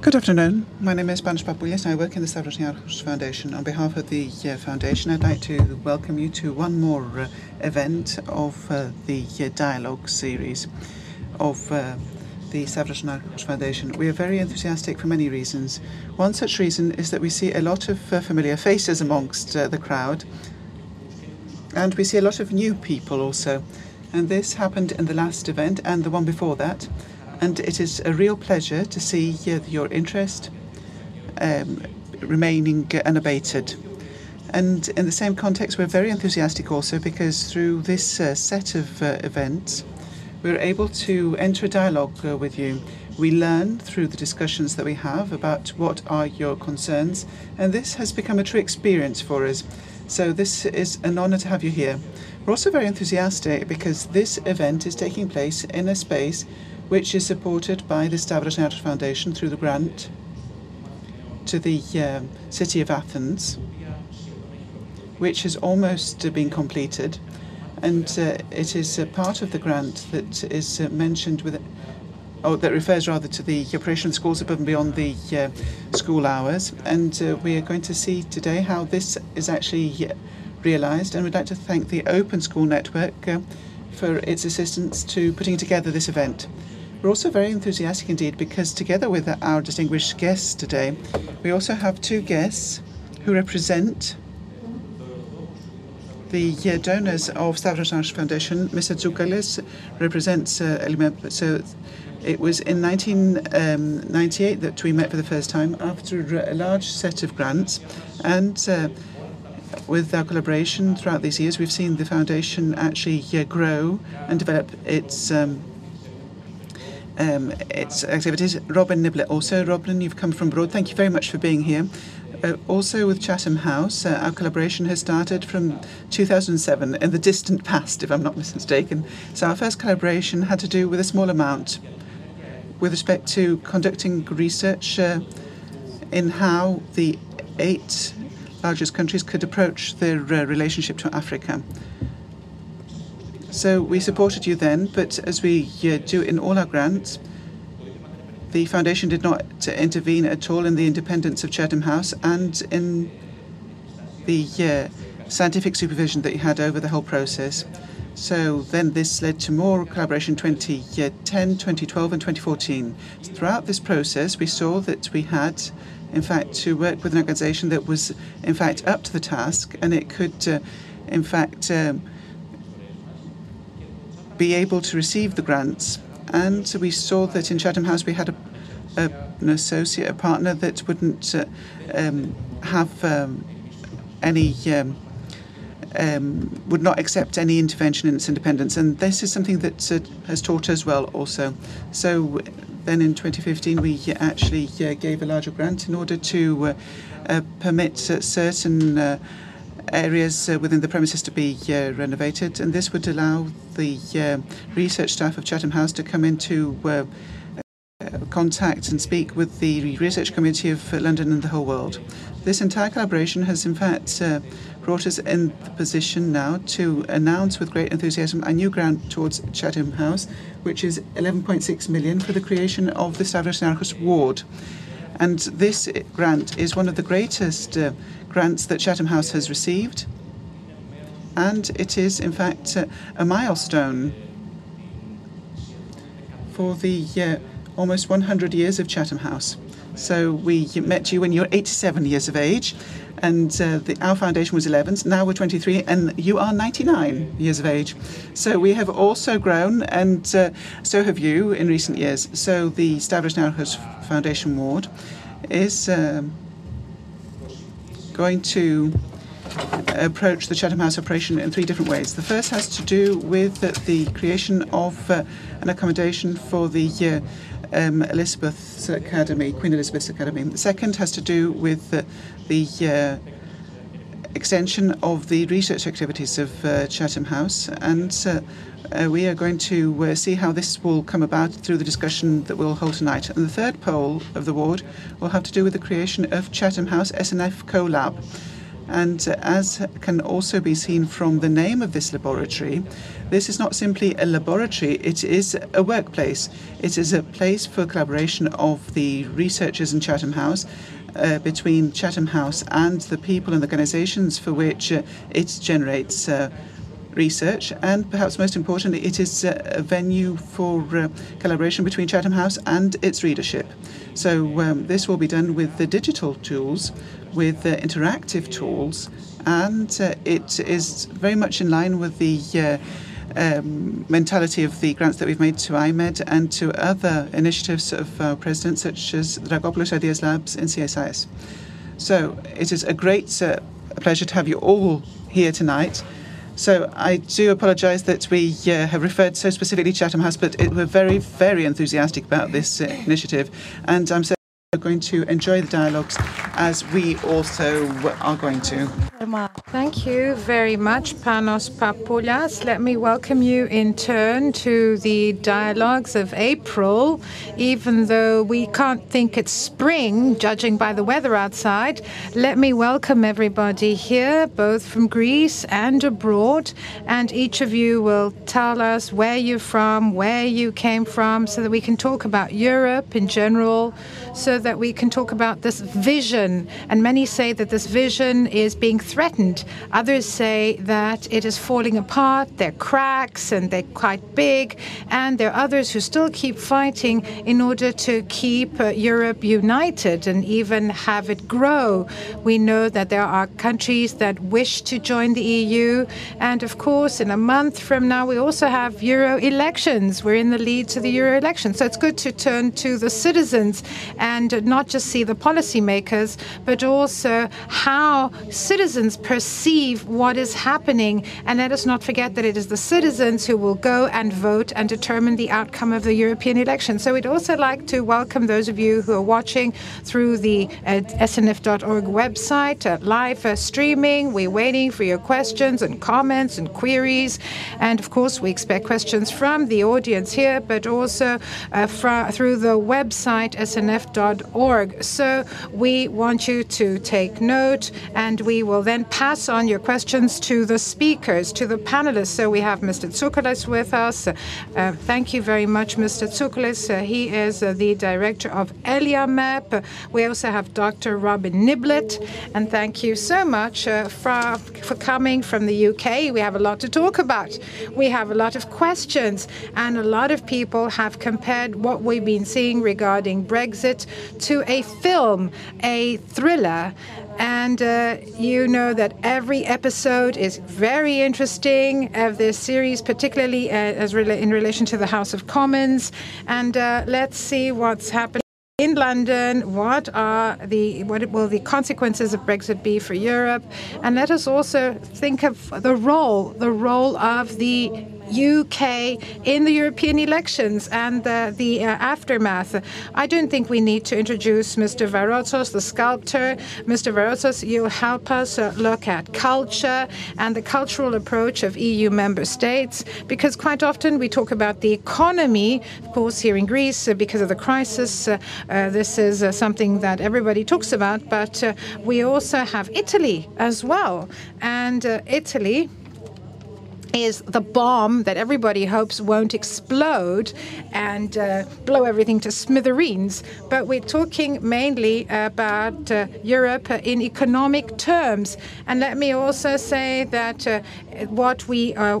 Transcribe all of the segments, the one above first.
Good afternoon. My name is Panos Papoulias. I work in the Stavros Niarchos Foundation. On behalf of the uh, foundation, I'd like to welcome you to one more uh, event of uh, the uh, dialogue series of uh, the Stavros Niarchos Foundation. We are very enthusiastic for many reasons. One such reason is that we see a lot of uh, familiar faces amongst the crowd, and we see a lot of new people also. And this happened in the last event and the one before that and it is a real pleasure to see uh, your interest um, remaining unabated. And in the same context, we're very enthusiastic also because through this uh, set of uh, events, we're able to enter a dialogue uh, with you. We learn through the discussions that we have about what are your concerns, and this has become a true experience for us. So, this is an honor to have you here. We're also very enthusiastic because this event is taking place in a space which is supported by the Stavros Niarchos Foundation through the grant to the uh, city of Athens, which has almost uh, been completed. And uh, it is a part of the grant that is uh, mentioned with, oh, that refers rather to the operation of schools above and beyond the uh, school hours. And uh, we are going to see today how this is actually realised. And we'd like to thank the Open School Network for its assistance to putting together this event. We're also very enthusiastic indeed because together with our distinguished guests today, we also have two guests who represent the uh, donors of Stavros Niarchos Foundation. Mr. Tsoukalis represents uh. So it was in 1998 um, that we met for the first time after a large set of grants and uh, with our collaboration throughout these years, we've seen the foundation actually uh, grow and develop its um, um, its activities. Robin Niblett also. Robin, you've come from abroad. Thank you very much for being here. Uh, also with Chatham House, uh, our collaboration has started from 2007, in the distant past, if I'm not mistaken. So our first collaboration had to do with a small amount with respect to conducting research uh, in how the eight largest countries could approach their uh, relationship to Africa. So we supported you then, but as we do in all our grants, the foundation did not intervene at all in the independence of Chatham House and in the uh, scientific supervision that you had over the whole process. So then this led to more collaboration 2010, 2012, and 2014. Throughout this process, we saw that we had, in fact, to work with an organization that was, in fact, up to the task and it could, uh, in fact, um, be able to receive the grants. And we saw that in Chatham House we had a, a, an associate, a partner that wouldn't uh, um, have um, any. Um, um, would not accept any intervention in its independence, and this is something that uh, has taught us well also. So then in 2015 we actually uh, gave a larger grant in order to uh, uh, permit certain uh, areas uh, within the premises to be uh, renovated, and this would allow the uh, research staff of Chatham House to come into uh, uh, contact and speak with the research community of London and the whole world. This entire collaboration has, in fact, uh, brought us in the position now to announce with great enthusiasm a new grant towards Chatham House, which is 11.6 million for the creation of the Stavros Niarchos ward. And this grant is one of the greatest uh, grants that Chatham House has received. And it is, in fact, uh, a milestone for the uh, almost 100 years of Chatham House. So we met you when you were 87 years of age, and uh, the, our foundation was 11. Now we're 23, and you are 99 years of age. So we have also grown, and uh, so have you in recent years. So the Stavros Niarchos Foundation Ward is um, going to approach the Chatham House operation in three different ways. The first has to do with the creation of uh, an accommodation for the uh, um, Elizabeth's Academy, Queen Elizabeth's Academy. The second has to do with uh, the uh, extension of the research activities of uh, Chatham House, and uh, uh, we are going to uh, see how this will come about through the discussion that we'll hold tonight. And the third poll of the ward will have to do with the creation of Chatham House SNF CoLab. And uh, as can also be seen from the name of this laboratory, this is not simply a laboratory, it is a workplace. It is a place for collaboration of the researchers in Chatham House uh, between Chatham House and the people and organizations for which uh, it generates uh, research. And perhaps most importantly, it is a venue for uh, collaboration between Chatham House and its readership. So um, this will be done with the digital tools, with uh, interactive tools, and uh, it is very much in line with the uh, um, mentality of the grants that we've made to iMEdD and to other initiatives of our president, such as the Dracopoulos Ideas Labs in CSIS. So it is a great uh, pleasure to have you all here tonight. So I do apologise that we uh, have referred so specifically to Chatham House, but it, we're very, very enthusiastic about this uh, initiative, and I'm so going to enjoy the dialogues as we also are going to. Thank you very much, Panos Papoulias. Let me welcome you in turn to the dialogues of April. Even though we can't think it's spring, judging by the weather outside, let me welcome everybody here, both from Greece and abroad. And each of you will tell us where you're from, where you came from, so that we can talk about Europe in general, so that we can talk about this vision. And many say that this vision is being threatened. Others say that it is falling apart. There are cracks and they're quite big. And there are others who still keep fighting in order to keep uh, Europe united and even have it grow. We know that there are countries that wish to join the EU. And of course, in a month from now, we also have Euro elections. We're in the lead to the Euro elections. So it's good to turn to the citizens and not just see the policymakers, but also how citizens perceive what is happening. And let us not forget that it is the citizens who will go and vote and determine the outcome of the European election. So we'd also like to welcome those of you who are watching through the uh, snf.org website, uh, live uh, streaming. We're waiting for your questions and comments and queries. And of course, we expect questions from the audience here, but also uh, through the website snf.org. So we want you to take note and we will then pass on your questions to the speakers, to the panelists. So we have Mr. Tsoukalis with us. Uh, thank you very much, Mr. Tsoukalis. Uh, he is uh, the director of ELIAMEP. We also have Dr. Robin Niblett. And thank you so much uh, for, for coming from the UK. We have a lot to talk about. We have a lot of questions, and a lot of people have compared what we've been seeing regarding Brexit to a film, a thriller. And uh, you know that every episode is very interesting of this series, particularly uh, as rela- in relation to the House of Commons. And uh, let's see what's happening. In London, what are the what will the consequences of Brexit be for Europe? And let us also think of the role, the role of the UK in the European elections and the, uh, aftermath. I don't think we need to introduce Mr. Varotsos, the sculptor. Mr. Varotsos, you'll help us uh, look at culture and the cultural approach of EU member states, because quite often we talk about the economy. Of course, here in Greece, uh, because of the crisis, uh, uh, this is something that everybody talks about, but we also have Italy as well. And Italy is the bomb that everybody hopes won't explode and uh, blow everything to smithereens. But we're talking mainly about uh, Europe in economic terms. And let me also say that uh, what we uh,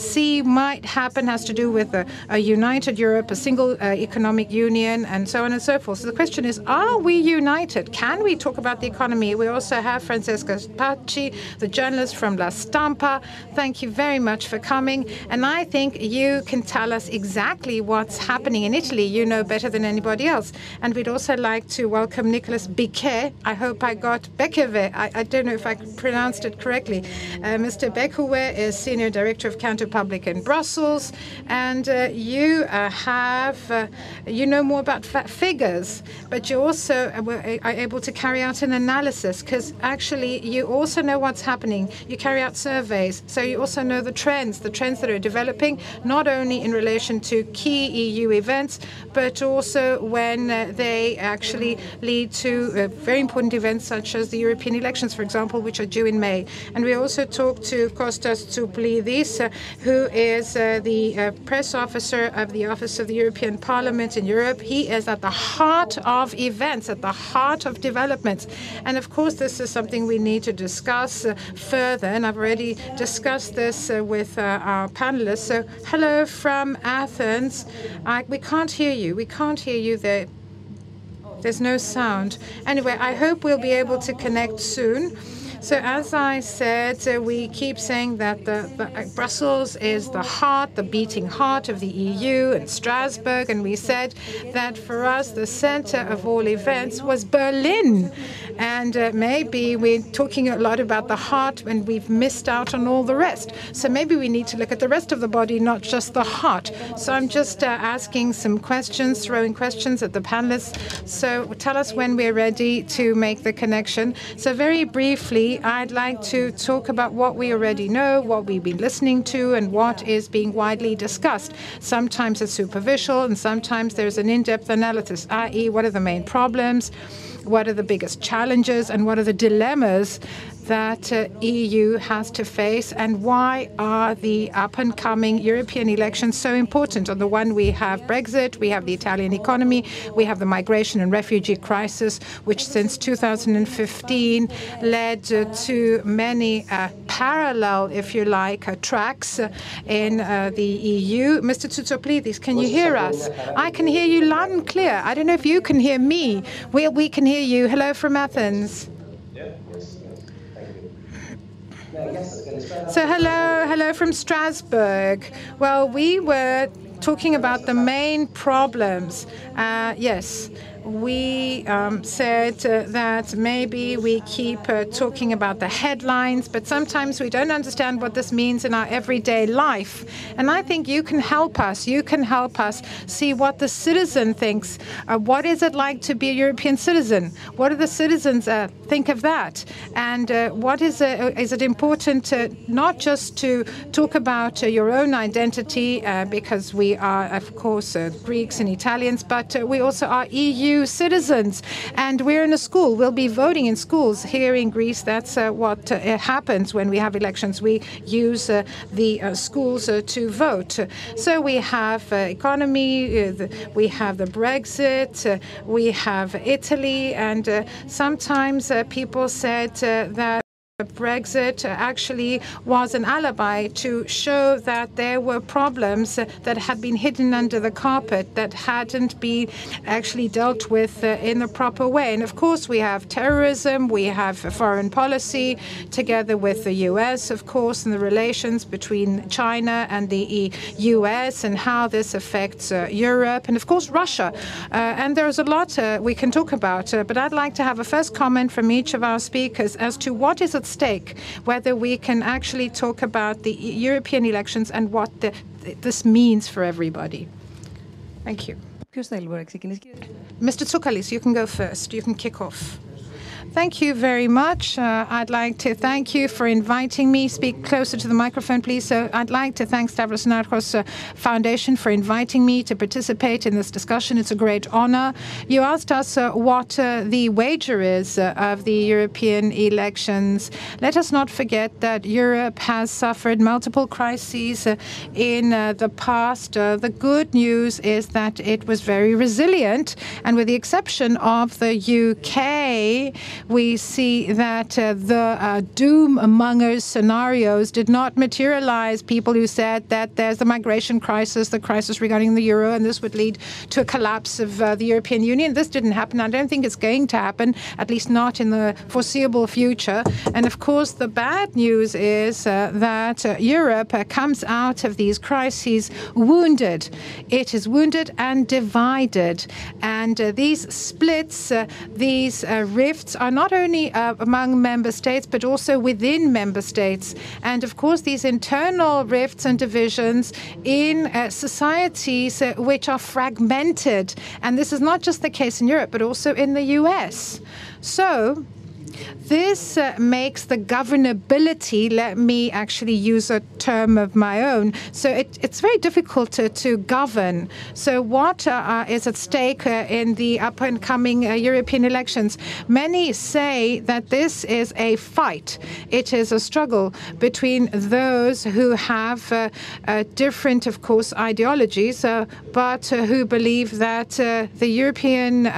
see might happen has to do with a, a united Europe, a single uh, economic union, and so on and so forth. So the question is, are we united? Can we talk about the economy? We also have Francesca Paci, the journalist from La Stampa. Thank you very much for coming. And I think you can tell us exactly what's happening in Italy. You know better than anybody else. And we'd also like to welcome Nicolas Biquet. I hope I got Bekeve. I, I don't know if I pronounced it correctly. Uh, Mr. Becuwe is Senior Director of Kantar In Brussels, and uh, you uh, have, uh, you know more about figures, but you also are able to carry out an analysis because actually you also know what's happening. You carry out surveys, so you also know the trends, the trends that are developing, not only in relation to key EU events, but also when they actually lead to very important events such as the European elections, for example, which are due in May. And we also talked to Kostas Tsoutsoplides, who is uh, the uh, press officer of the Office of the European Parliament in Europe. He is at the heart of events, at the heart of developments. And of course, this is something we need to discuss further. And I've already discussed this with our panelists. So, hello from Athens. I, we can't hear you. We can't hear you there. There's no sound. Anyway, I hope we'll be able to connect soon. So, as I said, uh, we keep saying that the, the, uh, Brussels is the heart, the beating heart of the EU and Strasbourg. And we said that for us, the center of all events was Berlin. And uh, maybe we're talking a lot about the heart and we've missed out on all the rest. So, maybe we need to look at the rest of the body, not just the heart. So, I'm just uh, asking some questions, throwing questions at the panelists. So, tell us when we're ready to make the connection. So, very briefly, I'd like to talk about what we already know, what we've been listening to, and what is being widely discussed. Sometimes it's superficial, and sometimes there's an in depth analysis, i.e., what are the main problems, what are the biggest challenges, and what are the dilemmas that uh, EU has to face, and why are the up and coming European elections so important? On the one, we have Brexit, we have the Italian economy, we have the migration and refugee crisis, which since 2015 led uh, to many uh, parallel, if you like, uh, tracks in uh, the EU. Mr. Tsoutsoplides, can you hear us? I can hear you loud and clear. I don't know if you can hear me. We, we can hear you. Hello from Athens. So, hello, hello from Strasbourg. Well, we were talking about the main problems. Uh, yes, we um, said uh, that maybe we keep uh, talking about the headlines, but sometimes we don't understand what this means in our everyday life. And I think you can help us. You can help us see what the citizen thinks. Uh, what is it like to be a European citizen? What do the citizens uh, think of that? And uh, what is, uh, is it important not just to talk about your own identity, because we are, of course, Greeks and Italians, but we also are EU Citizens. And we're in a school. We'll be voting in schools here in Greece. That's uh, what uh, happens when we have elections. We use uh, the uh, schools uh, to vote. So we have economy, we have the Brexit, we have Italy, and sometimes people said that. Brexit actually was an alibi to show that there were problems that had been hidden under the carpet that hadn't been actually dealt with uh, in the proper way. And of course, we have terrorism, we have foreign policy, together with the US, of course, and the relations between China and the US and how this affects uh, Europe, and of course, Russia. Uh, and there's a lot uh, we can talk about, uh, but I'd like to have a first comment from each of our speakers as to what is at stake, whether we can actually talk about the European elections and what the, this means for everybody. Thank you. Mr. Tsoukalis, you can go first. You can kick off. Thank you very much. Uh, I'd like to thank you for inviting me. Speak closer to the microphone, please. So I'd like to thank Stavros Niarchos uh, Foundation for inviting me to participate in this discussion. It's a great honor. You asked us uh, what uh, the wager is uh, of the European elections. Let us not forget that Europe has suffered multiple crises uh, in the past. the good news is that it was very resilient, and with the exception of the UK, we see that uh, the uh, doom mongers scenarios did not materialize. People who said that there's the migration crisis, the crisis regarding the euro, and this would lead to a collapse of uh, the European Union. This didn't happen. I don't think it's going to happen, at least not in the foreseeable future. And of course, the bad news is uh, that uh, Europe uh, comes out of these crises wounded. It is wounded and divided. And these splits, these rifts are are not only uh, among member states, but also within member states. And of course, these internal rifts and divisions in uh, societies uh, which are fragmented. And this is not just the case in Europe, but also in the US. So, this uh, makes the governability, let me actually use a term of my own. So it, it's very difficult to, to, govern. So, what uh, is at stake uh, in the up and coming uh, European elections? Many say that this is a fight, it is a struggle between those who have uh, uh, different, of course, ideologies, but who believe that the European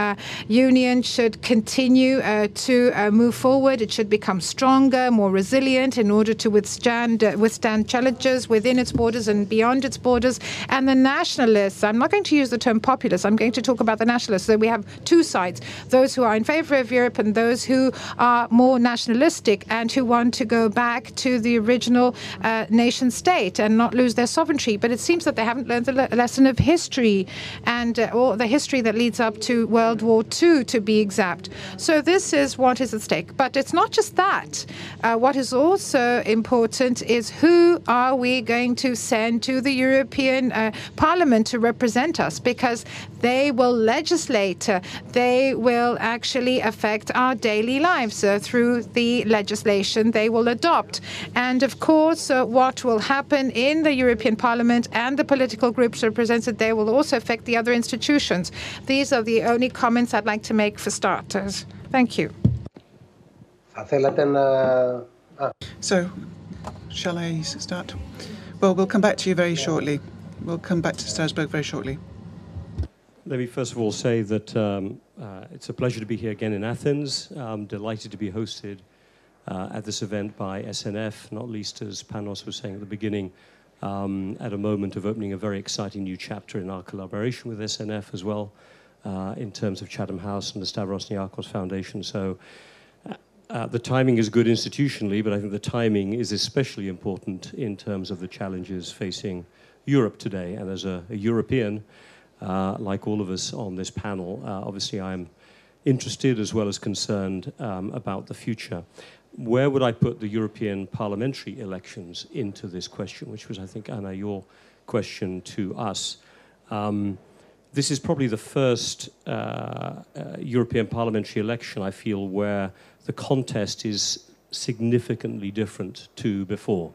Union should continue to move forward. It should become stronger, more resilient in order to withstand uh, withstand challenges within its borders and beyond its borders. And the nationalists, I'm not going to use the term populist, I'm going to talk about the nationalists. So we have two sides those who are in favor of Europe and those who are more nationalistic and who want to go back to the original uh, nation state and not lose their sovereignty. But it seems that they haven't learned the le lesson of history and uh, or the history that leads up to World War II, to be exact. So this is what is at stake. But it's not just that. Uh, what is also important is who are we going to send to the European uh, Parliament to represent us? Because they will legislate, uh, they will actually affect our daily lives uh, through the legislation they will adopt. And of course, uh, what will happen in the European Parliament and the political groups represented there will also affect the other institutions. These are the only comments I'd like to make for starters. Thank you. So, shall I start? Well, we'll come back to you very shortly. We'll come back to Strasbourg very shortly. Let me first of all say that um, uh, it's a pleasure to be here again in Athens. I'm delighted to be hosted uh, at this event by SNF, not least as Panos was saying at the beginning, um, at a moment of opening a very exciting new chapter in our collaboration with SNF as well, uh, in terms of Chatham House and the Stavros Niarchos Foundation. So uh, the timing is good institutionally, but I think the timing is especially important in terms of the challenges facing Europe today. And as a, a European, uh, like all of us on this panel, uh, obviously I'm interested as well as concerned um, about the future. Where would I put the European parliamentary elections into this question, which was, I think, Anna, your question to us? Um, this is probably the first uh, uh, European parliamentary election, I feel, where the contest is significantly different to before,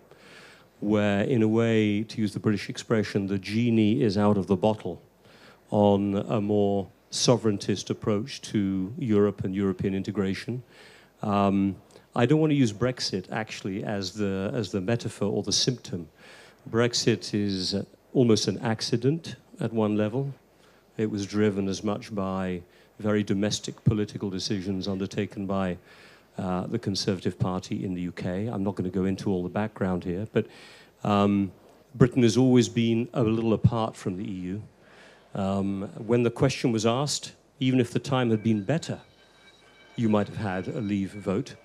where, in a way, to use the British expression, the genie is out of the bottle on a more sovereigntist approach to Europe and European integration. Um, I don't want to use Brexit actually as the, as the metaphor or the symptom. Brexit is almost an accident at one level. It was driven as much by very domestic political decisions undertaken by uh, the Conservative Party in the UK. I'm not going to go into all the background here, but um, Britain has always been a little apart from the EU. Um, when the question was asked, even if the time had been better, you might have had a leave vote.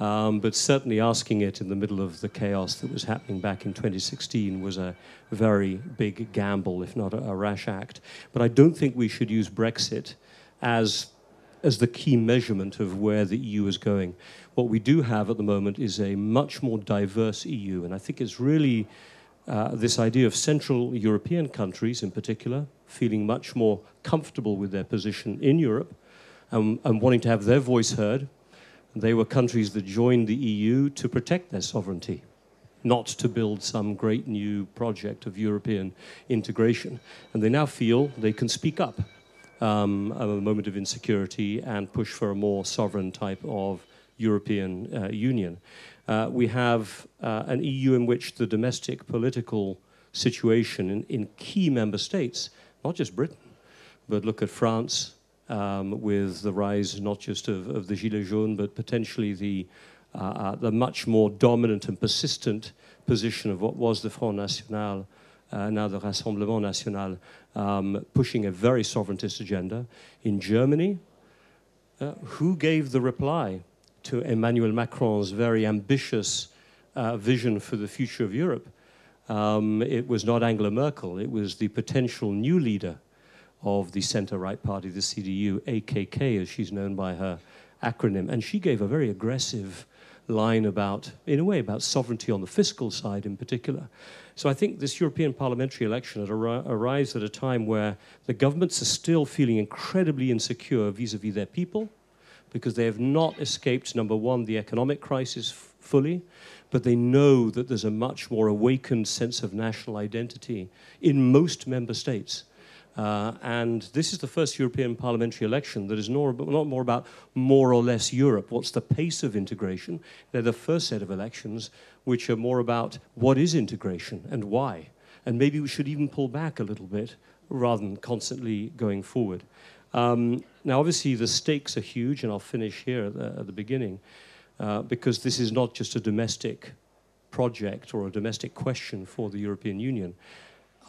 Um, but certainly asking it in the middle of the chaos that was happening back in 2016 was a very big gamble, if not a, a rash act. But I don't think we should use Brexit as, as the key measurement of where the EU is going. What we do have at the moment is a much more diverse EU, and I think it's really uh, this idea of Central European countries in particular feeling much more comfortable with their position in Europe and, and wanting to have their voice heard. They were countries that joined the EU to protect their sovereignty not to build some great new project of European integration. And they now feel they can speak up um, a moment of insecurity and push for a more sovereign type of European uh, Union. Uh, we have uh, an EU in which the domestic political situation in, in, key member states, not just Britain, but look at France um, with the rise not just of, of, the Gilets jaunes, but potentially the, uh, uh, the much more dominant and persistent position of what was the Front National now the Rassemblement National, um, pushing a very sovereigntist agenda. In Germany, uh, who gave the reply to Emmanuel Macron's very ambitious uh, vision for the future of Europe? Um, it was not Angela Merkel, it was the potential new leader of the center right party, the CDU, AKK, as she's known by her acronym. And she gave a very aggressive line about, in a way, about sovereignty on the fiscal side in particular. So I think this European parliamentary election ar- arrives at a time where the governments are still feeling incredibly insecure vis a vis their people because they have not escaped, number one, the economic crisis fully, but they know that there's a much more awakened sense of national identity in most member states. Uh, and this is the first European parliamentary election that is not, more about more or less Europe. What's the pace of integration? They're the first set of elections which are more about what is integration and why. And maybe we should even pull back a little bit rather than constantly going forward. Um, now, obviously, the stakes are huge, and I'll finish here at the, at the beginning, uh, because this is not just a domestic project or a domestic question for the European Union.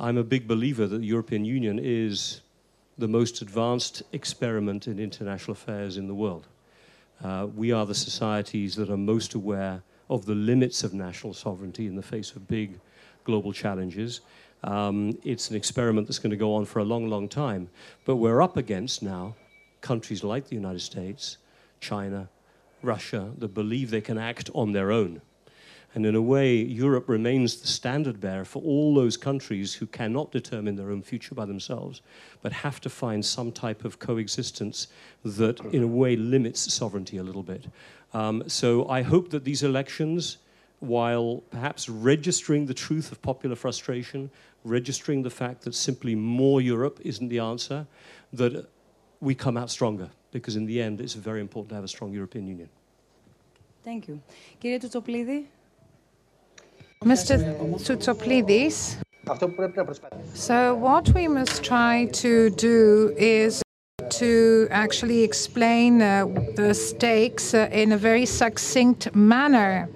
I'm a big believer that the European Union is the most advanced experiment in international affairs in the world. Uh, we are the societies that are most aware of the limits of national sovereignty in the face of big global challenges. Um, it's an experiment that's going to go on for a long, long time. But we're up against now countries like the United States, China, Russia, that believe they can act on their own. And in a way, Europe remains the standard bearer for all those countries who cannot determine their own future by themselves, but have to find some type of coexistence that, in a way, limits sovereignty a little bit. Um, so I hope that these elections, while perhaps registering the truth of popular frustration, registering the fact that simply more Europe isn't the answer, that we come out stronger, because in the end, it's very important to have a strong European Union. Thank you. Κύριε Τσοτσοπλίδη. Mr. Tsoutsoplides. So what we must try to do is to actually explain uh, the stakes uh, in a very succinct manner.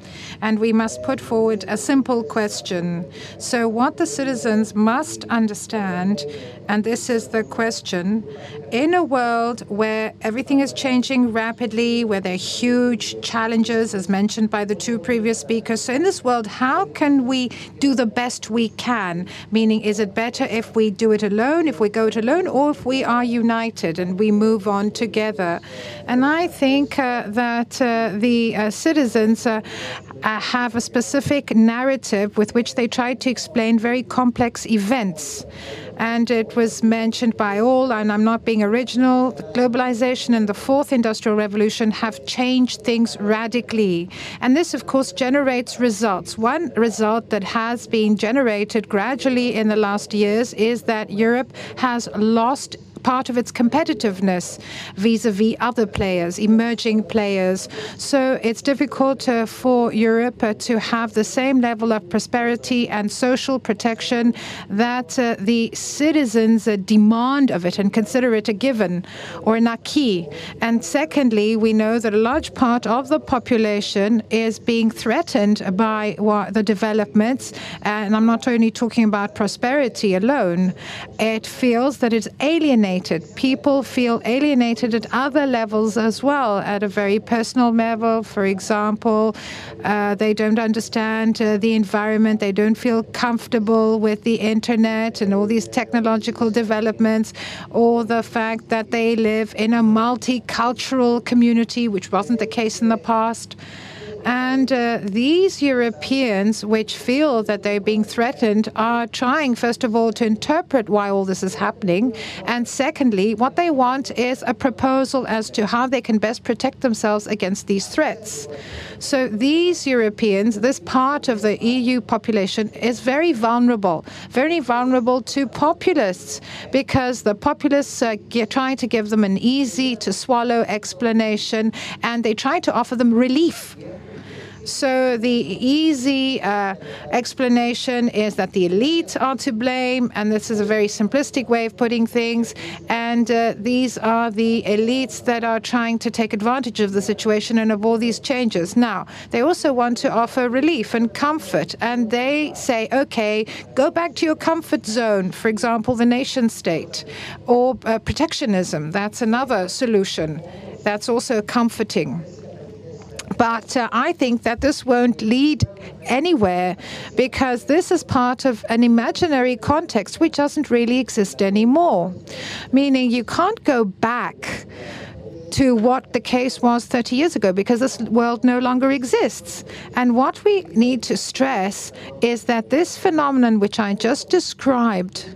And we must put forward a simple question. So, what the citizens must understand, and this is the question in a world where everything is changing rapidly, where there are huge challenges, as mentioned by the two previous speakers. So, in this world, how can we do the best we can? Meaning, is it better if we do it alone, if we go it alone, or if we are united and we move on together? And I think uh, that uh, the uh, citizens uh, uh, have a specific narrative with which they try to explain very complex events and it was mentioned by all, and I'm not being original, globalization and the fourth industrial revolution have changed things radically. And this, of course, generates results. One result that has been generated gradually in the last years is that Europe has lost part of its competitiveness vis-à-vis other players, emerging players. So it's difficult uh, for Europe uh, to have the same level of prosperity and social protection that uh, the citizens uh, demand of it and consider it a given or an acquis. And secondly, we know that a large part of the population is being threatened by the developments. And I'm not only talking about prosperity alone. It feels that it's alienated alienated. People feel alienated at other levels as well, at a very personal level. For example, uh, they don't understand uh, the environment, they don't feel comfortable with the internet and all these technological developments, or the fact that they live in a multicultural community, which wasn't the case in the past. And uh, these Europeans, which feel that they're being threatened, are trying, first of all, to interpret why all this is happening. And secondly, what they want is a proposal as to how they can best protect themselves against these threats. So these Europeans, this part of the EU population, is very vulnerable, very vulnerable to populists, because the populists are trying to give them an easy to swallow explanation and they try to offer them relief. So the easy uh, explanation is that the elite are to blame, and this is a very simplistic way of putting things. And uh, these are the elites that are trying to take advantage of the situation and of all these changes. Now, they also want to offer relief and comfort, and they say, okay, go back to your comfort zone, for example, the nation state, or uh, protectionism. That's another solution. That's also comforting. But uh, I think that this won't lead anywhere because this is part of an imaginary context which doesn't really exist anymore. Meaning you can't go back to what the case was 30 years ago because this world no longer exists. And what we need to stress is that this phenomenon, which I just described,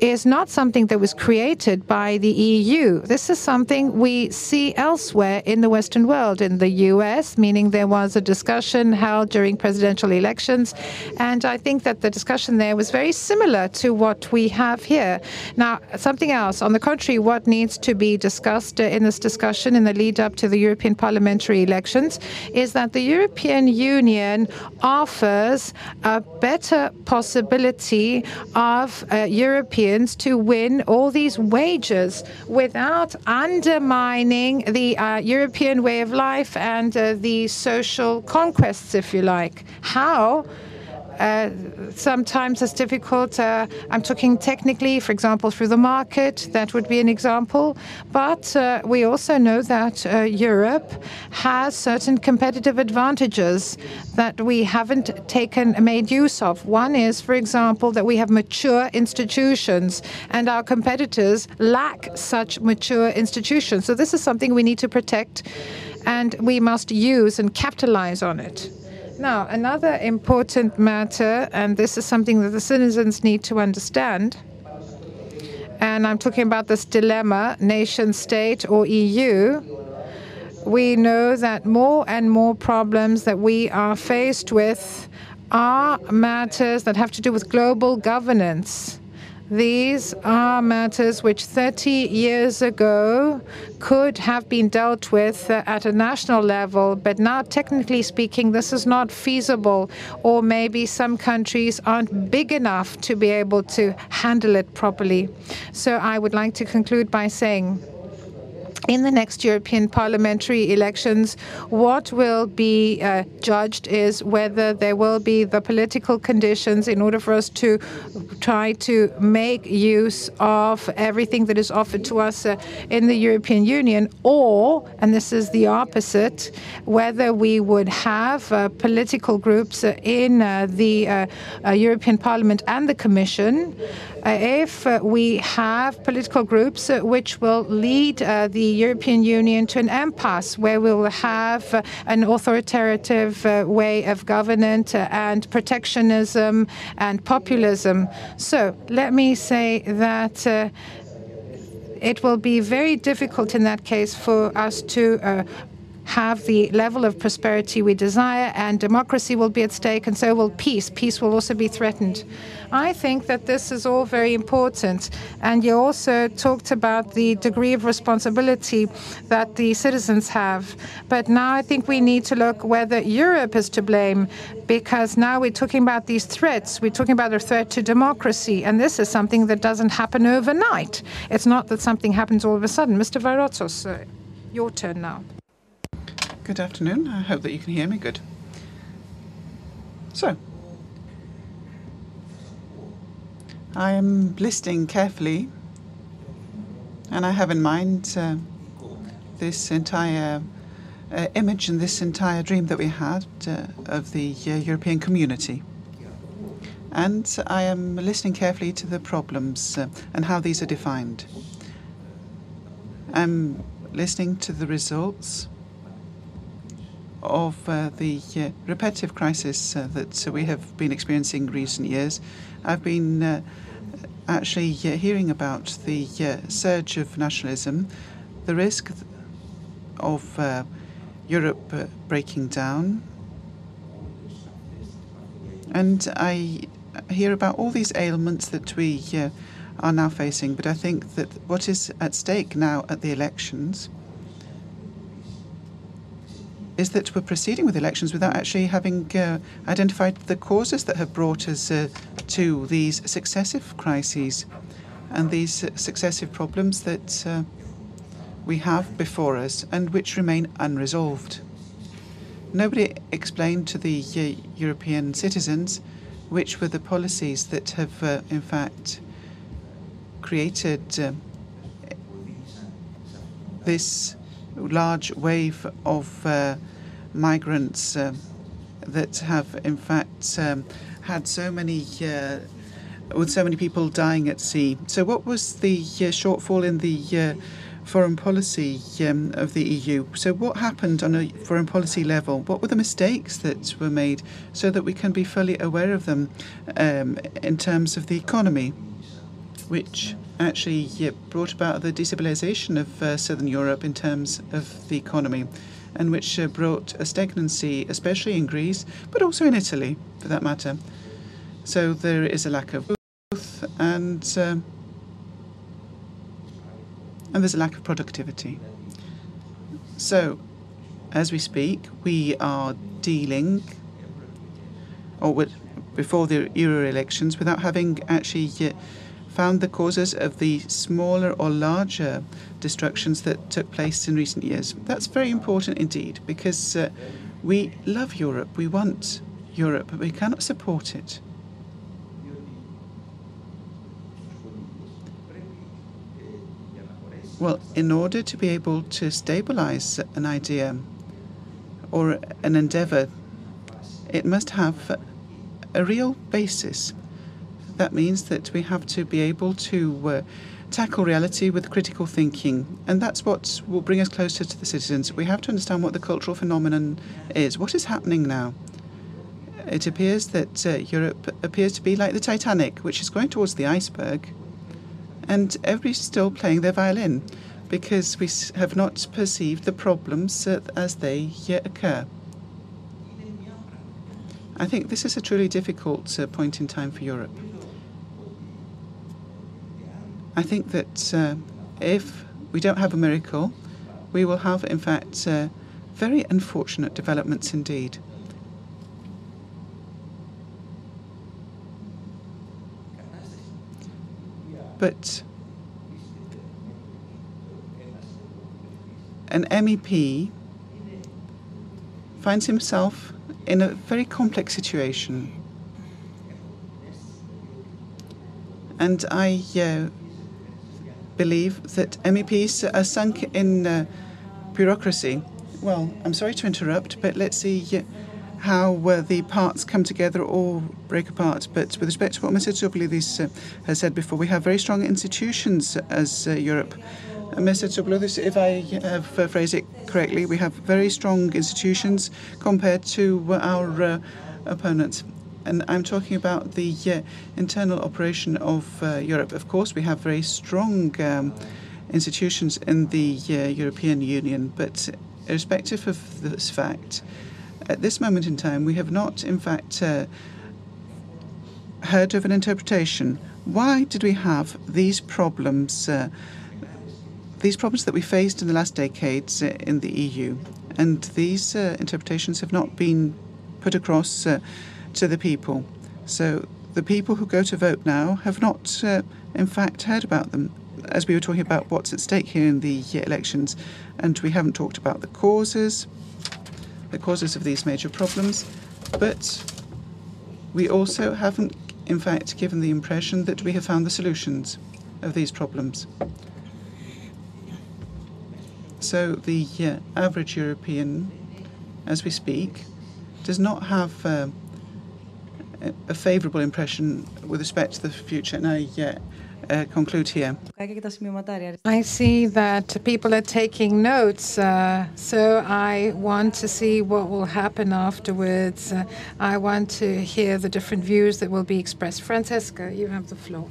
is not something that was created by the EU. This is something we see elsewhere in the Western world, in the US, meaning there was a discussion held during presidential elections. And I think that the discussion there was very similar to what we have here. Now, something else, on the contrary, what needs to be discussed in this discussion in the lead up to the European parliamentary elections is that the European Union offers a better possibility of uh, European to win all these wages without undermining the uh, European way of life and uh, the social conquests, if you like. How? Uh, sometimes it's difficult. Uh, I'm talking technically, for example, through the market. That would be an example. But uh, we also know that uh, Europe has certain competitive advantages that we haven't taken made use of. One is, for example, that we have mature institutions, and our competitors lack such mature institutions. So this is something we need to protect, and we must use and capitalize on it. Now, another important matter, and this is something that the citizens need to understand, and I'm talking about this dilemma nation state or EU. We know that more and more problems that we are faced with are matters that have to do with global governance. These are matters which 30 years ago could have been dealt with at a national level, but now, technically speaking, this is not feasible, or maybe some countries aren't big enough to be able to handle it properly. So I would like to conclude by saying in the next European parliamentary elections, what will be uh, judged is whether there will be the political conditions in order for us to try to make use of everything that is offered to us uh, in the European Union, or, and this is the opposite, whether we would have uh, political groups uh, in uh, the uh, European Parliament and the Commission if we have political groups which will lead the European Union to an impasse where we will have an authoritative way of governance and protectionism and populism. So let me say that. Uh, it will be very difficult in that case for us to uh, have the level of prosperity we desire, and democracy will be at stake, and so will peace. Peace will also be threatened. I think that this is all very important. And you also talked about the degree of responsibility that the citizens have. But now I think we need to look whether Europe is to blame, because now we're talking about these threats. We're talking about a threat to democracy, and this is something that doesn't happen overnight. It's not that something happens all of a sudden. Mr. Varotsos, uh, your turn now. Good afternoon. I hope that you can hear me good. So, I am listening carefully, and I have in mind uh, this entire uh, image and this entire dream that we had uh, of the uh, European community. And I am listening carefully to the problems uh, and how these are defined. I'm listening to the results of uh, the uh, repetitive crisis uh, that we have been experiencing recent years. I've been uh, actually uh, hearing about the surge of nationalism, the risk of Europe breaking down. And I hear about all these ailments that we are now facing, but I think that what is at stake now at the elections is that we're proceeding with elections without actually having uh, identified the causes that have brought us uh, to these successive crises and these successive problems that uh, we have before us and which remain unresolved. Nobody explained to the uh, European citizens which were the policies that have, uh, in fact, created this large wave of uh, migrants uh, that have, in fact, um, had so many. Uh, with so many people dying at sea. So, what was the uh, shortfall in the uh, foreign policy um, of the EU. So, what happened on a foreign policy level? What were the mistakes that were made so that we can be fully aware of them um, in terms of the economy, which actually yeah, brought about the destabilization of uh, Southern Europe in terms of the economy, and which uh, brought a stagnancy, especially in Greece, but also in Italy, for that matter. So, there is a lack of growth and uh, and there's a lack of productivity. So, as we speak, we are dealing, or with, before the Euro elections, without having actually found the causes of the smaller or larger destructions that took place in recent years. That's very important indeed, because uh, we love Europe, we want Europe, but we cannot support it. Well, in order to be able to stabilize an idea or an endeavor, it must have a real basis. That means that we have to be able to uh, tackle reality with critical thinking, and that's what will bring us closer to the citizens. We have to understand what the cultural phenomenon is. What is happening now? It appears that uh, Europe appears to be like the Titanic, which is going towards the iceberg and everybody's still playing their violin because we have not perceived the problems as they yet occur. I think this is a truly difficult uh, point in time for Europe. I think that uh, if we don't have a miracle, we will have, in fact, uh, very unfortunate developments indeed. But an MEP finds himself in a very complex situation. And I uh, believe that MEPs are sunk in uh, bureaucracy. Well, I'm sorry to interrupt, but let's see how uh, the parts come together or break apart. But with respect to what Mr. Tsoutsoplides uh, has said before, we have very strong institutions as uh, Europe. Uh, Mr. Tsoutsoplides, if I have uh, phrased it correctly, we have very strong institutions compared to our opponents. And I'm talking about the internal operation of Europe. Of course, we have very strong um, institutions in the European Union, but irrespective of this fact, at this moment in time, we have not, in fact, uh, heard of an interpretation. Why did we have these problems, uh, these problems that we faced in the last decades uh, in the EU? And these uh, interpretations have not been put across uh, to the people. So the people who go to vote now have not, uh, in fact, heard about them. As we were talking about what's at stake here in the elections, and we haven't talked about the causes, the causes of these major problems, but we also haven't, in fact, given the impression that we have found the solutions of these problems. So the uh, average European, as we speak, does not have uh, a favourable impression with respect to the future. And I uh, uh, conclude here. I see that people are taking notes, uh, so I want to see what will happen afterwards. Uh, I want to hear the different views that will be expressed. Francesca, you have the floor.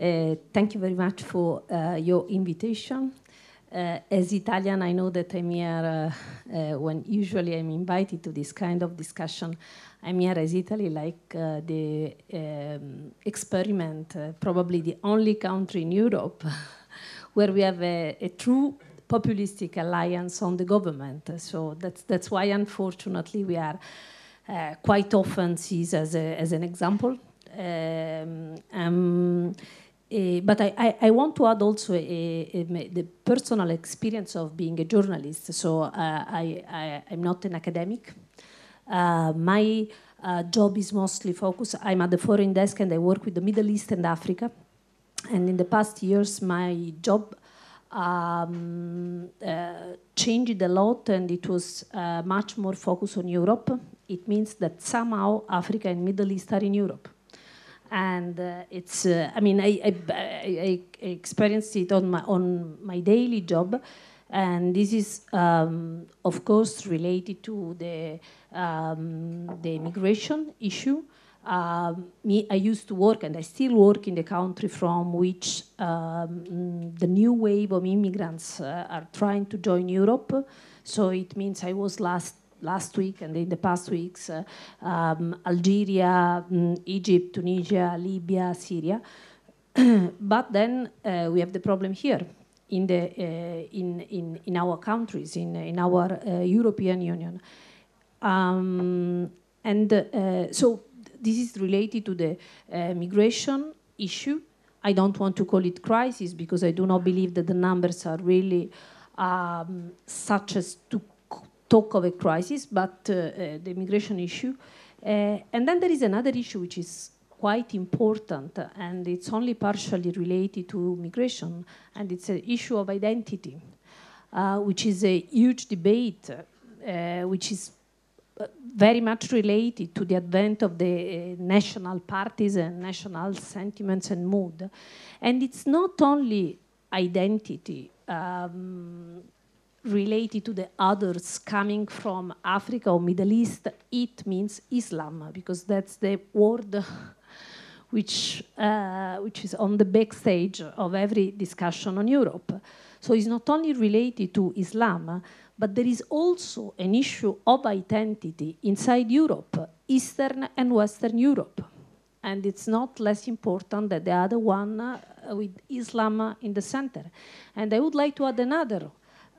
Uh, thank you very much for uh, your invitation. Uh, as Italian, I know that I'm here when usually I'm invited to this kind of discussion. I'm here as Italy, like uh, the um, experiment, uh, probably the only country in Europe where we have a, a, true populistic alliance on the government. So that's, that's why, unfortunately, we are uh, quite often seen as, as an example. Um, um, uh, but I, I, I, want to add also a, a, a, the personal experience of being a journalist. So uh, I, I, I'm not an academic. Uh, my uh, job is mostly focused. I'm at the foreign desk and I work with the Middle East and Africa. And in the past years, my job um, uh, changed a lot and it was uh, much more focused on Europe. It means that somehow Africa and Middle East are in Europe. And uh, it's uh, I mean I, I, I, experienced it on my on my daily job, and this is um, of course related to the um, the immigration issue. Um, me, I used to work and I still work in the country from which um, the new wave of immigrants uh, are trying to join Europe. So it means I was last last week and in the past weeks, uh, um, Algeria, um, Egypt, Tunisia, Libya, Syria. but then uh, we have the problem here in, the, uh, in, in, in our countries, in, in our European Union. Um, and so this is related to the migration issue. I don't want to call it crisis because I do not believe that the numbers are really um, such as to talk of a crisis, but uh, uh, the immigration issue. Uh, and then there is another issue which is quite important, and it's only partially related to migration, and it's an issue of identity, which is a huge debate, which is very much related to the advent of the national parties and national sentiments and mood. And it's not only identity um, related to the others coming from Africa or Middle East, it means Islam, because that's the word which, uh, which is on the backstage of every discussion on Europe. So it's not only related to Islam, but there is also an issue of identity inside Europe, Eastern and Western Europe. And it's not less important than the other one uh, with Islam in the center. And I would like to add another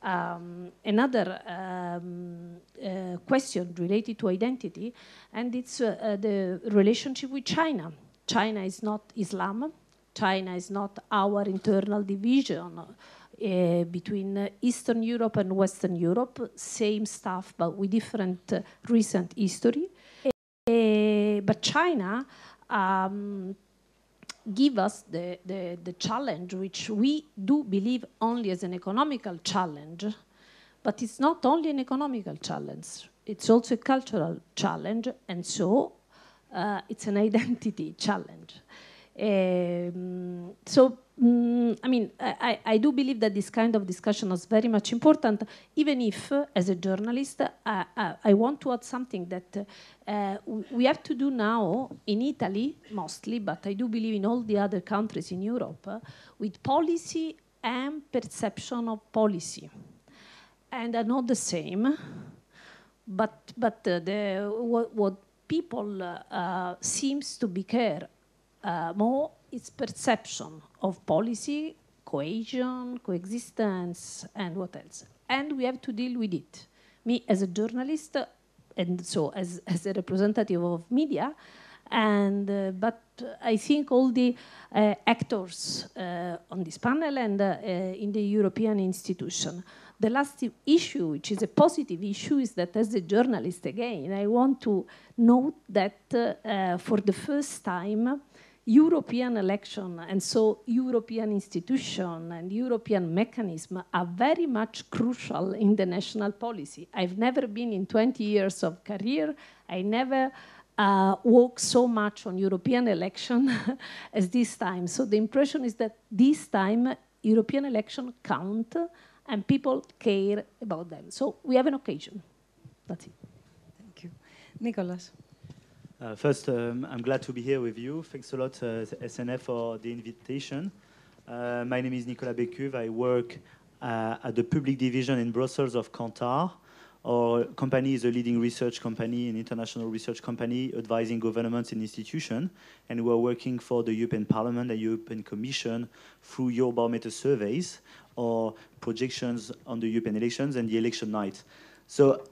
um, another um, uh, question related to identity, and it's uh, uh, the relationship with China. China is not Islam. China is not our internal division uh, between Eastern Europe and Western Europe. Same stuff, but with different uh, recent history. Uh, but China um, give us the, the, the challenge, which we do believe only as an economical challenge, but it's not only an economical challenge, it's also a cultural challenge, and so uh, it's an identity challenge. Um, so Mm, I mean, I, I, do believe that this kind of discussion is very much important, even if, uh, as a journalist, uh, uh, I want to add something that uh, we have to do now in Italy, mostly, but I do believe in all the other countries in Europe, uh, with policy and perception of policy. And are not the same, but, but uh, the, what, what people seems to be care more is perception of policy, cohesion, coexistence, and what else. And we have to deal with it. Me, as a journalist, and so as, as a representative of media, and uh, but I think all the uh, actors uh, on this panel and uh, in the European institution. The last issue, which is a positive issue, is that as a journalist, again, I want to note that uh, for the first time, European election and so European institution and European mechanism are very much crucial in the national policy. I've never been in 20 years of career, I never uh, worked so much on European election as this time. So the impression is that this time European election count and people care about them. So we have an occasion. That's it. Thank you. Nicolas. Uh, first, um, I'm glad to be here with you. Thanks a lot, uh, SNF, for the invitation. Uh, my name is Nicolas Becuwe. I work uh, at the public division in Brussels of Kantar. Our company is a leading research company, an international research company advising governments and institutions. And we're working for the European Parliament and European Commission through your Eurobarometer surveys or projections on the European elections and the election night. So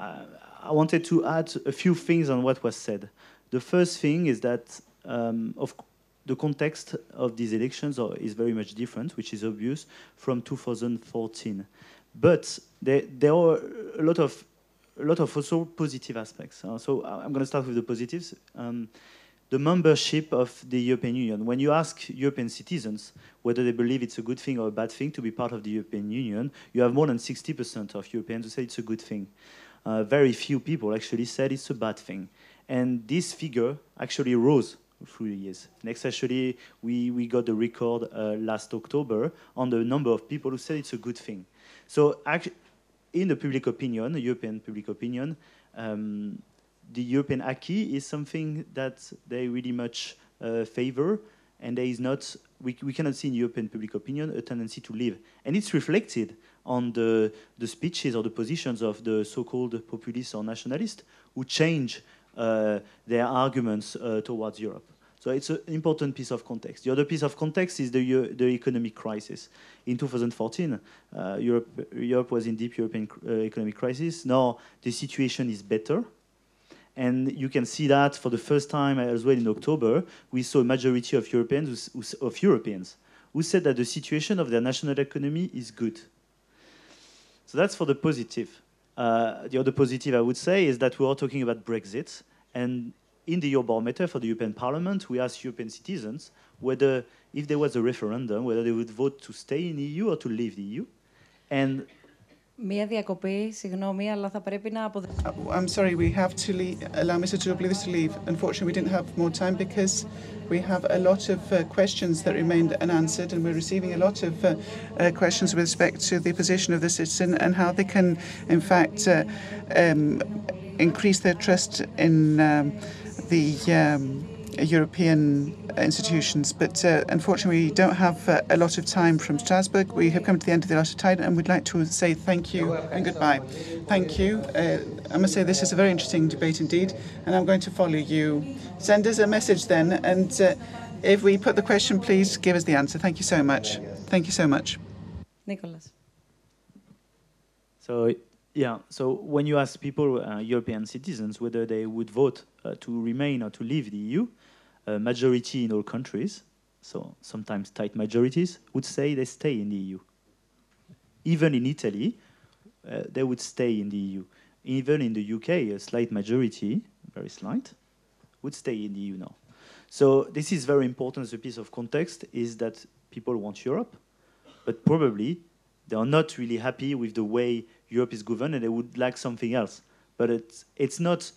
uh, I wanted to add a few things on what was said. The first thing is that um, of the context of these elections are, is very much different, which is obvious, from 2014. But there, there are a lot of a lot of also positive aspects. Uh, so I'm going to start with the positives. Um, the membership of the European Union. When you ask European citizens whether they believe it's a good thing or a bad thing to be part of the European Union, you have more than 60% of Europeans who say it's a good thing uh, very few people actually said it's a bad thing. And this figure actually rose through the years. Next, actually, we, we got the record uh, last October on the number of people who said it's a good thing. So actually, in the public opinion, the European public opinion, um, the European acquis is something that they really much uh, favor, and there is not, we, we cannot see in European public opinion a tendency to leave. And it's reflected on the, the speeches or the positions of the so-called populists or nationalists who change uh, their arguments uh, towards Europe. So it's an important piece of context. The other piece of context is the, the economic crisis. In 2014, uh, Europe, Europe was in deep European uh, economic crisis. Now the situation is better. And you can see that for the first time as well in October, we saw a majority of Europeans, of Europeans who said that the situation of their national economy is good. So that's for the positive. Uh, the other positive I would say is that we are talking about Brexit, and in the Eurobarometer for the European Parliament, we asked European citizens whether, if there was a referendum, whether they would vote to stay in the EU or to leave the EU. And Μία διακοπή, συγγνώμη, αλλά θα πρέπει να αποδεχτούμε. Uh, I'm sorry, we have to leave, allow Mr. Tsoutsoplides to leave. Unfortunately, we didn't have more time because we have a lot of uh, questions that remained unanswered, and we're receiving a lot of uh, uh, questions with respect to the position of the citizen and how they can, in fact, uh, um, increase their trust in um, the. Um, European institutions. But uh, unfortunately, we don't have uh, a lot of time from Strasbourg. We have come to the end of the allotted time, and we'd like to say thank you and goodbye. Thank you. Uh, I must say this is a very interesting debate indeed, and I'm going to follow you. Send us a message then, and uh, if we put the question, please give us the answer. Thank you so much. Thank you so much. Nicolas. So yeah, so when you ask people, uh, European citizens, whether they would vote uh, to remain or to leave the EU, a majority in all countries, so sometimes tight majorities, would say they stay in the EU. Even in Italy, uh, they would stay in the EU. Even in the UK, a slight majority, very slight, would stay in the EU now. So this is very important as a piece of context, is that people want Europe, but probably they are not really happy with the way Europe is governed and they would like something else. But it's, it's not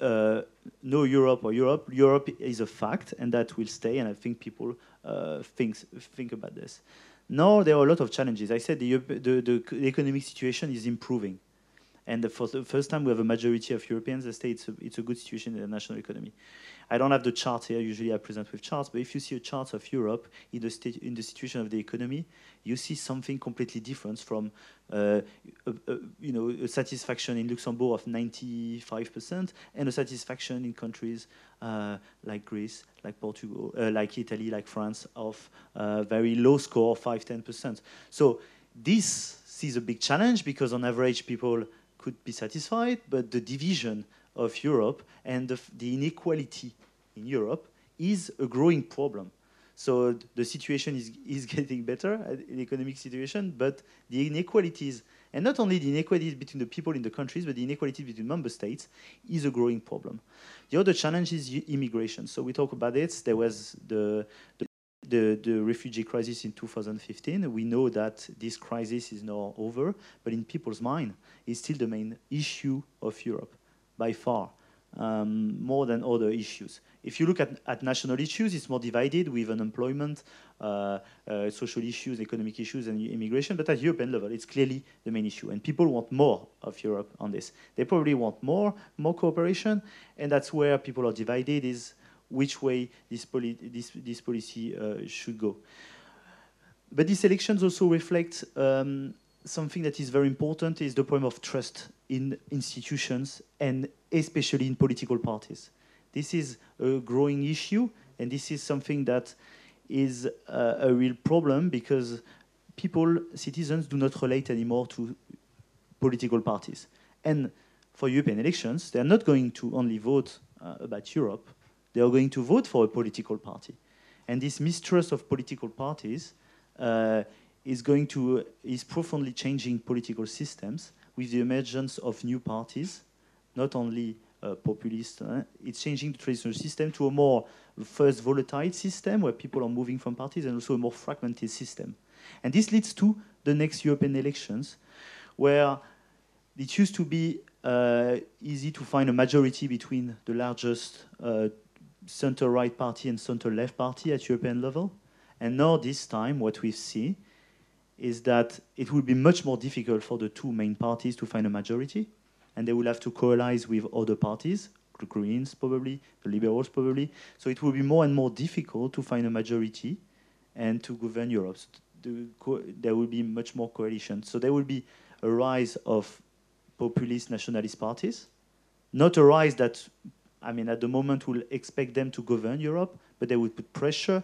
uh, no Europe or Europe. Europe is a fact, and that will stay. And I think people uh, think think about this. Now there are a lot of challenges. I said the, the, the, economic situation is improving, and for the first time we have a majority of Europeans that say it's a, it's a good situation in the national economy. I don't have the chart here. Usually I present with charts, but if you see a chart of Europe in the, in the situation of the economy, you see something completely different from, uh, a, a, you know, a satisfaction in Luxembourg of 95% and a satisfaction in countries uh, like Greece, like Portugal, uh, like Italy, like France of uh, very low score, 5 10%. So this is a big challenge because on average people could be satisfied, but the division of Europe and the, the inequality in Europe is a growing problem. So the situation is, is getting better, uh, the economic situation, but the inequalities, and not only the inequalities between the people in the countries, but the inequality between member states is a growing problem. The other challenge is immigration. So we talk about it. There was the, the the, the, refugee crisis in 2015. We know that this crisis is now over, but in people's mind, it's still the main issue of Europe by far, um, more than other issues. If you look at, at national issues, it's more divided with unemployment, uh, uh, social issues, economic issues, and immigration. But at European level, it's clearly the main issue. And people want more of Europe on this. They probably want more, more cooperation, and that's where people are divided is which way this, poli this, this policy uh, should go. But these elections also reflect um, something that is very important is the problem of trust in institutions and especially in political parties. This is a growing issue, and this is something that is uh, a real problem because people, citizens, do not relate anymore to political parties. And for European elections, they are not going to only vote uh, about Europe, they are going to vote for a political party. And this mistrust of political parties uh, is going to is profoundly changing political systems with the emergence of new parties, not only uh, populist. Uh, it's changing the traditional system to a more first volatile system where people are moving from parties and also a more fragmented system. And this leads to the next European elections where it used to be uh, easy to find a majority between the largest uh, center right party and center left party at European level. And now, this time, what we see is that it will be much more difficult for the two main parties to find a majority, and they will have to coalesce with other parties, the Greens probably, the Liberals probably. So it will be more and more difficult to find a majority and to govern Europe. So the there will be much more coalition. So there will be a rise of populist nationalist parties, not a rise that, I mean, at the moment we'll expect them to govern Europe, but they will put pressure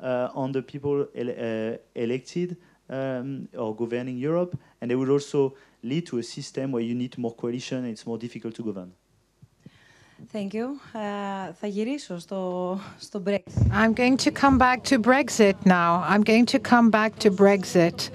uh, on the people ele uh, elected um, or governing Europe, and they will also lead to a system where you need more coalition and it's more difficult to govern. Thank you. Uh, θα γυρίσω στο, στο Brexit. I'm going to come back to Brexit now. I'm going to come back to Brexit.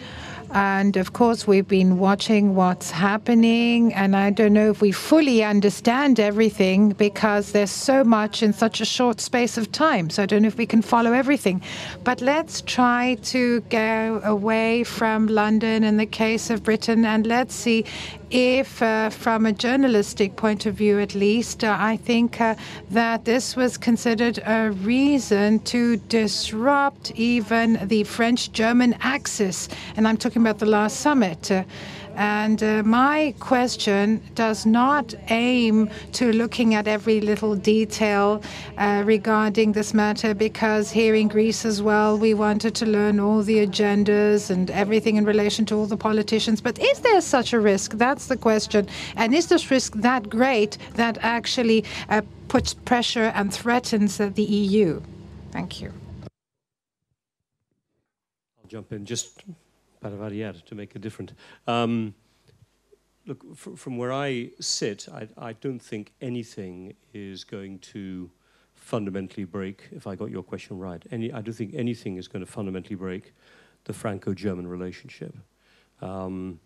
And of course, we've been watching what's happening. And I don't know if we fully understand everything because there's so much in such a short space of time. So I don't know if we can follow everything. But let's try to go away from London in the case of Britain and let's see if, uh, from a journalistic point of view at least, uh, I think uh, that this was considered a reason to disrupt even the French German axis. And I'm talking about the last summit. And uh, my question does not aim to looking at every little detail uh, regarding this matter, because here in Greece as well, we wanted to learn all the agendas and everything in relation to all the politicians. But is there such a risk? That's the question. And is this risk that great that actually uh, puts pressure and threatens the EU? Thank you. I'll jump in just para variar, to make a difference. Um, look, from where I sit, I, I, don't think anything is going to fundamentally break, if I got your question right, any, I don't think anything is going to fundamentally break the Franco-German relationship. Um,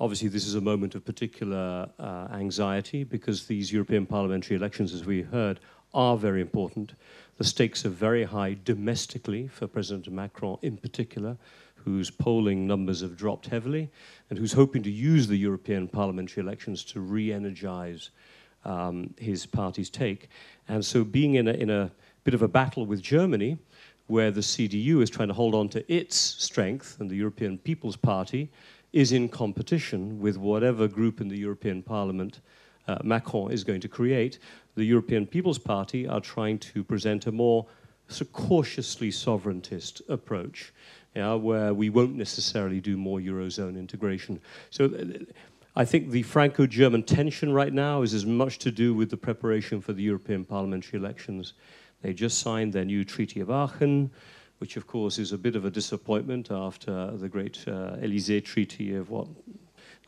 obviously, this is a moment of particular uh, anxiety because these European parliamentary elections, as we heard, are very important. The stakes are very high domestically for President Macron in particular whose polling numbers have dropped heavily and who's hoping to use the European parliamentary elections to re-energize um, his party's take. And so being in a, in a bit of a battle with Germany, where the CDU is trying to hold on to its strength and the European People's Party is in competition with whatever group in the European Parliament uh, Macron is going to create, the European People's Party are trying to present a more of cautiously sovereigntist approach yeah, where we won't necessarily do more Eurozone integration. So I think the Franco-German tension right now is as much to do with the preparation for the European parliamentary elections. They just signed their new Treaty of Aachen, which of course is a bit of a disappointment after the great uh, Elysee Treaty of what,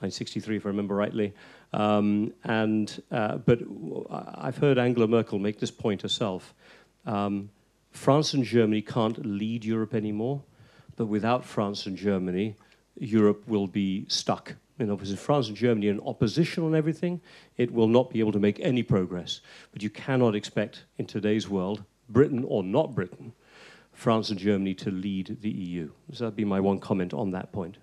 1963 if I remember rightly. Um, and, uh, but I've heard Angela Merkel make this point herself. Um, France and Germany can't lead Europe anymore. But without France and Germany, Europe will be stuck. You know, because France and Germany are in opposition on everything, it will not be able to make any progress. But you cannot expect in today's world, Britain or not Britain, France and Germany to lead the EU. So that'd be my one comment on that point.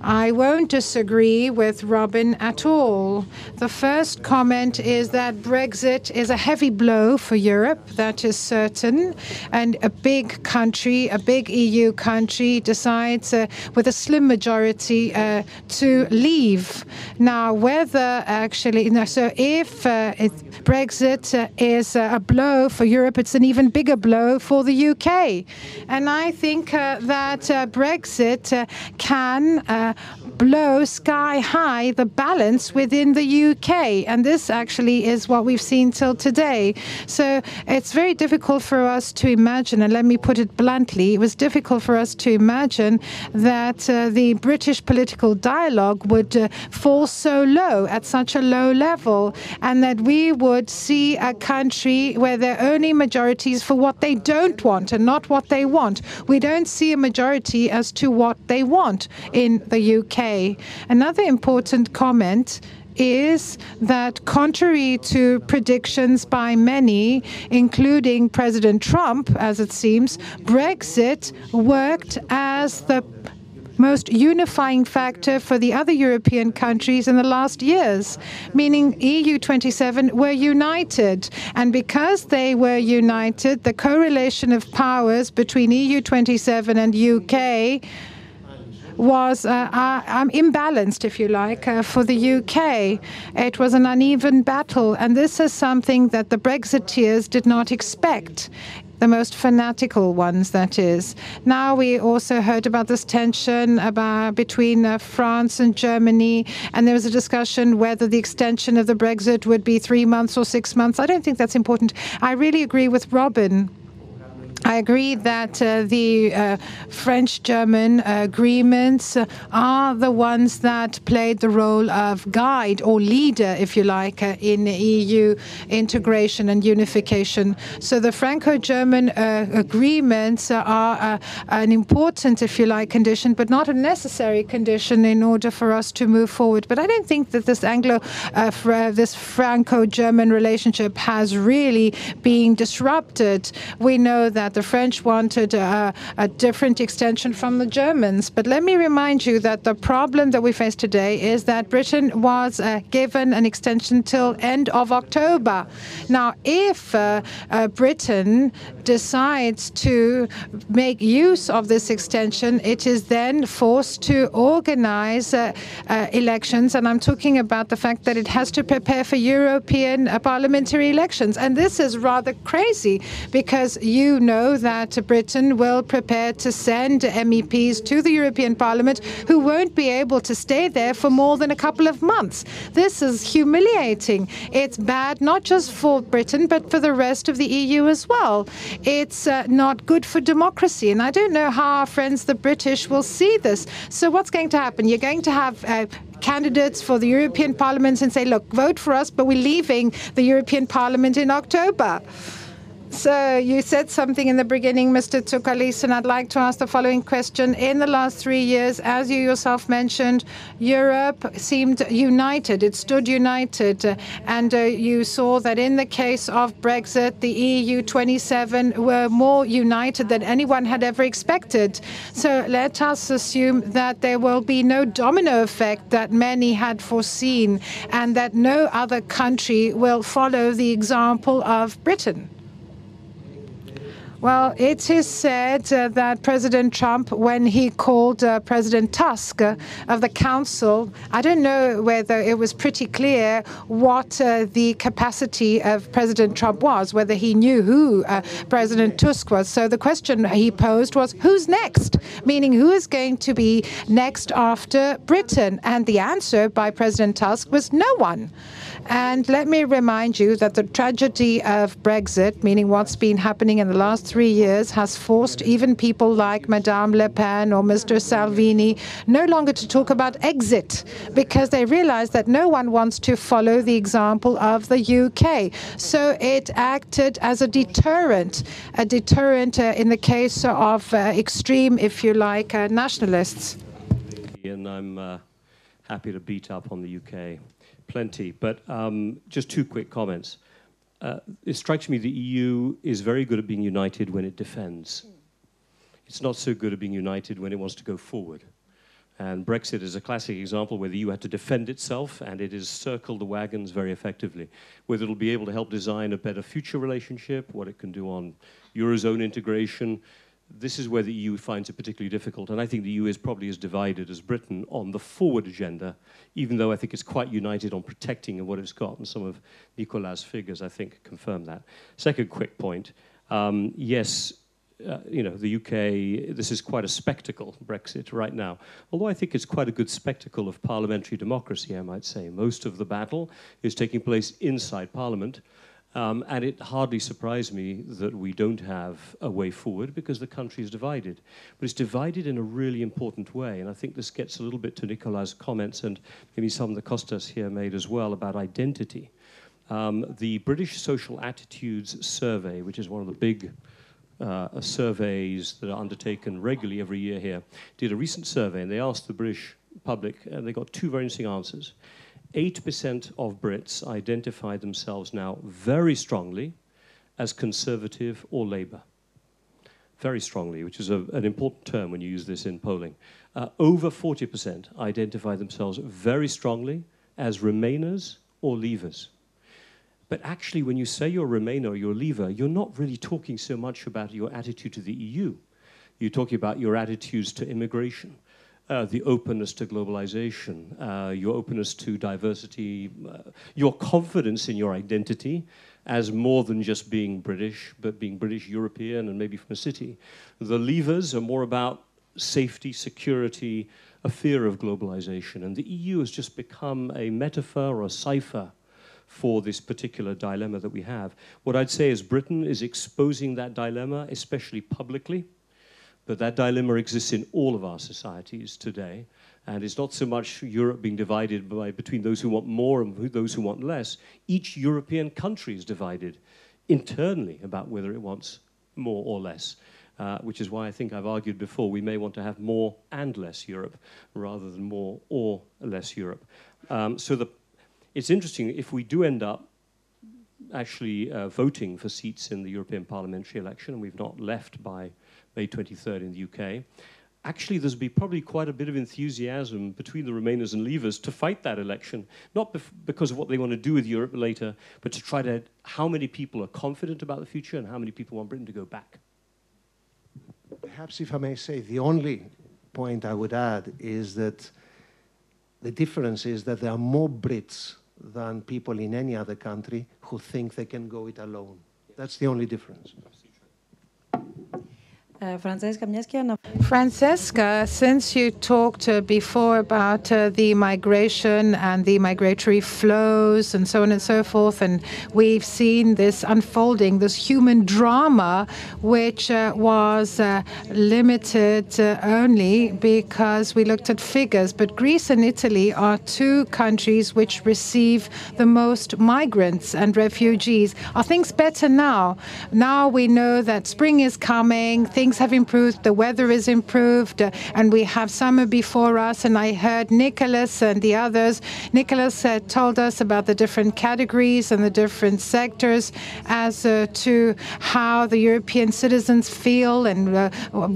I won't disagree with Robin at all. The first comment is that Brexit is a heavy blow for Europe, that is certain. And a big country, a big EU country, decides uh, with a slim majority uh, to leave. Now, whether actually, no, so if uh, it, Brexit uh, is a blow for Europe, it's an even bigger blow for the UK. And I think uh, that uh, Brexit can uh, blow sky high the balance within the UK. And this actually is what we've seen till today. So it's very difficult for us to imagine, and let me put it bluntly, it was difficult for us to imagine that uh, the British political dialogue would uh, fall so low at such a low level, and that we would see a country where there are only majorities for what they don't want and not what they want. We don't see a majority as to what they want in the UK. Another important comment is that contrary to predictions by many, including President Trump, as it seems, Brexit worked as the most unifying factor for the other European countries in the last years, meaning EU 27 were united. And because they were united, the correlation of powers between EU 27 and UK was uh, uh, imbalanced, if you like, uh, for the UK. It was an uneven battle, and this is something that the Brexiteers did not expect the most fanatical ones, that is. Now we also heard about this tension about between uh, France and Germany, and there was a discussion whether the extension of the Brexit would be three months or six months. I don't think that's important. I really agree with Robin. I agree that uh, the uh, French German agreements are the ones that played the role of guide or leader, if you like, uh, in EU integration and unification. So the Franco German uh, agreements are uh, an important, if you like, condition, but not a necessary condition in order for us to move forward. But I don't think that this Anglo, uh, this Franco German relationship has really been disrupted. We know that the French wanted a, a, different extension from the Germans. But let me remind you that the problem that we face today is that Britain was uh, given an extension till end of October. Now, if uh, uh, Britain decides to make use of this extension, it is then forced to organize uh, elections. And I'm talking about the fact that it has to prepare for European parliamentary elections. And this is rather crazy because you know know that Britain will prepare to send MEPs to the European Parliament who won't be able to stay there for more than a couple of months. This is humiliating. It's bad not just for Britain, but for the rest of the EU as well. It's uh, not good for democracy. And I don't know how our friends, the British, will see this. So, what's going to happen? You're going to have uh, candidates for the European Parliament and say, look, vote for us, but we're leaving the European Parliament in October. So you said something in the beginning, Mr. Tsoukalis, and I'd like to ask the following question. In the last three years, as you yourself mentioned, Europe seemed united. It stood united. And uh, you saw that in the case of Brexit, the EU 27 were more united than anyone had ever expected. So let us assume that there will be no domino effect that many had foreseen and that no other country will follow the example of Britain. Well, it is said uh, that President Trump, when he called uh, President Tusk uh, of the Council, I don't know whether it was pretty clear what uh, the capacity of President Trump was, whether he knew who uh, President Tusk was. So the question he posed was, who's next? Meaning, who is going to be next after Britain? And the answer by President Tusk was no one. And let me remind you that the tragedy of Brexit, meaning what's been happening in the last three years, has forced even people like Madame Le Pen or Mr. Salvini no longer to talk about exit because they realize that no one wants to follow the example of the UK. So it acted as a deterrent, a deterrent uh, in the case of uh, extreme, if you like, uh, nationalists. And I'm uh, happy to beat up on the UK plenty. But um, just two quick comments. Uh, it strikes me the EU is very good at being united when it defends. It's not so good at being united when it wants to go forward. And Brexit is a classic example where the EU had to defend itself and it has circled the wagons very effectively. Whether it'll be able to help design a better future relationship, what it can do on Eurozone integration, this is where the EU finds it particularly difficult. And I think the EU is probably as divided as Britain on the forward agenda, even though I think it's quite united on protecting what it's got. And some of Nicolas' figures, I think, confirm that. Second quick point. Um, yes, uh, you know, the UK, this is quite a spectacle, Brexit, right now. Although I think it's quite a good spectacle of parliamentary democracy, I might say. Most of the battle is taking place inside Parliament. Um, and it hardly surprised me that we don't have a way forward because the country is divided. But it's divided in a really important way. And I think this gets a little bit to Nicola's comments and maybe some that Costas here made as well about identity. Um, the British Social Attitudes Survey, which is one of the big uh, surveys that are undertaken regularly every year here, did a recent survey and they asked the British public, and they got two very interesting answers. 8% of Brits identify themselves now very strongly as conservative or Labour. very strongly, which is a, an important term when you use this in polling. Uh, over 40% identify themselves very strongly as Remainers or Leavers. But actually, when you say you're a Remainer or you're a Leaver, you're not really talking so much about your attitude to the EU. You're talking about your attitudes to immigration, uh, the openness to globalization, uh, your openness to diversity, uh, your confidence in your identity as more than just being British, but being British, European, and maybe from a city. The levers are more about safety, security, a fear of globalization. And the EU has just become a metaphor or a cipher for this particular dilemma that we have. What I'd say is Britain is exposing that dilemma, especially publicly, but that dilemma exists in all of our societies today. And it's not so much Europe being divided by, between those who want more and those who want less. Each European country is divided internally about whether it wants more or less. Uh, which is why I think I've argued before we may want to have more and less Europe rather than more or less Europe. Um, so the, it's interesting if we do end up actually uh, voting for seats in the European parliamentary election, and we've not left by May 23rd in the UK, actually there's be probably quite a bit of enthusiasm between the Remainers and Leavers to fight that election, not because of what they want to do with Europe later, but to try to how many people are confident about the future and how many people want Britain to go back. Perhaps, if I may say, the only point I would add is that the difference is that there are more Brits than people in any other country who think they can go it alone. That's the only difference. Francesca, since you talked uh, before about uh, the migration and the migratory flows and so on and so forth, and we've seen this unfolding, this human drama, which uh, was uh, limited uh, only because we looked at figures. But Greece and Italy are two countries which receive the most migrants and refugees. Are things better now? Now we know that spring is coming, things have improved, the weather is improved, uh, and we have summer before us. And I heard Nicolas and the others. Nicolas uh, told us about the different categories and the different sectors as uh, to how the European citizens feel and uh,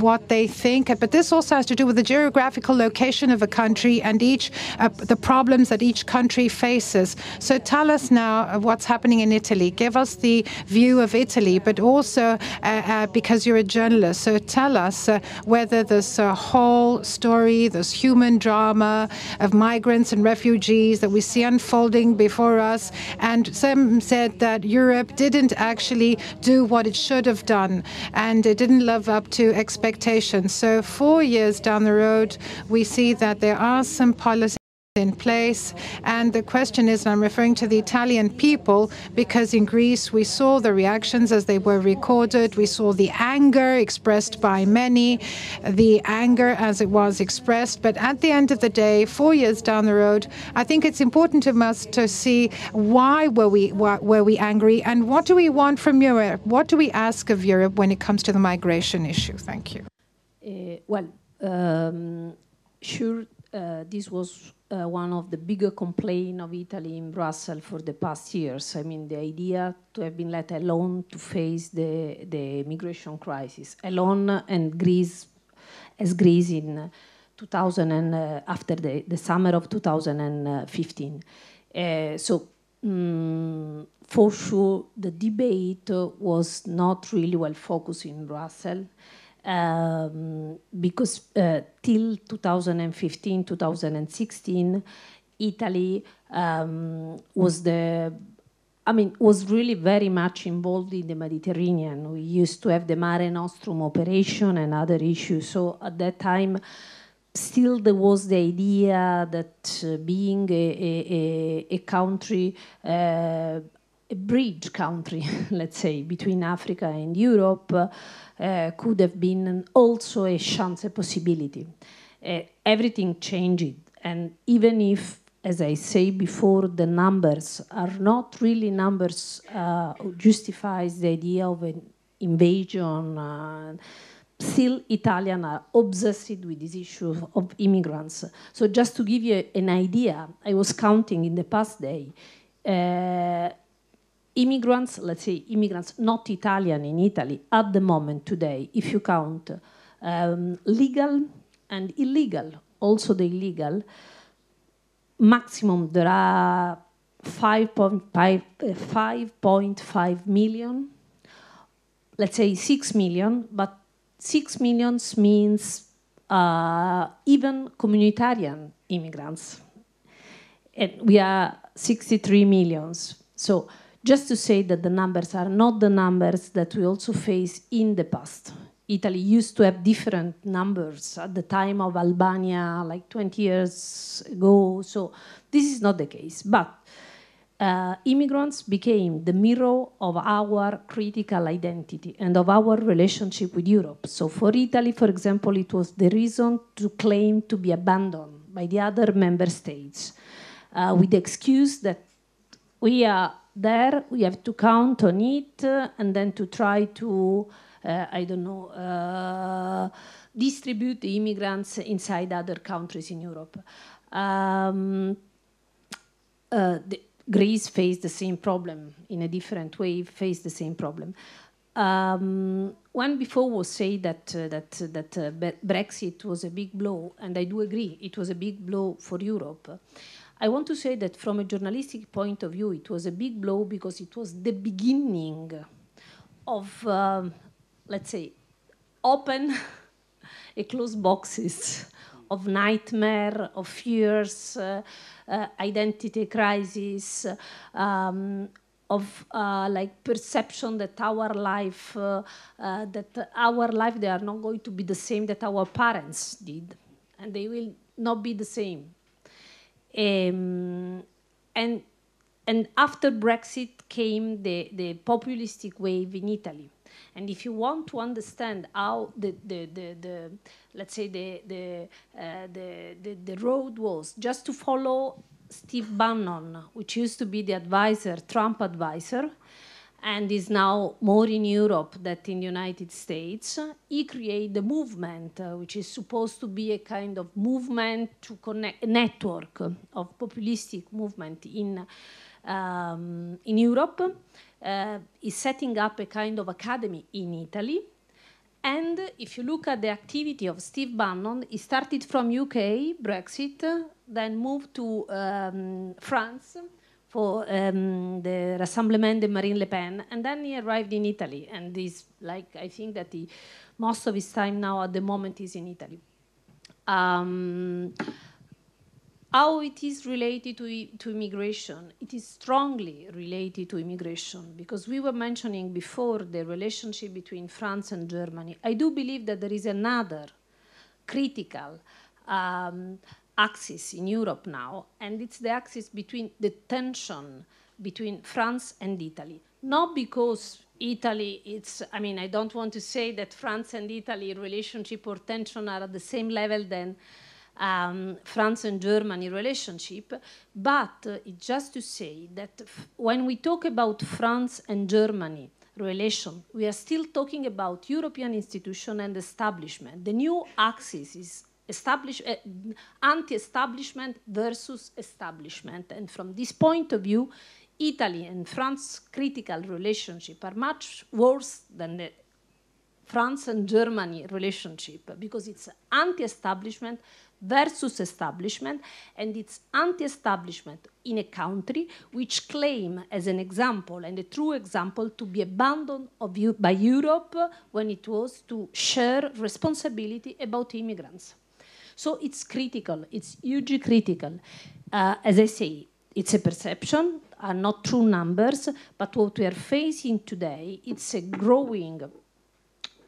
what they think. But this also has to do with the geographical location of a country and each uh, the problems that each country faces. So tell us now what's happening in Italy. Give us the view of Italy, but also uh, because you're a journalist. So tell us uh, whether this uh, whole story, this human drama of migrants and refugees that we see unfolding before us, and some said that Europe didn't actually do what it should have done, and it didn't live up to expectations. So four years down the road, we see that there are some policies in place. And the question is, and I'm referring to the Italian people, because in Greece we saw the reactions as they were recorded. We saw the anger expressed by many, the anger as it was expressed. But at the end of the day, four years down the road, I think it's important to us to see why were we were we angry and what do we want from Europe? What do we ask of Europe when it comes to the migration issue? Thank you. Uh, well, um, sure, uh, this was uh, one of the bigger complaints of Italy in Brussels for the past years. I mean, the idea to have been let alone to face the, the migration crisis, alone and Greece, as Greece in 2000 and uh, after the, the summer of 2015. Uh, so, um, for sure, the debate was not really well focused in Brussels um, because uh, till 2015, 2016, Italy um, was the I mean, was really very much involved in the Mediterranean. We used to have the Mare Nostrum operation and other issues. So at that time, still there was the idea that uh, being a, a, a country, uh, a bridge country, let's say, between Africa and Europe, uh, could have been also a chance, a possibility. Uh, everything changed, and even if, as I say before, the numbers are not really numbers uh, justifies the idea of an invasion. Uh, still, Italians are obsessed with this issue of immigrants. So, just to give you an idea, I was counting in the past day. Uh, immigrants, let's say immigrants not Italian in Italy at the moment today, if you count um, legal and illegal, also the illegal, maximum there are 5.5 5.5 million, let's say 6 million, but 6 millions means uh, even communitarian immigrants. And we are 63 millions. So just to say that the numbers are not the numbers that we also face in the past. Italy used to have different numbers at the time of Albania, like 20 years ago. So this is not the case. But uh, immigrants became the mirror of our critical identity and of our relationship with Europe. So for Italy, for example, it was the reason to claim to be abandoned by the other member states uh, with the excuse that we are there, we have to count on it, uh, and then to try to, uh, I don't know, uh, distribute the immigrants inside other countries in Europe. Um, uh, Greece faced the same problem in a different way, faced the same problem. Um, one before was say that uh, that that uh, Brexit was a big blow, and I do agree, it was a big blow for Europe. I want to say that from a journalistic point of view, it was a big blow because it was the beginning of, um, let's say, open and closed boxes of nightmare, of fears, uh, uh, identity crisis, um, of uh, like perception that our life, uh, uh, that our life, they are not going to be the same that our parents did, and they will not be the same. Um, and and after Brexit came the, the populistic wave in Italy. And if you want to understand how the, the, the, the let's say the, the, uh, the, the, the road was, just to follow Steve Bannon, which used to be the advisor, Trump advisor, and is now more in Europe than in the United States, he created a movement uh, which is supposed to be a kind of movement to connect, a network of populistic movement in, um, in Europe. Uh, is setting up a kind of academy in Italy. And if you look at the activity of Steve Bannon, he started from UK, Brexit, then moved to um, France, for um, the Rassemblement de Marine Le Pen, and then he arrived in Italy. And this, like, I think that he, most of his time now at the moment is in Italy. Um, how it is related to, to immigration? It is strongly related to immigration because we were mentioning before the relationship between France and Germany. I do believe that there is another critical um, axis in Europe now, and it's the axis between the tension between France and Italy. Not because Italy, it's, I mean, I don't want to say that France and Italy relationship or tension are at the same level than um, France and Germany relationship, but uh, just to say that when we talk about France and Germany relation, we are still talking about European institution and establishment. The new axis is establish, uh, anti-establishment versus establishment. And from this point of view, Italy and France critical relationship are much worse than the France and Germany relationship because it's anti-establishment versus establishment and it's anti-establishment in a country which claim as an example and a true example to be abandoned by Europe when it was to share responsibility about immigrants. So it's critical, it's hugely critical. Uh, as I say, it's a perception, are not true numbers, but what we are facing today, it's a growing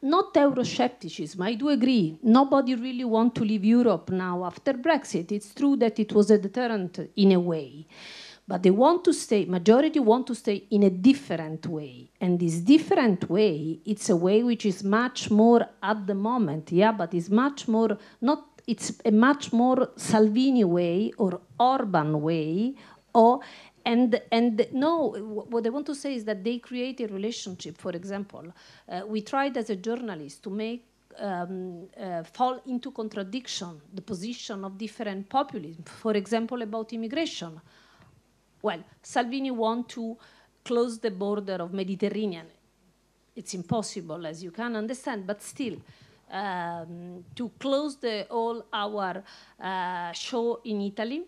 not Euroscepticism, I do agree. Nobody really wants to leave Europe now after Brexit. It's true that it was a deterrent in a way. But they want to stay, majority want to stay in a different way. And this different way, it's a way which is much more at the moment, yeah, but it's much more, not it's a much more Salvini way or Orban way, or and and no, what I want to say is that they create a relationship. For example, uh, we tried as a journalist to make um, uh, fall into contradiction the position of different populism. For example, about immigration. Well, Salvini want to close the border of Mediterranean. It's impossible, as you can understand, but still, um, to close the, all our uh, show in Italy.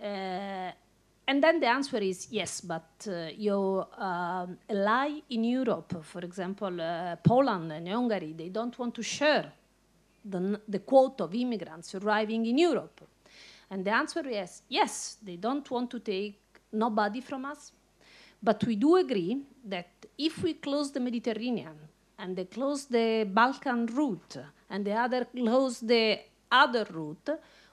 Uh, and then the answer is yes, but uh, your um, ally in Europe, for example, uh, Poland and Hungary, they don't want to share the, the quote of immigrants arriving in Europe. And the answer is yes, they don't want to take nobody from us. But we do agree that if we close the Mediterranean and they close the Balkan route and the other close the other route,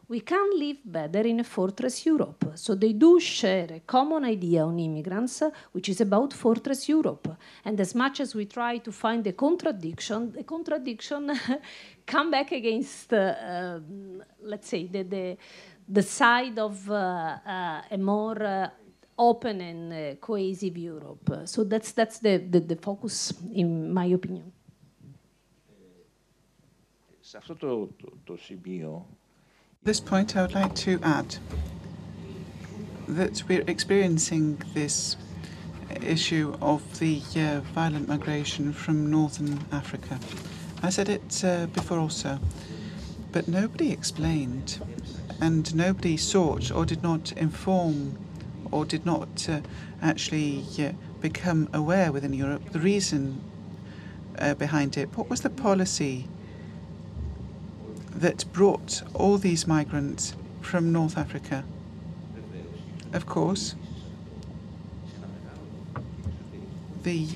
we can live better in a fortress Europe. So they do share a common idea on immigrants, which is about fortress Europe. And as much as we try to find the contradiction, the contradiction come back against, uh, let's say, the, the, the side of uh, uh, a more uh, open and uh, cohesive Europe. Uh, so that's that's the, the, the, focus, in my opinion. This point, I would like to add that we're experiencing this issue of the uh, violent migration from northern Africa. I said it uh, before also, but nobody explained and nobody sought or did not inform or did not uh, actually uh, become aware within Europe the reason uh, behind it. What was the policy that brought all these migrants from North Africa. Of course, the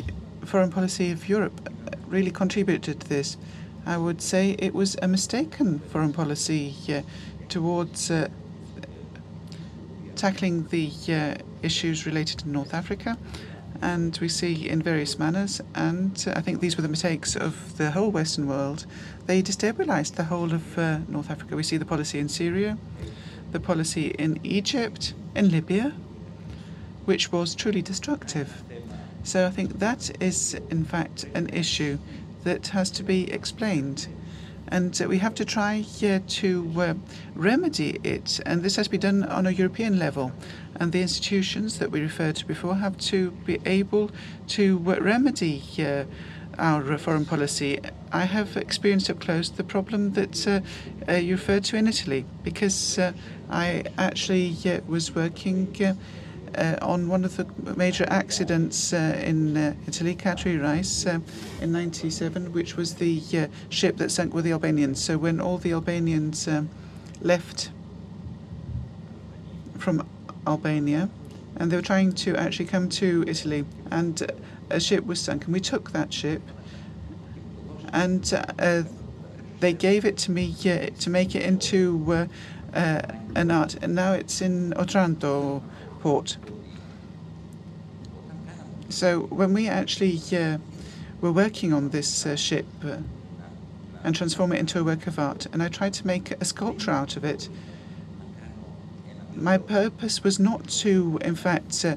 foreign policy of Europe really contributed to this. I would say it was a mistaken foreign policy uh, towards uh, tackling the uh, issues related to North Africa and we see in various manners, and I think these were the mistakes of the whole Western world. They destabilized the whole of uh, North Africa. We see the policy in Syria, the policy in Egypt, in Libya, which was truly destructive. So I think that is, in fact, an issue that has to be explained. And uh, we have to try to uh, remedy it, and this has to be done on a European level and the institutions that we referred to before have to be able to remedy uh, our foreign policy. I have experienced up close the problem that uh, uh, you referred to in Italy because uh, I actually uh, was working uh, on one of the major accidents in Italy, Katër i Radës, in 97, which was the ship that sank with the Albanians. So when all the Albanians left from Albania, and they were trying to actually come to Italy, and a ship was sunk, and we took that ship, and uh, they gave it to me uh, to make it into uh, uh, an art, and now it's in Otranto port. So when we actually uh, were working on this uh, ship and transform it into a work of art, and I tried to make a sculpture out of it my purpose was not to, in fact, uh,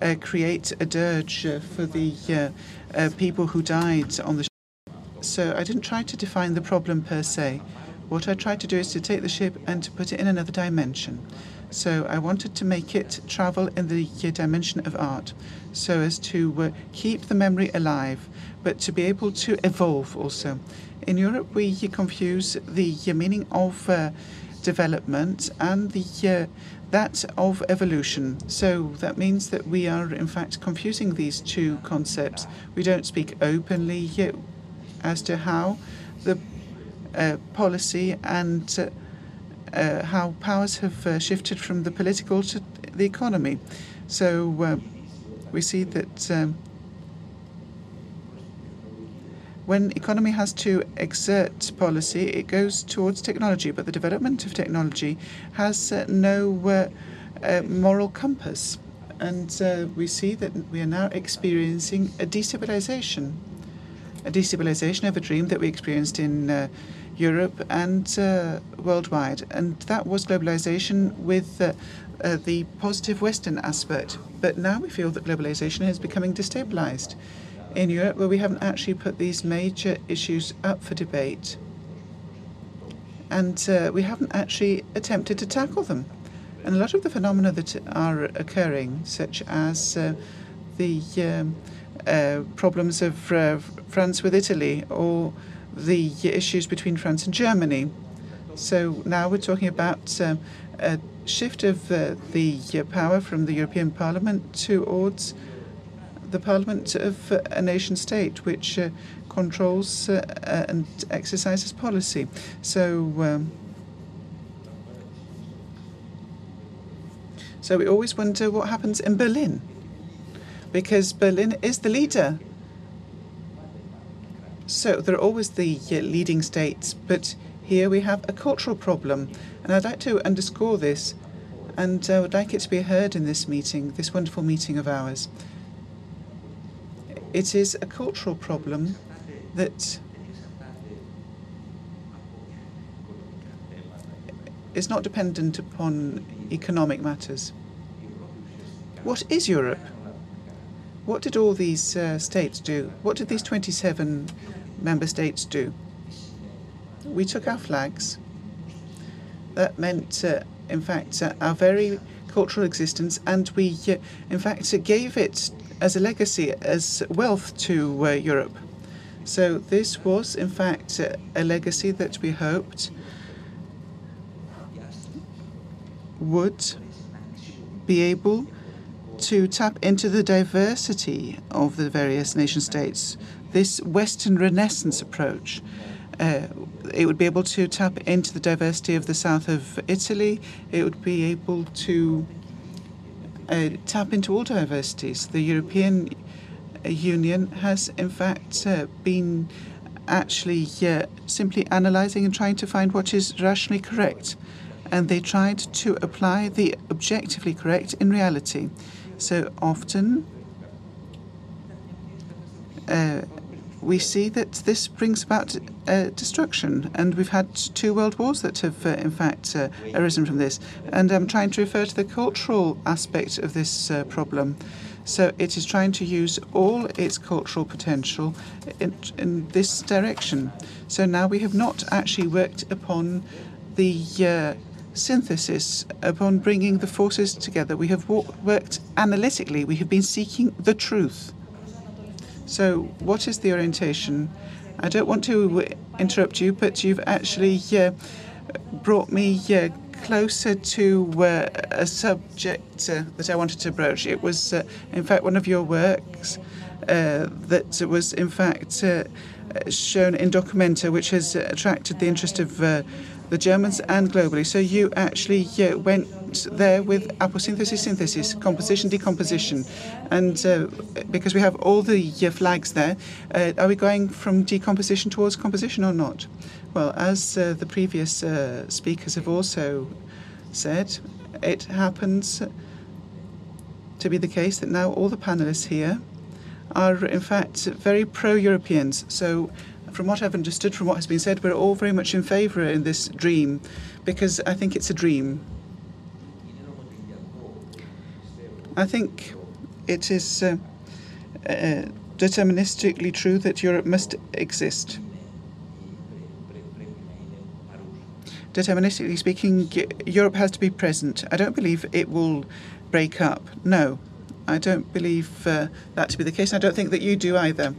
uh, create a dirge uh, for the uh, uh, people who died on the ship. So I didn't try to define the problem per se. What I tried to do is to take the ship and to put it in another dimension. So I wanted to make it travel in the dimension of art, so as to uh, keep the memory alive, but to be able to evolve also. In Europe, we confuse the meaning of development and the that of evolution. So that means that we are, in fact, confusing these two concepts. We don't speak openly yet as to how the uh, policy and uh, uh, how powers have uh, shifted from the political to the economy. So uh, we see that um, when economy has to exert policy, it goes towards technology, but the development of technology has uh, no uh, uh, moral compass. And we see that we are now experiencing a destabilization, a destabilization of a dream that we experienced in Europe and uh, worldwide. And that was globalization with the positive Western aspect. But now we feel that globalization is becoming destabilized in Europe where we haven't actually put these major issues up for debate. And uh, we haven't actually attempted to tackle them. And a lot of the phenomena that are occurring, such as uh, the um, uh, problems of uh, France with Italy or the issues between France and Germany. So now we're talking about um, a shift of uh, the power from the European Parliament towards the Parliament of a nation state, which uh, controls uh, and exercises policy. So. Um, so we always wonder what happens in Berlin, because Berlin is the leader. So there are always the leading states, but here we have a cultural problem, and I'd like to underscore this, and I would like it to be heard in this meeting, this wonderful meeting of ours. It is a cultural problem that is not dependent upon economic matters. What is Europe? What did all these uh, states do? What did these 27 member states do? We took our flags. That meant, uh, in fact, uh, our very cultural existence, and we, uh, in fact, gave it as a legacy, as wealth to uh, Europe. So this was, in fact, a legacy that we hoped would be able to tap into the diversity of the various nation states. This Western Renaissance approach. Uh, it would be able to tap into the diversity of the south of Italy. It would be able to uh, tap into all diversities. The European Union has, in fact, uh, been actually uh, simply analysing and trying to find what is rationally correct. And they tried to apply the objectively correct in reality. So often we see that this brings about uh, destruction, and we've had two world wars that have, uh, in fact, uh, arisen from this. And I'm trying to refer to the cultural aspect of this uh, problem. So it is trying to use all its cultural potential in, in this direction. So now we have not actually worked upon the uh, synthesis, upon bringing the forces together. We have worked analytically. We have been seeking the truth. So, what is the orientation? I don't want to interrupt you, but you've actually uh, brought me uh, closer to uh, a subject uh, that I wanted to broach. It was, uh, in fact, one of your works uh, that was, in fact, shown in Documenta, which has attracted the interest of the Germans and globally. So you actually went there with aposynthesis, synthesis, composition, decomposition. And uh, because we have all the flags there, uh, are we going from decomposition towards composition or not? Well, as uh, the previous uh, speakers have also said, it happens to be the case that now all the panelists here are, in fact, very pro Europeans. So, from what I've understood from what has been said, we're all very much in favour in this dream because I think it's a dream. I think it is uh, uh, deterministically true that Europe must exist. deterministically speaking, Europe has to be present. I don't believe it will break up. No, I don't believe uh, that to be the case. I don't think that you do either.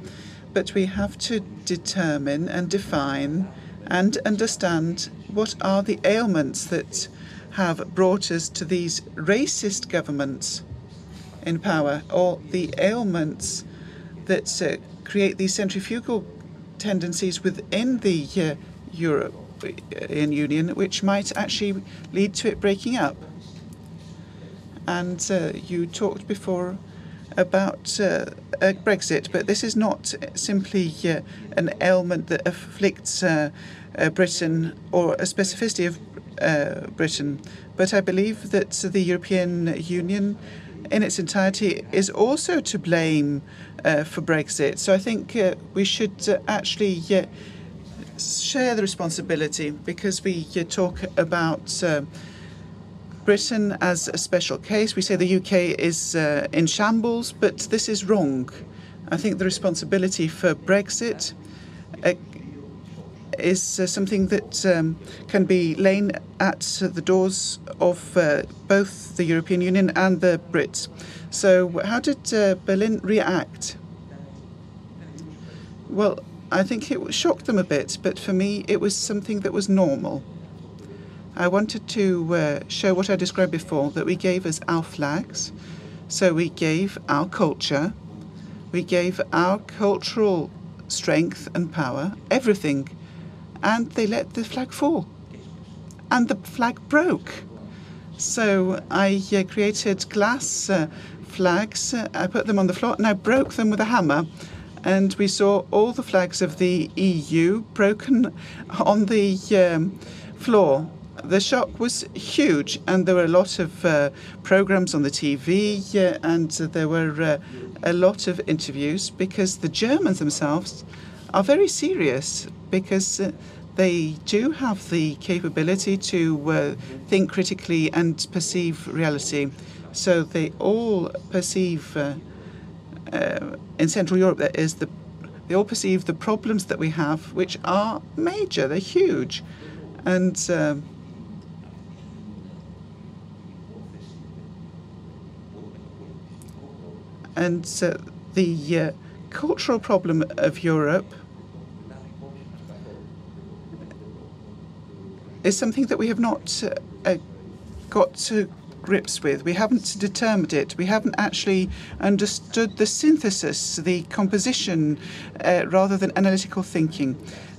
But we have to determine and define and understand what are the ailments that have brought us to these racist governments in power, or the ailments that uh, create these centrifugal tendencies within the uh, European Union, which might actually lead to it breaking up. And uh, you talked before about uh, Brexit, but this is not simply uh, an ailment that afflicts uh, uh, Britain or a specificity of uh, Britain, but I believe that the European Union in its entirety is also to blame for Brexit. So I think we should actually share the responsibility because we talk about uh, Britain as a special case. We say the UK is uh, in shambles, but this is wrong. I think the responsibility for Brexit uh, is uh, something that um, can be lain at the doors of uh, both the European Union and the Brits. So, how did uh, Berlin react? Well, I think it shocked them a bit, but for me, it was something that was normal. I wanted to uh, show what I described before that we gave us our flags, so we gave our culture, we gave our cultural strength and power, everything, and they let the flag fall. And the flag broke. So I uh, created glass uh, flags, uh, I put them on the floor, and I broke them with a hammer. And we saw all the flags of the EU broken on the um, floor. The shock was huge, and there were a lot of uh, programs on the TV, uh, and there were uh, a lot of interviews because the Germans themselves are very serious because uh, they do have the capability to uh, think critically and perceive reality. So they all perceive uh, in Central Europe that is the they all perceive the problems that we have, which are major, they're huge, and. Um, and uh, the uh, cultural problem of Europe is something that we have not uh, got to grips with. We haven't determined it. We haven't actually understood the synthesis, the composition, uh, rather than analytical thinking.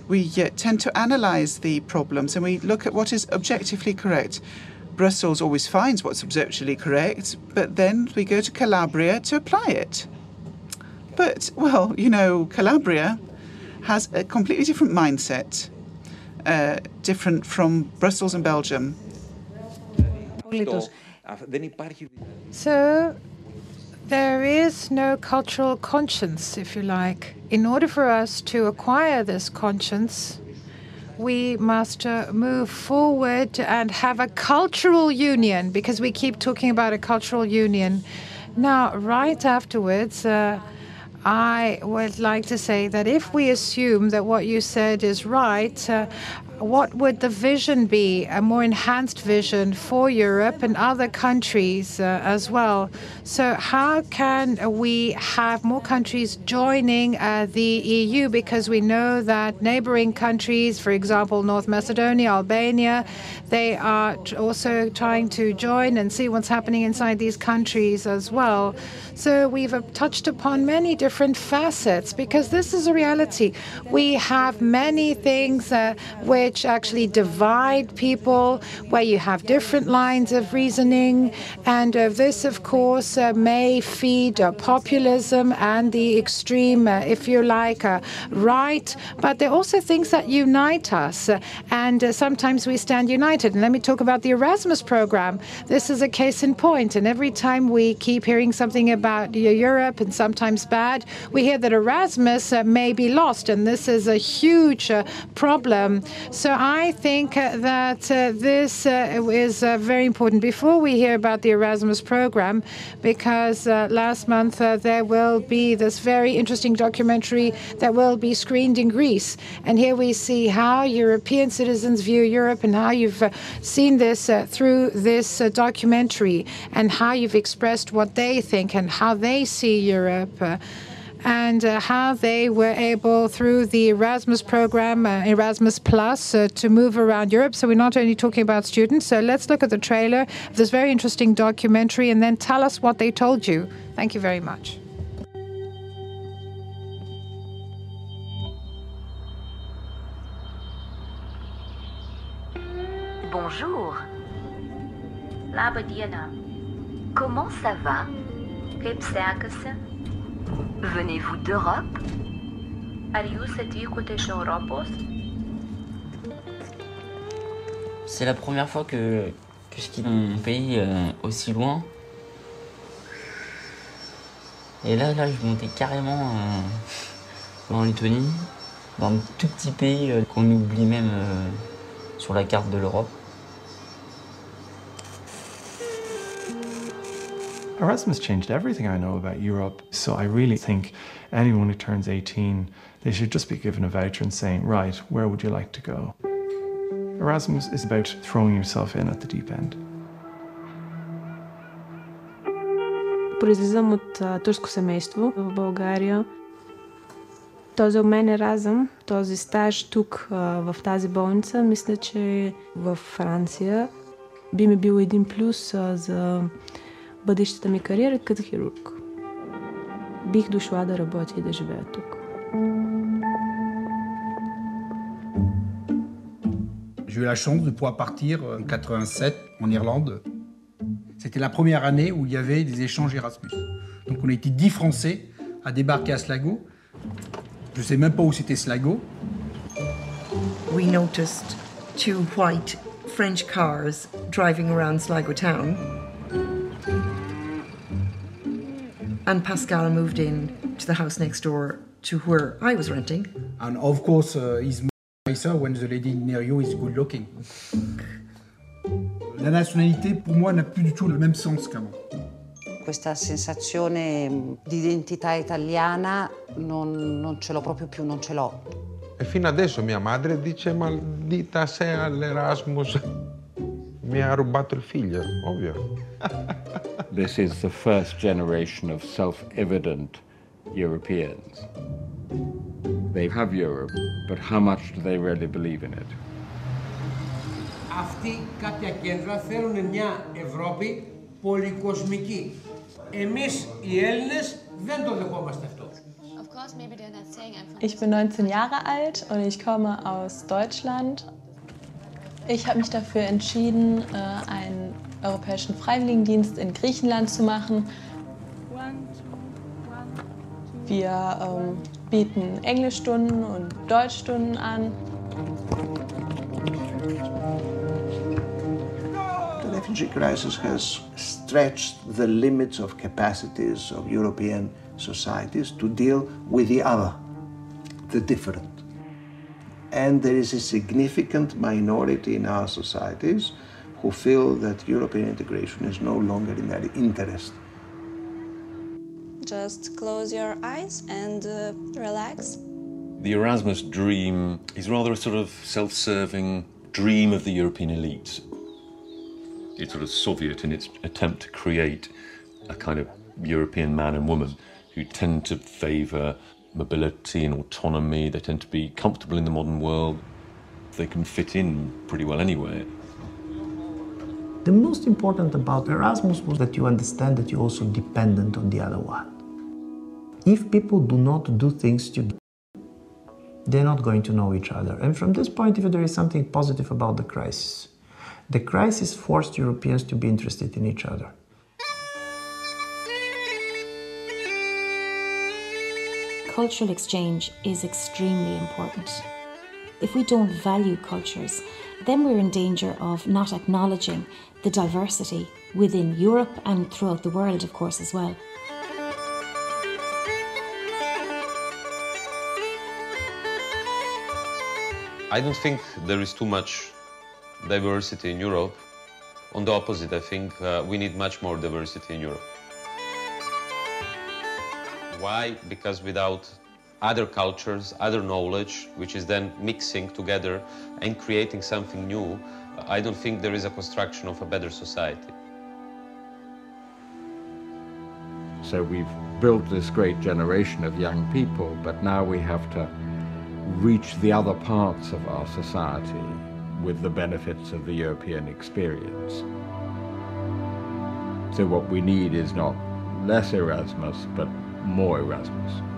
We uh, tend to analyze the problems and we look at what is objectively correct. Brussels always finds what's objectively correct, but then we go to Calabria to apply it. But, well, you know, Calabria has a completely different mindset, uh, different from Brussels and Belgium. So there is no cultural conscience, if you like. In order for us to acquire this conscience, we must uh, move forward and have a cultural union because we keep talking about a cultural union. Now, right afterwards, uh, I would like to say that if we assume that what you said is right, uh, what would the vision be, a more enhanced vision for Europe and other countries uh, as well? So, how can we have more countries joining uh, the EU? Because we know that neighboring countries, for example, North Macedonia, Albania, they are also trying to join and see what's happening inside these countries as well. So, we've uh, touched upon many different facets because this is a reality. We have many things uh, which actually divide people, where you have different lines of reasoning. And uh, this, of course, uh, may feed uh, populism and the extreme, uh, if you like, uh, right. But there are also things that unite us. and uh, sometimes we stand united. And let me talk about the Erasmus program. This is a case in point. And every time we keep hearing something about Europe and sometimes bad, we hear that Erasmus may be lost. And this is a huge problem. So I think uh, that uh, this uh, is uh, very important before we hear about the Erasmus program, because uh, last month uh, there will be this very interesting documentary that will be screened in Greece. And here we see how European citizens view Europe and how you've seen this through this documentary and how you've expressed what they think and how they see Europe and uh, how they were able, through the Erasmus program, uh, Erasmus Plus, uh, to move around Europe. So we're not only talking about students. So let's look at the trailer of this very interesting documentary and then tell us what they told you. Thank you very much. Bonjour. Labadiana. Comment ça va? Venez-vous d'Europe? C'est la première fois que, que je quitte mon pays euh, aussi loin. Et là, là, je montais carrément euh, en Lettonie, dans un tout petit pays euh, qu'on oublie même sur la carte de l'Europe. Erasmus changed everything I know about Europe. So I really think anyone who turns 18, they should just be given a voucher and saying, right, where would you like to go? Erasmus is about throwing yourself in at the deep end. Произлизам от а, турско семейство в България. Този обмен Еразъм, този стаж тук а, в тази болница, мисля, че в Франция би ми бил един плюс а, за бъдещата ми кариера като хирург. Бих дошла да работя и да живея тук. J'ai eu la chance de pouvoir partir en 87 en Irlande. C'était la première année où il y avait des échanges Erasmus. Donc on a été 10 Français à débarquer à Sligo. Je ne sais même pas où c'était Sligo. We noticed two white French cars driving around Sligo town. And Pascal moved in to the house next door to where I was renting. And of course, uh, he's nicer when the lady near you is good looking. La nationalité, pour moi, n'a plus du tout le même sens qu'avant. Questa sensazione mm, di identità italiana non, non ce l'ho proprio più, non ce l'ho. E fino adesso mia madre dice maldita sei all'Erasmus. Mi ha rubato il figlio, ovvio. This is the first generation of self-evident Europeans. They have Europe, but how much do they really believe in it? Αυτοί κάποια κέντρα θέλουν μια Ευρώπη πολυκοσμική. Εμείς οι Έλληνες δεν το δεχόμαστε αυτό. Ich bin 19 Jahre alt und ich komme aus Deutschland. Ich habe mich dafür entschieden, äh, einen europäischen Freiwilligendienst in Griechenland zu machen. Wir ähm, bieten Englischstunden und Deutschstunden an. The refugee crisis has stretched the limits of capacities of European societies to deal with the other, the different. And there is a significant minority in our societies who feel that European integration is no longer in their interest. Just close your eyes and uh, relax. The Erasmus dream is rather a sort of self serving dream of the European elites. It's sort of Soviet in its attempt to create a kind of European man and woman who tend to favour mobility and autonomy. They tend to be comfortable in the modern world. They can fit in pretty well anywhere. The most important about Erasmus was that you understand that you're also dependent on the other one. If people do not do things together, they're not going to know each other. And from this point of view, there is something positive about the crisis. The crisis forced Europeans to be interested in each other. Cultural exchange is extremely important. If we don't value cultures, then we're in danger of not acknowledging the diversity within Europe and throughout the world, of course, as well. I don't think there is too much diversity in Europe. On the opposite, I think uh, we need much more diversity in Europe. Why? Because without other cultures, other knowledge, which is then mixing together and creating something new, I don't think there is a construction of a better society. So we've built this great generation of young people, but now we have to reach the other parts of our society with the benefits of the European experience. So what we need is not less Erasmus, but more Erasmus.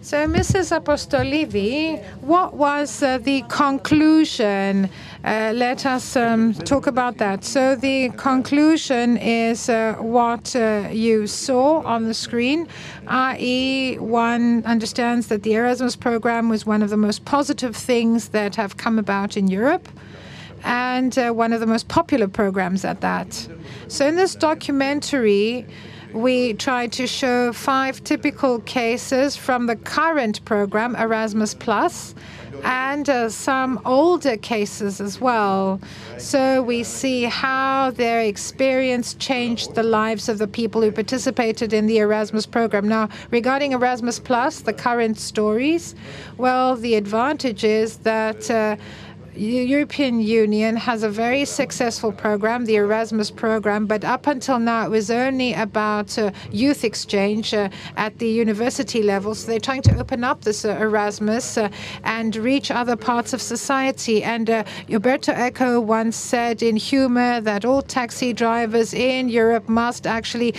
So, Mrs. Apostolidi, what was uh, the conclusion? Uh, let us um, talk about that. So, the conclusion is uh, what uh, you saw on the screen, i.e., one understands that the Erasmus program was one of the most positive things that have come about in Europe and uh, one of the most popular programs at that. So, in this documentary, we tried to show five typical cases from the current program, Erasmus Plus, and uh, some older cases as well. So we see how their experience changed the lives of the people who participated in the Erasmus program. Now, regarding Erasmus Plus, the current stories, well, the advantage is that. Uh, European Union has a very successful program, the Erasmus program, but up until now it was only about uh, youth exchange uh, at the university level. So they're trying to open up this uh, Erasmus uh, and reach other parts of society. And uh, Umberto Eco once said in humor that all taxi drivers in Europe must actually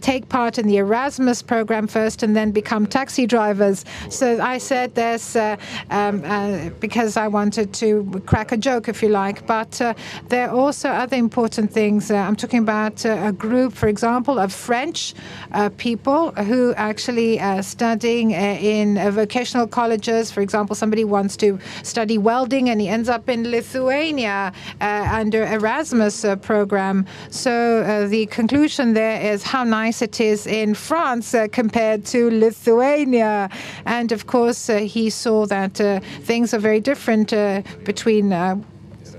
take part in the Erasmus program first and then become taxi drivers. So I said this uh, um, uh, because I wanted to crack a joke, if you like. But uh, there are also other important things. Uh, I'm talking about uh, a group, for example, of French uh, people who actually are studying in vocational colleges. For example, somebody wants to study welding and he ends up in Lithuania under Erasmus program. So the conclusion there is how nice it is in France uh, compared to Lithuania. And of course, uh, he saw that uh, things are very different uh, between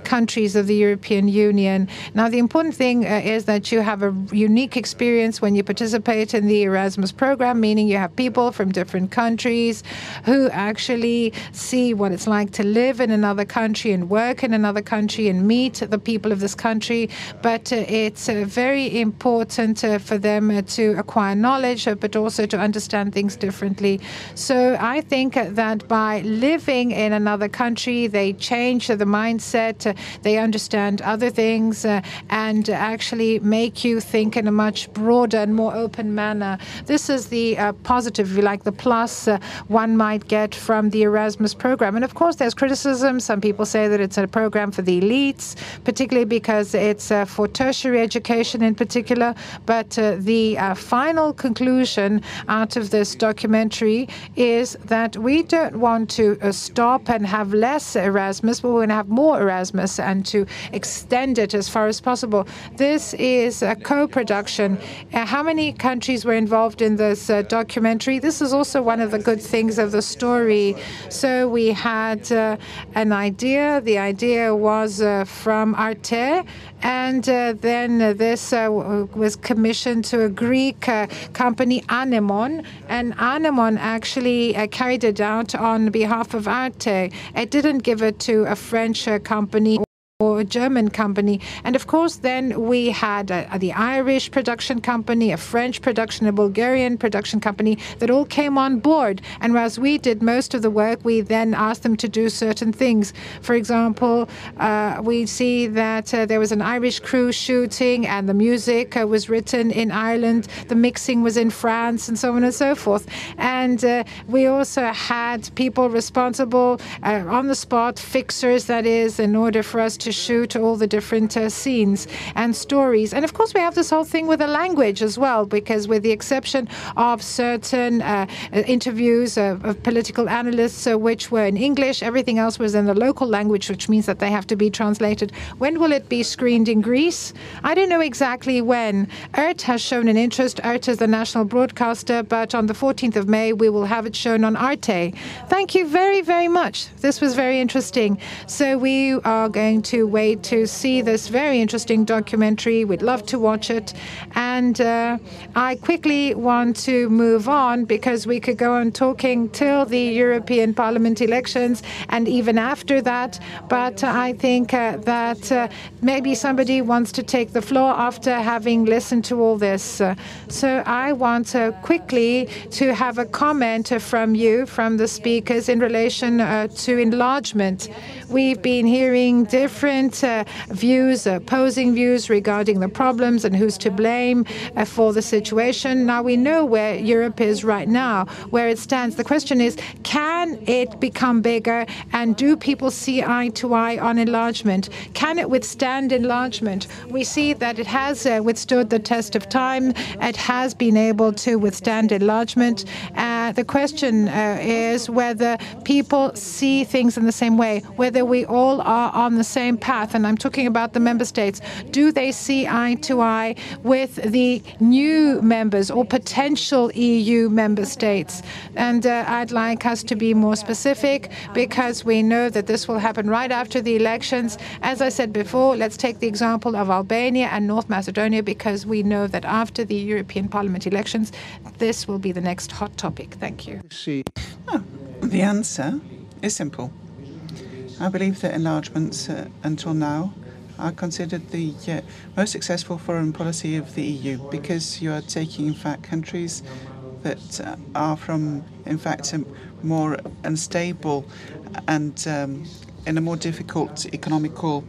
countries of the European Union. Now, the important thing uh, is that you have a unique experience when you participate in the Erasmus program, meaning you have people from different countries who actually see what it's like to live in another country and work in another country and meet the people of this country. But uh, it's uh, very important uh, for them uh, to acquire knowledge, uh, but also to understand things differently. So I think that by living in another country, they change the mindset they understand other things uh, and actually make you think in a much broader and more open manner. This is the uh, positive, if you like, the plus uh, one might get from the Erasmus program. And of course, there's criticism. Some people say that it's a program for the elites, particularly because it's for tertiary education in particular. But the final conclusion out of this documentary is that we don't want to stop and have less Erasmus, but we want to have more Erasmus and to extend it as far as possible. This is a co production. Uh, how many countries were involved in this uh, documentary? This is also one of the good things of the story. So we had uh, an idea. The idea was uh, from Arte, and uh, then this uh, was commissioned to a Greek company, Anemon, and Anemon actually carried it out on behalf of Arte. It didn't give it to a French company or a German company. And of course, then we had uh, the Irish production company, a French production, a Bulgarian production company that all came on board. And whereas we did most of the work, we then asked them to do certain things. For example, uh, we see that uh, there was an Irish crew shooting, and the music uh, was written in Ireland, the mixing was in France, and so on and so forth. And uh, we also had people responsible uh, on the spot, fixers, that is, in order for us to shoot all the different uh, scenes and stories. And of course, we have this whole thing with the language as well, because with the exception of certain uh, interviews of, of, political analysts, uh, which were in English, everything else was in the local language, which means that they have to be translated. When will it be screened in Greece? I don't know exactly when. ERT has shown an interest. ERT is the national broadcaster, but on the 14th of May, we will have it shown on Arte. Thank you very, very much. This was very interesting. So we are going to wait to see this very interesting documentary. We'd love to watch it. And uh, I quickly want to move on because we could go on talking till the European Parliament elections and even after that. But I think uh, that uh, maybe somebody wants to take the floor after having listened to all this. Uh, so I want quickly to have a comment from you, from the speakers, in relation uh, to enlargement. We've been hearing different uh, views, opposing views regarding the problems and who's to blame uh, for the situation. Now we know where Europe is right now, where it stands. The question is, can it become bigger and do people see eye to eye on enlargement? Can it withstand enlargement? We see that it has uh, withstood the test of time. It has been able to withstand enlargement. Uh, the question uh, is whether people see things in the same way, whether we all are on the same path. And I'm talking about the member states. Do they see eye to eye with the new members or potential EU member states? And uh, I'd like us to be more specific because we know that this will happen right after the elections. As I said before, let's take the example of Albania and North Macedonia because we know that after the European Parliament elections, this will be the next hot topic. Thank you. Oh, the answer is simple. I believe that enlargements uh, until now are considered the uh, most successful foreign policy of the EU because you are taking, in fact, countries that uh, are from, in fact, more unstable and um, in a more difficult economical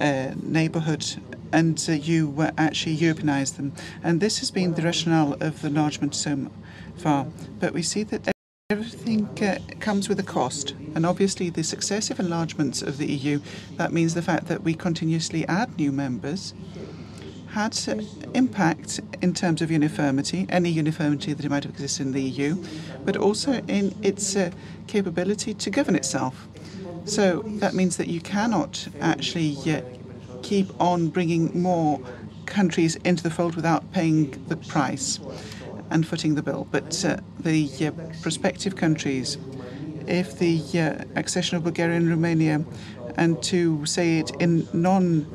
uh, neighbourhood and uh, you actually Europeanize them. And this has been the rationale of the enlargement so far. But we see that everything uh, comes with a cost. And obviously, the successive enlargements of the EU, that means the fact that we continuously add new members, had impact in terms of uniformity, any uniformity that might have existed in the EU, but also in its uh, capability to govern itself. So that means that you cannot actually uh, keep on bringing more countries into the fold without paying the price and footing the bill. But uh, the uh, prospective countries, if the uh, accession of Bulgaria and Romania, and to say it in non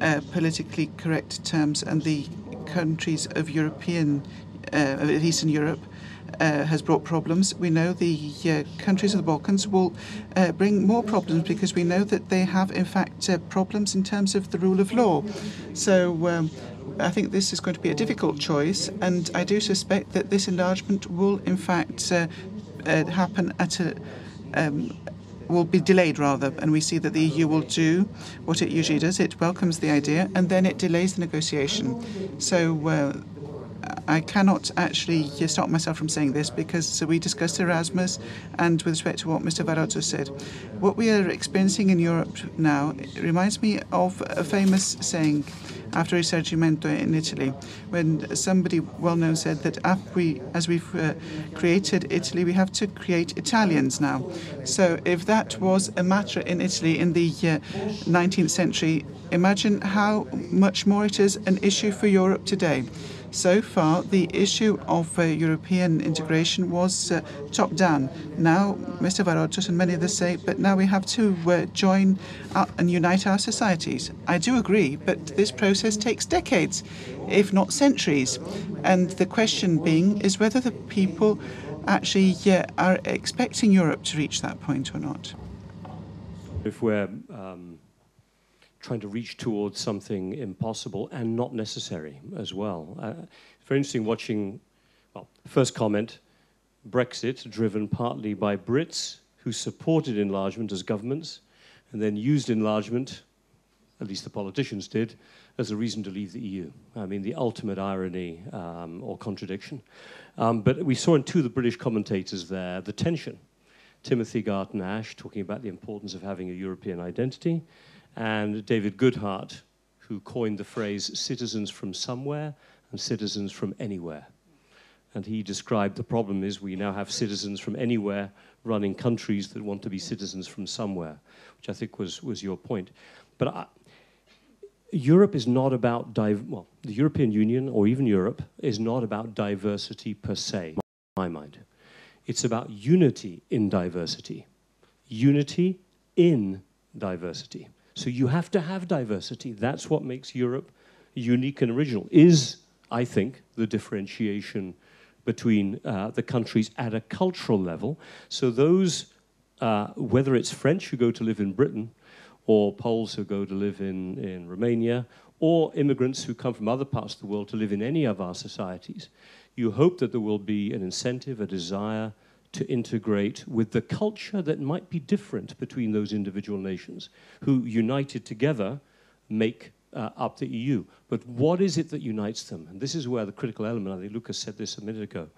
uh, politically correct terms, and the countries of European, uh, of Eastern Europe, uh, has brought problems. We know the uh, countries of the Balkans will uh, bring more problems because we know that they have, in fact, problems in terms of the rule of law. So um, I think this is going to be a difficult choice, and I do suspect that this enlargement will, in fact, uh, uh, happen at a um, will be delayed rather, and we see that the EU will do what it usually does. It welcomes the idea, and then it delays the negotiation. So. Uh, I cannot actually stop myself from saying this because we discussed Erasmus and with respect to what Mr. Varotsos said. What we are experiencing in Europe now reminds me of a famous saying after Risorgimento in Italy, when somebody well known said that we, as we've uh, created Italy, we have to create Italians now. So if that was a matter in Italy in the uh, 19th century, imagine how much more it is an issue for Europe today. So far, the issue of uh, European integration was uh, top down. Now, Mr. Varotsos and many others say, but now we have to uh, join and unite our societies. I do agree, but this process takes decades, if not centuries. And the question being is whether the people actually are expecting Europe to reach that point or not. If we're um trying to reach towards something impossible and not necessary as well. Uh, very interesting watching, well, first comment, Brexit driven partly by Brits who supported enlargement as governments and then used enlargement, at least the politicians did, as a reason to leave the EU. I mean, the ultimate irony um, or contradiction. Um, but we saw in two of the British commentators there the tension. Timothy Garton Ash talking about the importance of having a European identity, and David Goodhart, who coined the phrase citizens from somewhere and citizens from anywhere. And he described the problem is we now have citizens from anywhere running countries that want to be citizens from somewhere, which I think was, was your point. But I, Europe is not about, well, the European Union or even Europe is not about diversity per se, in my mind. It's about unity in diversity. Unity in diversity. So you have to have diversity. That's what makes Europe unique and original, is, I think, the differentiation between uh, the countries at a cultural level. So those, uh, whether it's French who go to live in Britain, or Poles who go to live in, in Romania, or immigrants who come from other parts of the world to live in any of our societies, you hope that there will be an incentive, a desire to integrate with the culture that might be different between those individual nations who, united together, make uh, up the EU. But what is it that unites them? And this is where the critical element, I think Loukas said this a minute ago.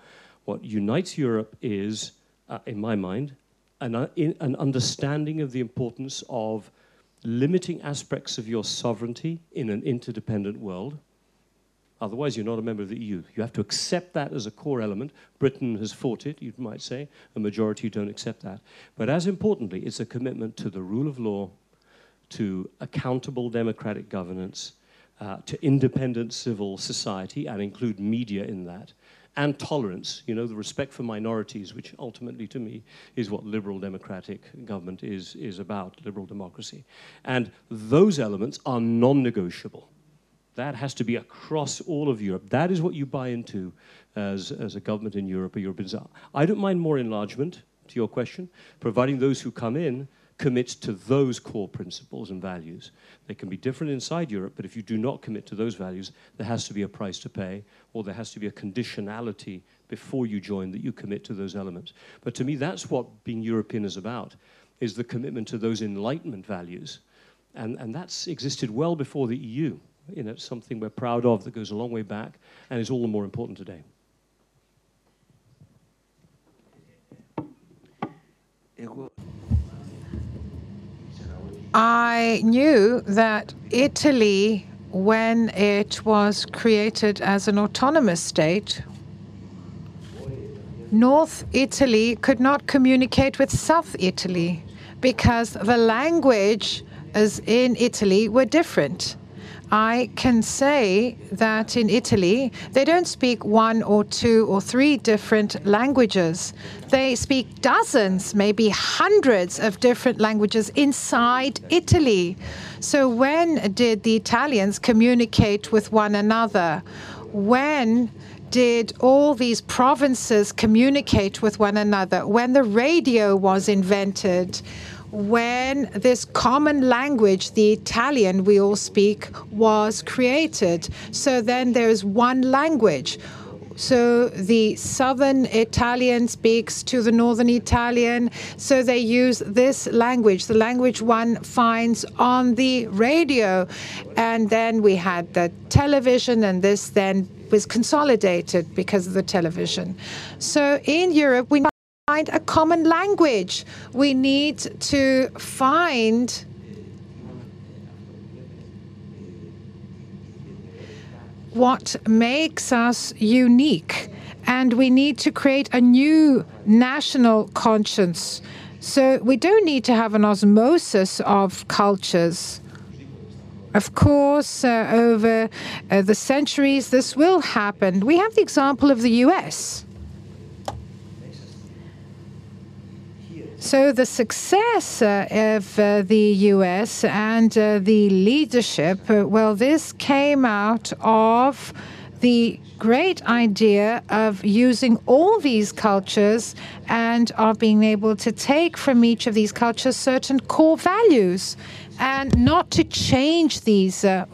What unites Europe is, uh, in my mind, an, uh, in, an understanding of the importance of limiting aspects of your sovereignty in an interdependent world. Otherwise, you're not a member of the EU. You have to accept that as a core element. Britain has fought it, you might say. A majority don't accept that. But as importantly, it's a commitment to the rule of law, to accountable democratic governance, uh, to independent civil society, and include media in that, and tolerance, you know, the respect for minorities, which ultimately to me is what liberal democratic government is, is about, liberal democracy. And those elements are non-negotiable. That has to be across all of Europe. That is what you buy into as, as a government in Europe or Europeans. I don't mind more enlargement, to your question, providing those who come in commit to those core principles and values. They can be different inside Europe, but if you do not commit to those values, there has to be a price to pay, or there has to be a conditionality before you join that you commit to those elements. But to me, that's what being European is about, is the commitment to those Enlightenment values. And, and that's existed well before the EU. You know, it's something we're proud of that goes a long way back and is all the more important today. I knew that Italy, when it was created as an autonomous state, North Italy could not communicate with South Italy because the language as in Italy were different. I can say that in Italy, they don't speak one or two or three different languages. They speak dozens, maybe hundreds of different languages inside Italy. So, when did the Italians communicate with one another? When did all these provinces communicate with one another? When the radio was invented? When this common language, the Italian we all speak, was created. So then there's one language. So the southern Italian speaks to the northern Italian. So they use this language, the language one finds on the radio. And then we had the television, and this then was consolidated because of the television. So in Europe, we find a common language. We need to find what makes us unique. And we need to create a new national conscience. So we don't need to have an osmosis of cultures. Of course, uh, over uh, the centuries, this will happen. We have the example of the US. So the success uh, of uh, the US and uh, the leadership, uh, well, this came out of the great idea of using all these cultures and of being able to take from each of these cultures certain core values and not to change these. Uh,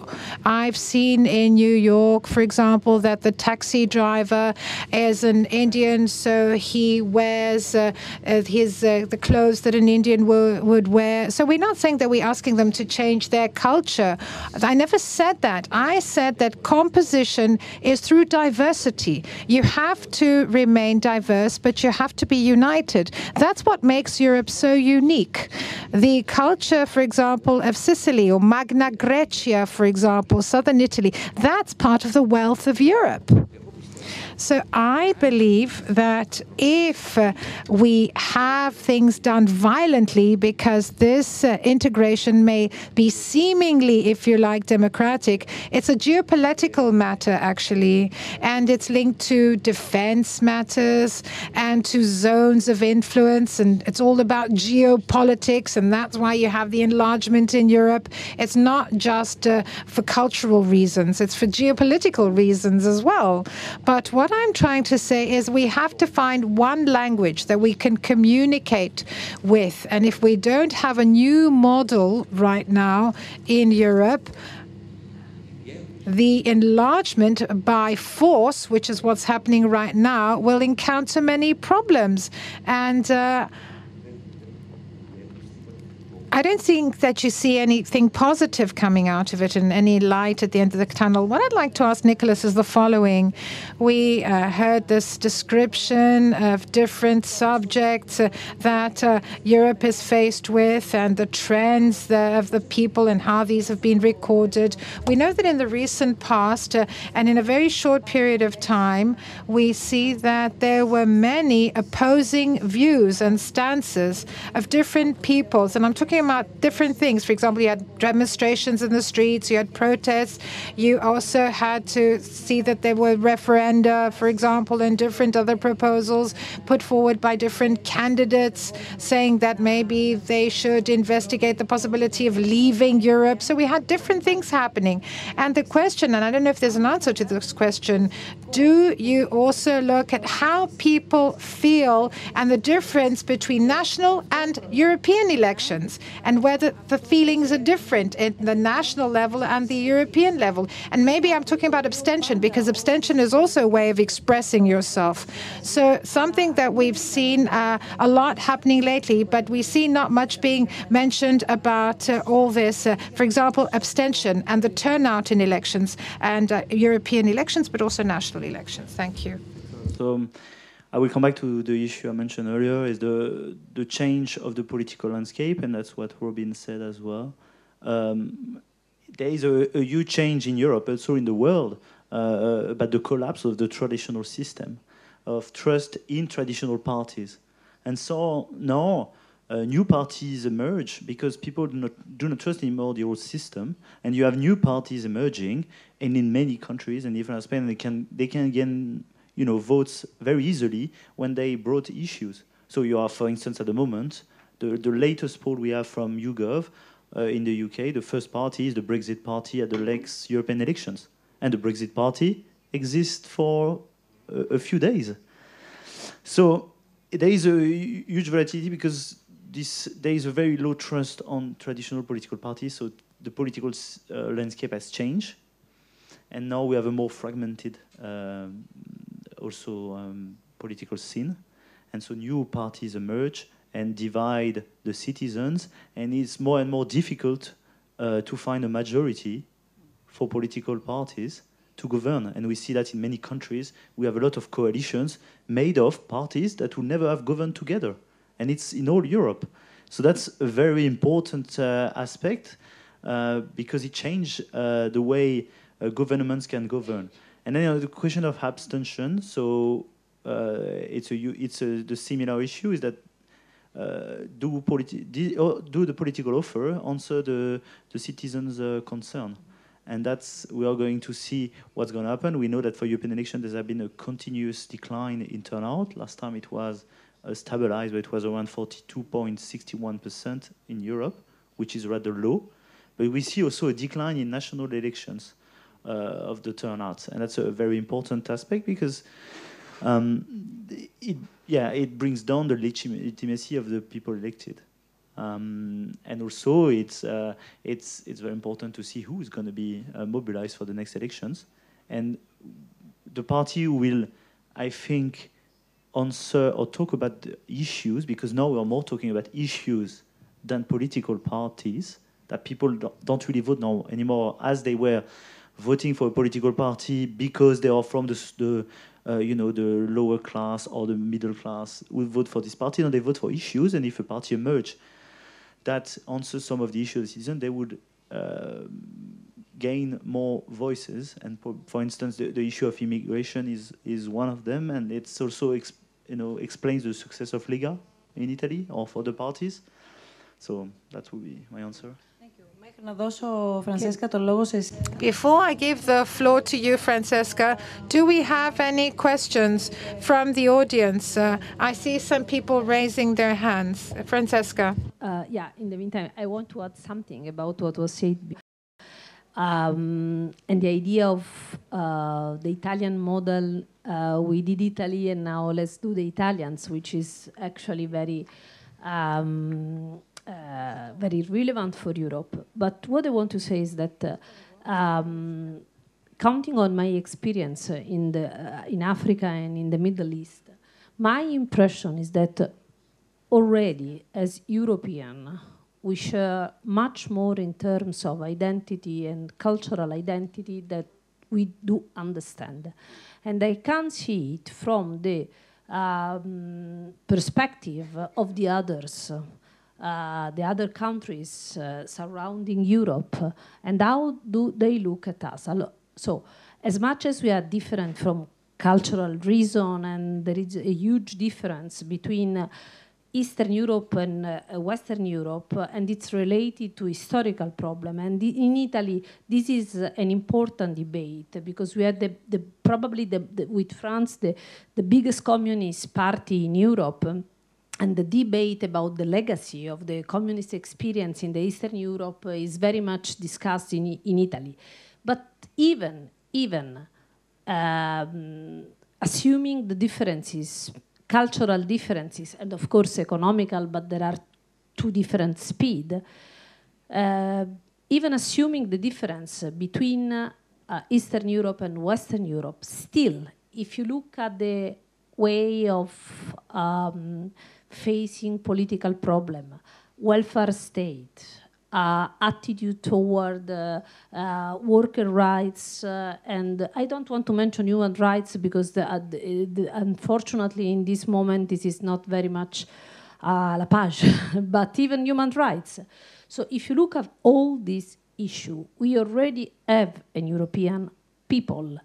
I've seen in New York, for example, that the taxi driver is an Indian, so he wears uh, uh his uh, the clothes that an Indian would wear. So we're not saying that we're asking them to change their culture. I never said that. I said that composition is through diversity. You have to remain diverse, but you have to be united. That's what makes Europe so unique. The culture, for example, example of Sicily or Magna Graecia, for example, southern Italy. That's part of the wealth of Europe. So I believe that if uh, we have things done violently, because this uh, integration may be seemingly, if you like, democratic, it's a geopolitical matter, actually. And it's linked to defense matters and to zones of influence. And it's all about geopolitics. And that's why you have the enlargement in Europe. It's not just uh, for cultural reasons, it's for geopolitical reasons as well. But what I'm trying to say is we have to find one language that we can communicate with. And if we don't have a new model right now in Europe, the enlargement by force, which is what's happening right now, will encounter many problems. And uh, I don't think that you see anything positive coming out of it and any light at the end of the tunnel. What I'd like to ask Nicolas is the following. We uh, heard this description of different subjects uh, that uh, Europe is faced with and the trends of the people and how these have been recorded. We know that in the recent past uh, and in a very short period of time, we see that there were many opposing views and stances of different peoples. And I'm talking about different things. For example, you had demonstrations in the streets, you had protests, you also had to see that there were referenda, for example, and different other proposals put forward by different candidates saying that maybe they should investigate the possibility of leaving Europe. So we had different things happening. And the question, and I don't know if there's an answer to this question, do you also look at how people feel and the difference between national and European elections? And whether the feelings are different at the national level and the European level. And maybe I'm talking about abstention because abstention is also a way of expressing yourself. So something that we've seen uh, a lot happening lately, but we see not much being mentioned about uh, all this. Uh, for example, abstention and the turnout in elections and uh, European elections, but also national elections. Thank you. So, I will come back to the issue I mentioned earlier, is the, the change of the political landscape, and that's what Robin said as well. Um, there is a, a, huge change in Europe, also in the world, uh, about the collapse of the traditional system of trust in traditional parties. And so now uh, new parties emerge because people do not, do not trust anymore the old system, and you have new parties emerging, and in many countries, and even in Spain, they can, they can again you know, votes very easily when they brought issues. So you are, for instance, at the moment, the, the latest poll we have from YouGov uh, in the UK, the first party is the Brexit Party at the next European elections. And the Brexit Party exists for a, a few days. So there is a huge volatility because this, there is a very low trust on traditional political parties. So the political uh, landscape has changed. And now we have a more fragmented um, also um, political scene. And so new parties emerge and divide the citizens, and it's more and more difficult uh, to find a majority for political parties to govern. And we see that in many countries, we have a lot of coalitions made of parties that will never have governed together. And it's in all Europe. So that's a very important uh, aspect uh, because it changed uh, the way uh, governments can govern. And then know, the question of abstention. So uh, it's a it's a, the similar issue is that uh, do, oh, do the political offer answer the the citizens' uh, concern? And that's we are going to see what's going to happen. We know that for European elections there has been a continuous decline in turnout. Last time it was uh, stabilized, but it was around 42.61% in Europe, which is rather low. But we see also a decline in national elections. Uh, of the turnout, and that's a very important aspect because um, it, yeah, it brings down the legitimacy of the people elected. Um, and also, it's uh, it's it's very important to see who is going to be uh, mobilized for the next elections, and the party will, I think, answer or talk about the issues because now we are more talking about issues than political parties that people don't, don't really vote now anymore as they were voting for a political party because they are from the, the uh, you know, the lower class or the middle class will vote for this party. and they vote for issues. And if a party emerge that answers some of the issues of the citizen, they would uh, gain more voices. And for, for instance, the, the, issue of immigration is is one of them, and it's also you know explains the success of Lega in Italy or for the parties. So that would be my answer. Before I give the floor to you, Francesca, do we have any questions from the audience? Uh, I see some people raising their hands. Francesca. Uh, yeah, in the meantime, I want to add something about what was said. Um, and the idea of uh, the Italian model, uh, we did Italy and now let's do the Italians, which is actually very um, uh, very relevant for Europe. But what I want to say is that uh, um, counting on my experience in, the, uh, in Africa and in the Middle East, my impression is that already as European, we share much more in terms of identity and cultural identity that we do understand. And I can see it from the um, perspective of the others, uh, the other countries uh, surrounding Europe, and how do they look at us. So, as much as we are different from cultural reason, and there is a huge difference between Eastern Europe and uh, Western Europe, uh, and it's related to historical problem. And in Italy, this is an important debate because we are the, the probably the, the, with France the, the biggest communist party in Europe. And the debate about the legacy of the communist experience in the Eastern Europe is very much discussed in, in Italy. But even, even um, assuming the differences cultural differences and of course economical, but there are two different speed. Uh, even assuming the difference between uh, Eastern Europe and Western Europe, still, if you look at the way of um, facing political problem, welfare state, uh, attitude toward uh, uh, worker rights, uh, and I don't want to mention human rights because uh, the, the, unfortunately in this moment this is not very much uh, la page, but even human rights. So if you look at all these issues, we already have in European people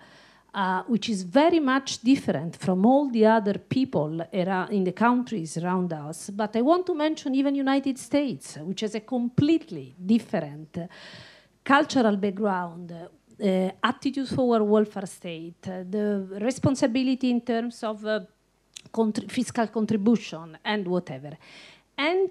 uh, which is very much different from all the other people in the countries around us. But I want to mention even United States, which has a completely different cultural background, uh, attitudes toward welfare state, uh, the responsibility in terms of uh, contri fiscal contribution and whatever. And,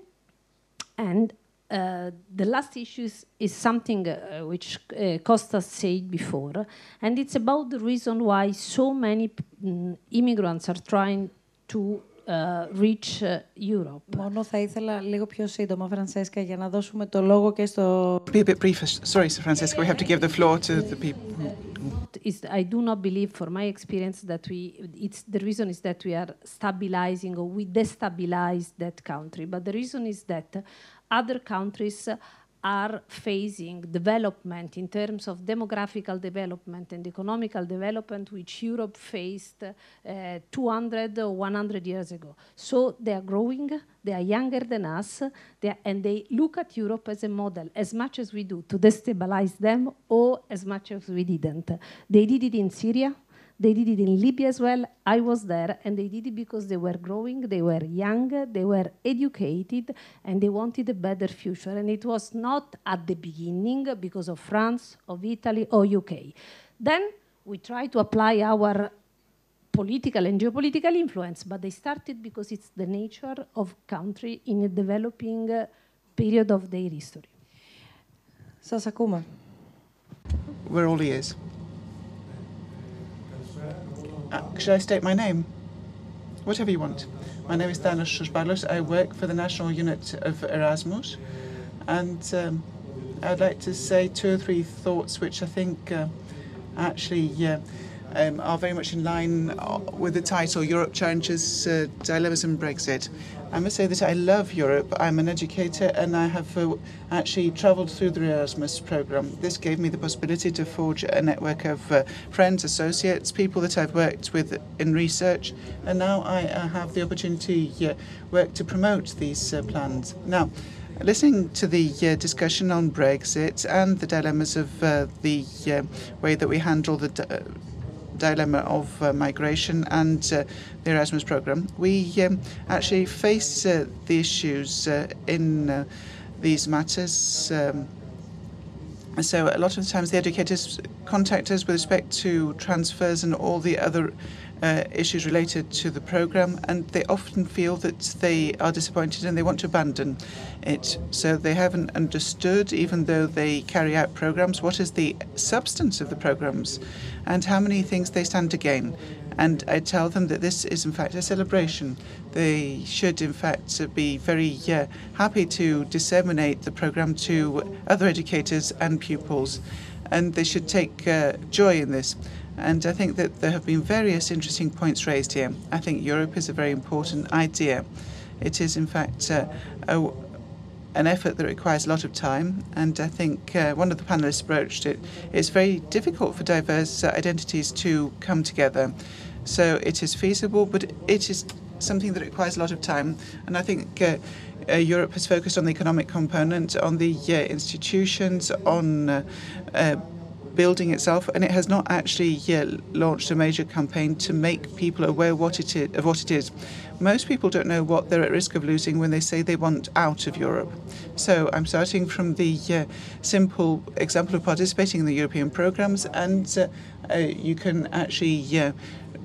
and uh, the last issue is something uh, which uh, Costas said before, and it's about the reason why so many mm, immigrants are trying to uh, reach uh, Europe. Μόνο θα ήθελα λίγο πιο σύντομα, Φρανσέσκα, για να δώσουμε το λόγο και στο... Be a bit briefer. Sorry, Francesca, we have to give the floor to the people. Is, I do not believe, for my experience, that we. It's the reason is that we are stabilizing or we destabilize that country. But the reason is that other countries are facing development in terms of demographical development and economical development which Europe faced uh, 200 or 100 years ago. So they are growing, they are younger than us, they are, and they look at Europe as a model as much as we do to destabilize them or as much as we didn't. They did it in Syria, they did it in Libya as well. I was there, and they did it because they were growing, they were young, they were educated, and they wanted a better future. And it was not at the beginning because of France, of Italy, or UK. Then we tried to apply our political and geopolitical influence, but they started because it's the nature of country in a developing uh, period of their history. Sasakuma. Where all he is. Uh, should I state my name? Whatever you want. My name is Danos Shusbalos. I work for the National Unit of Erasmus. And um, I'd like to say two or three thoughts which I think uh, actually uh, um, are very much in line uh, with the title Europe Challenges uh, Dilemmas and Brexit. I must say that I love Europe. I'm an educator and I have uh, actually travelled through the Erasmus programme. This gave me the possibility to forge a network of uh, friends, associates, people that I've worked with in research, and now I uh, have the opportunity to work to promote these uh, plans. Now, listening to the uh, discussion on Brexit and the dilemmas of uh, the uh, way that we handle the uh, dilemma of uh, migration and uh, the Erasmus program, we um, actually face uh, the issues uh, in these matters. Um, so a lot of the times the educators contact us with respect to transfers and all the other uh, issues related to the program, and they often feel that they are disappointed and they want to abandon it. So they haven't understood, even though they carry out programs, what is the substance of the programs and how many things they stand to gain. And I tell them that this is, in fact, a celebration. They should, in fact, be very uh, happy to disseminate the program to other educators and pupils. And they should take uh, joy in this. And I think that there have been various interesting points raised here. I think Europe is a very important idea. It is, in fact, uh, a, an effort that requires a lot of time, and I think uh, one of the panelists broached it. It's very difficult for diverse uh, identities to come together. So it is feasible, but it is something that requires a lot of time. And I think uh, uh, Europe has focused on the economic component, on the uh, institutions, on uh, building itself, and it has not actually yet launched a major campaign to make people aware what it is, of what it is. Most people don't know what they're at risk of losing when they say they want out of Europe. So I'm starting from the uh, simple example of participating in the European programs, and uh, uh, you can actually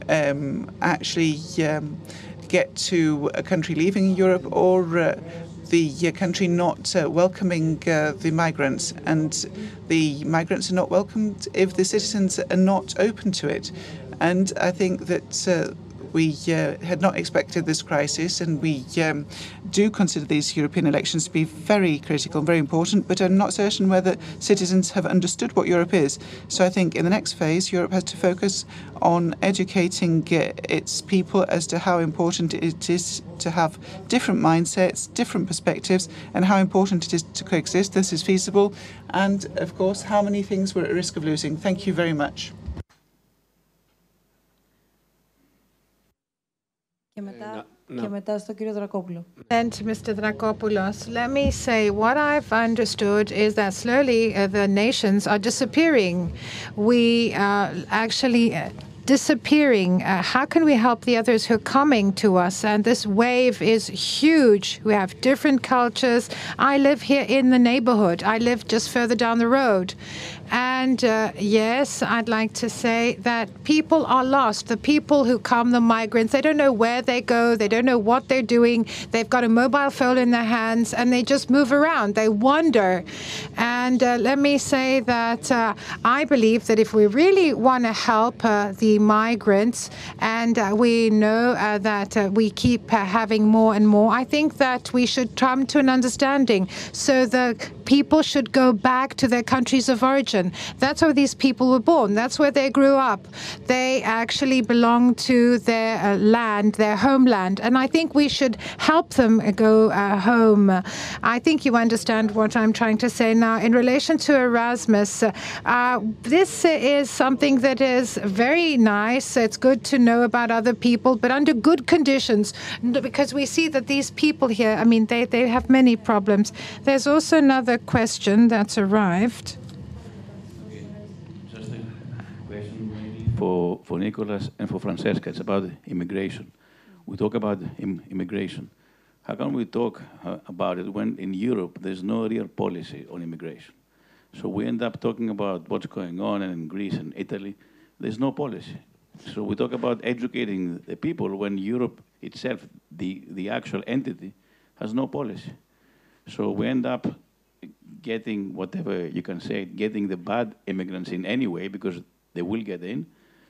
um, actually um, get to a country leaving Europe or uh, the uh, country not uh, welcoming uh, the migrants, and the migrants are not welcomed if the citizens are not open to it. And I think that we uh, had not expected this crisis, and we um, do consider these European elections to be very critical and very important, but I'm not certain whether citizens have understood what Europe is. So I think in the next phase, Europe has to focus on educating uh, its people as to how important it is to have different mindsets, different perspectives, and how important it is to coexist. This is feasible, and of course, how many things we're at risk of losing. Thank you very much. Και μετά, και μετά στο κύριο Δρακόπουλο. And Mr. Dracopoulos, let me say what I've understood is that slowly uh, the nations are disappearing. We are actually uh, disappearing. Uh, how can we help the others who are coming to us? And this wave is huge. We have different cultures. I live here in the neighborhood, I live just further down the road. And uh, yes, I'd like to say that people are lost. The people who come, the migrants, they don't know where they go, they don't know what they're doing. They've got a mobile phone in their hands and they just move around. They wander. And uh, let me say that uh, I believe that if we really want to help uh, the migrants, and uh, we know uh, that we keep having more and more, I think that we should come to an understanding so the people should go back to their countries of origin. That's where these people were born. That's where they grew up. They actually belong to their uh, land, their homeland. And I think we should help them go uh, home. I think you understand what I'm trying to say now. In relation to Erasmus, uh, this is something that is very nice. It's good to know about other people, but under good conditions, because we see that these people here, I mean, they, they have many problems. There's also another question that's arrived. For, for Nicolas and for Francesca, it's about immigration. We talk about Im immigration. How can we talk uh, about it when in Europe there's no real policy on immigration? So we end up talking about what's going on in Greece and Italy. There's no policy. So we talk about educating the people when Europe itself, the, the actual entity, has no policy. So we end up getting whatever you can say, getting the bad immigrants in anyway, because they will get in,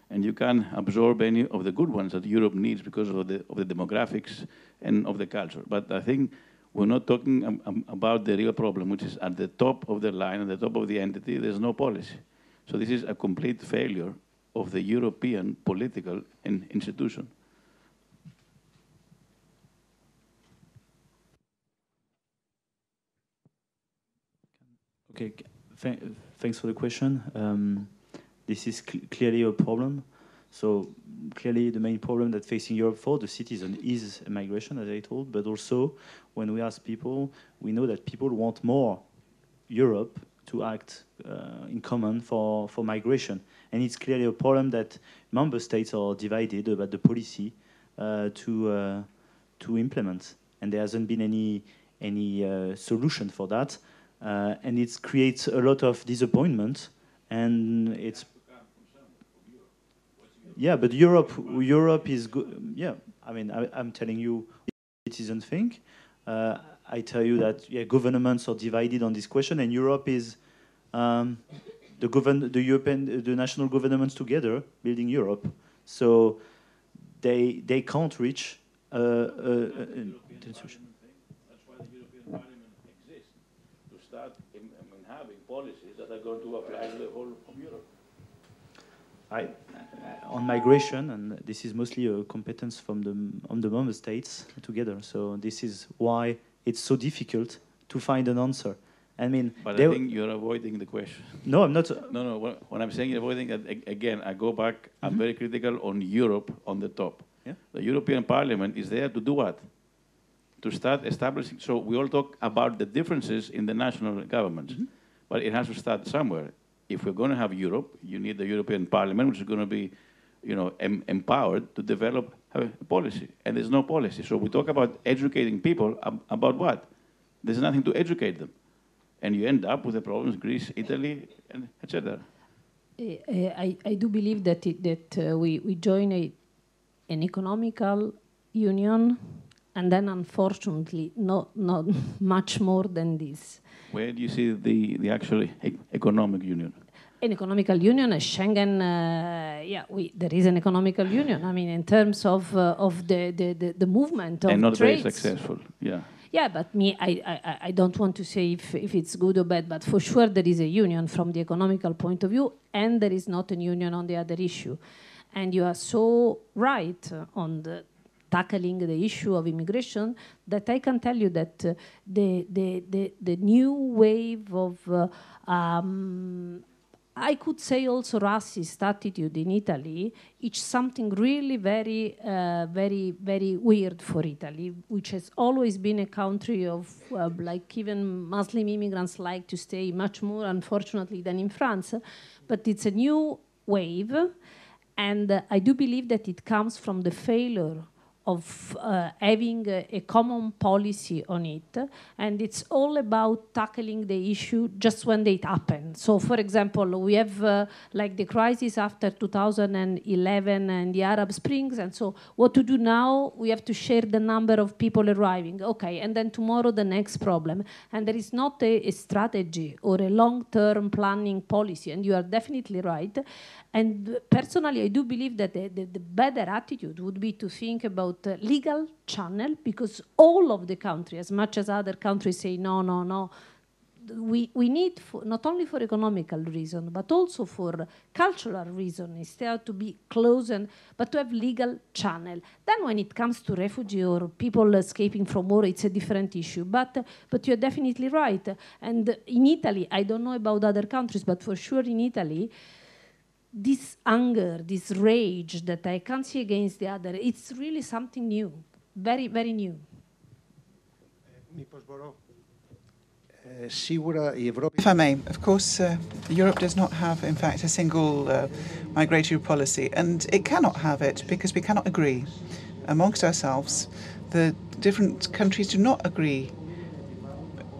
and you can absorb any of the good ones that Europe needs because of the, of the demographics and of the culture. But I think we're not talking um, um, about the real problem, which is at the top of the line, at the top of the entity, there's no policy. So this is a complete failure of the European political in institution. Okay, Th thanks for the question. Um, this is cl clearly a problem. So clearly the main problem that facing Europe for the citizen is migration, as I told, but also when we ask people, we know that people want more Europe to act uh, in common for, for migration. And it's clearly a problem that member states are divided about the policy uh, to, uh, to implement. And there hasn't been any, any uh, solution for that. Uh, and it creates a lot of disappointment and it's yeah but europe europe is good yeah i mean I, am telling you citizen think uh, i tell you that yeah governments are divided on this question and europe is um, the govern the european the national governments together building europe so they they can't reach uh, uh, uh solution. That's why the European Parliament exists to start in, I mean, having policies that are going to apply to the whole of Europe. I, on migration, and this is mostly a competence from the on the member states together. So this is why it's so difficult to find an answer. I mean, But I think you're avoiding the question. No, I'm not. No, no. When, when I'm saying avoiding, again, I go back. I'm Mhm. very critical on Europe on the top. Yeah. The European Parliament is there to do what? To start establishing. So we all talk about the differences in the national governments, Mm-hmm. but it has to start somewhere. If we're going to have Europe, you need the European Parliament, which is going to be, you know, em- empowered to develop a policy. And there's no policy. So we talk about educating people ab- about what? There's nothing to educate them and you end up with the problems Greece, Italy, and etc. Uh, I, I do believe that it, that uh, we, we join a, an economical union and then unfortunately not, not much more than this. Where do you see the, the actual e- economic union? An economical union, a Schengen, uh, yeah, we, there is an economical union. I mean, in terms of, uh, of the, the, the, the movement of and not trades. very successful. Yeah. Yeah, but me, I, I, I don't want to say if, if it's good or bad, but for sure there is a union from the economical point of view, and there is not a union on the other issue. And you are so right on the tackling the issue of immigration that I can tell you that uh, the, the, the, the new wave of uh, um, I could say also racist attitude in Italy. It's something really very, uh, very, very weird for Italy, which has always been a country of uh, like even Muslim immigrants like to stay much more, unfortunately, than in France. But it's a new wave, and uh, I do believe that it comes from the failure of uh, having a, a common policy on it, and it's all about tackling the issue just when it happens. So, for example, we have uh, like the crisis after 2011 and the Arab Springs, and so what to do now? We have to share the number of people arriving. Okay, and then tomorrow the next problem, and there is not a, a strategy or a long-term planning policy. And you are definitely right. And personally, I do believe that the, the, the better attitude would be to think about uh, legal channel because all of the country, as much as other countries say no, no, no, we, we need for, not only for economical reason but also for cultural reason instead to be close and but to have legal channel. Then when it comes to refugee or people escaping from war it's a different issue. But but you're definitely right. And in italy i don't know about other countries but for sure in italy this anger, this rage that I can't see against the other, it's really something new, very, very new. If I may, of course, uh, Europe does not have, in fact, a single uh, migratory policy, and it cannot have it because we cannot agree amongst ourselves. The different countries do not agree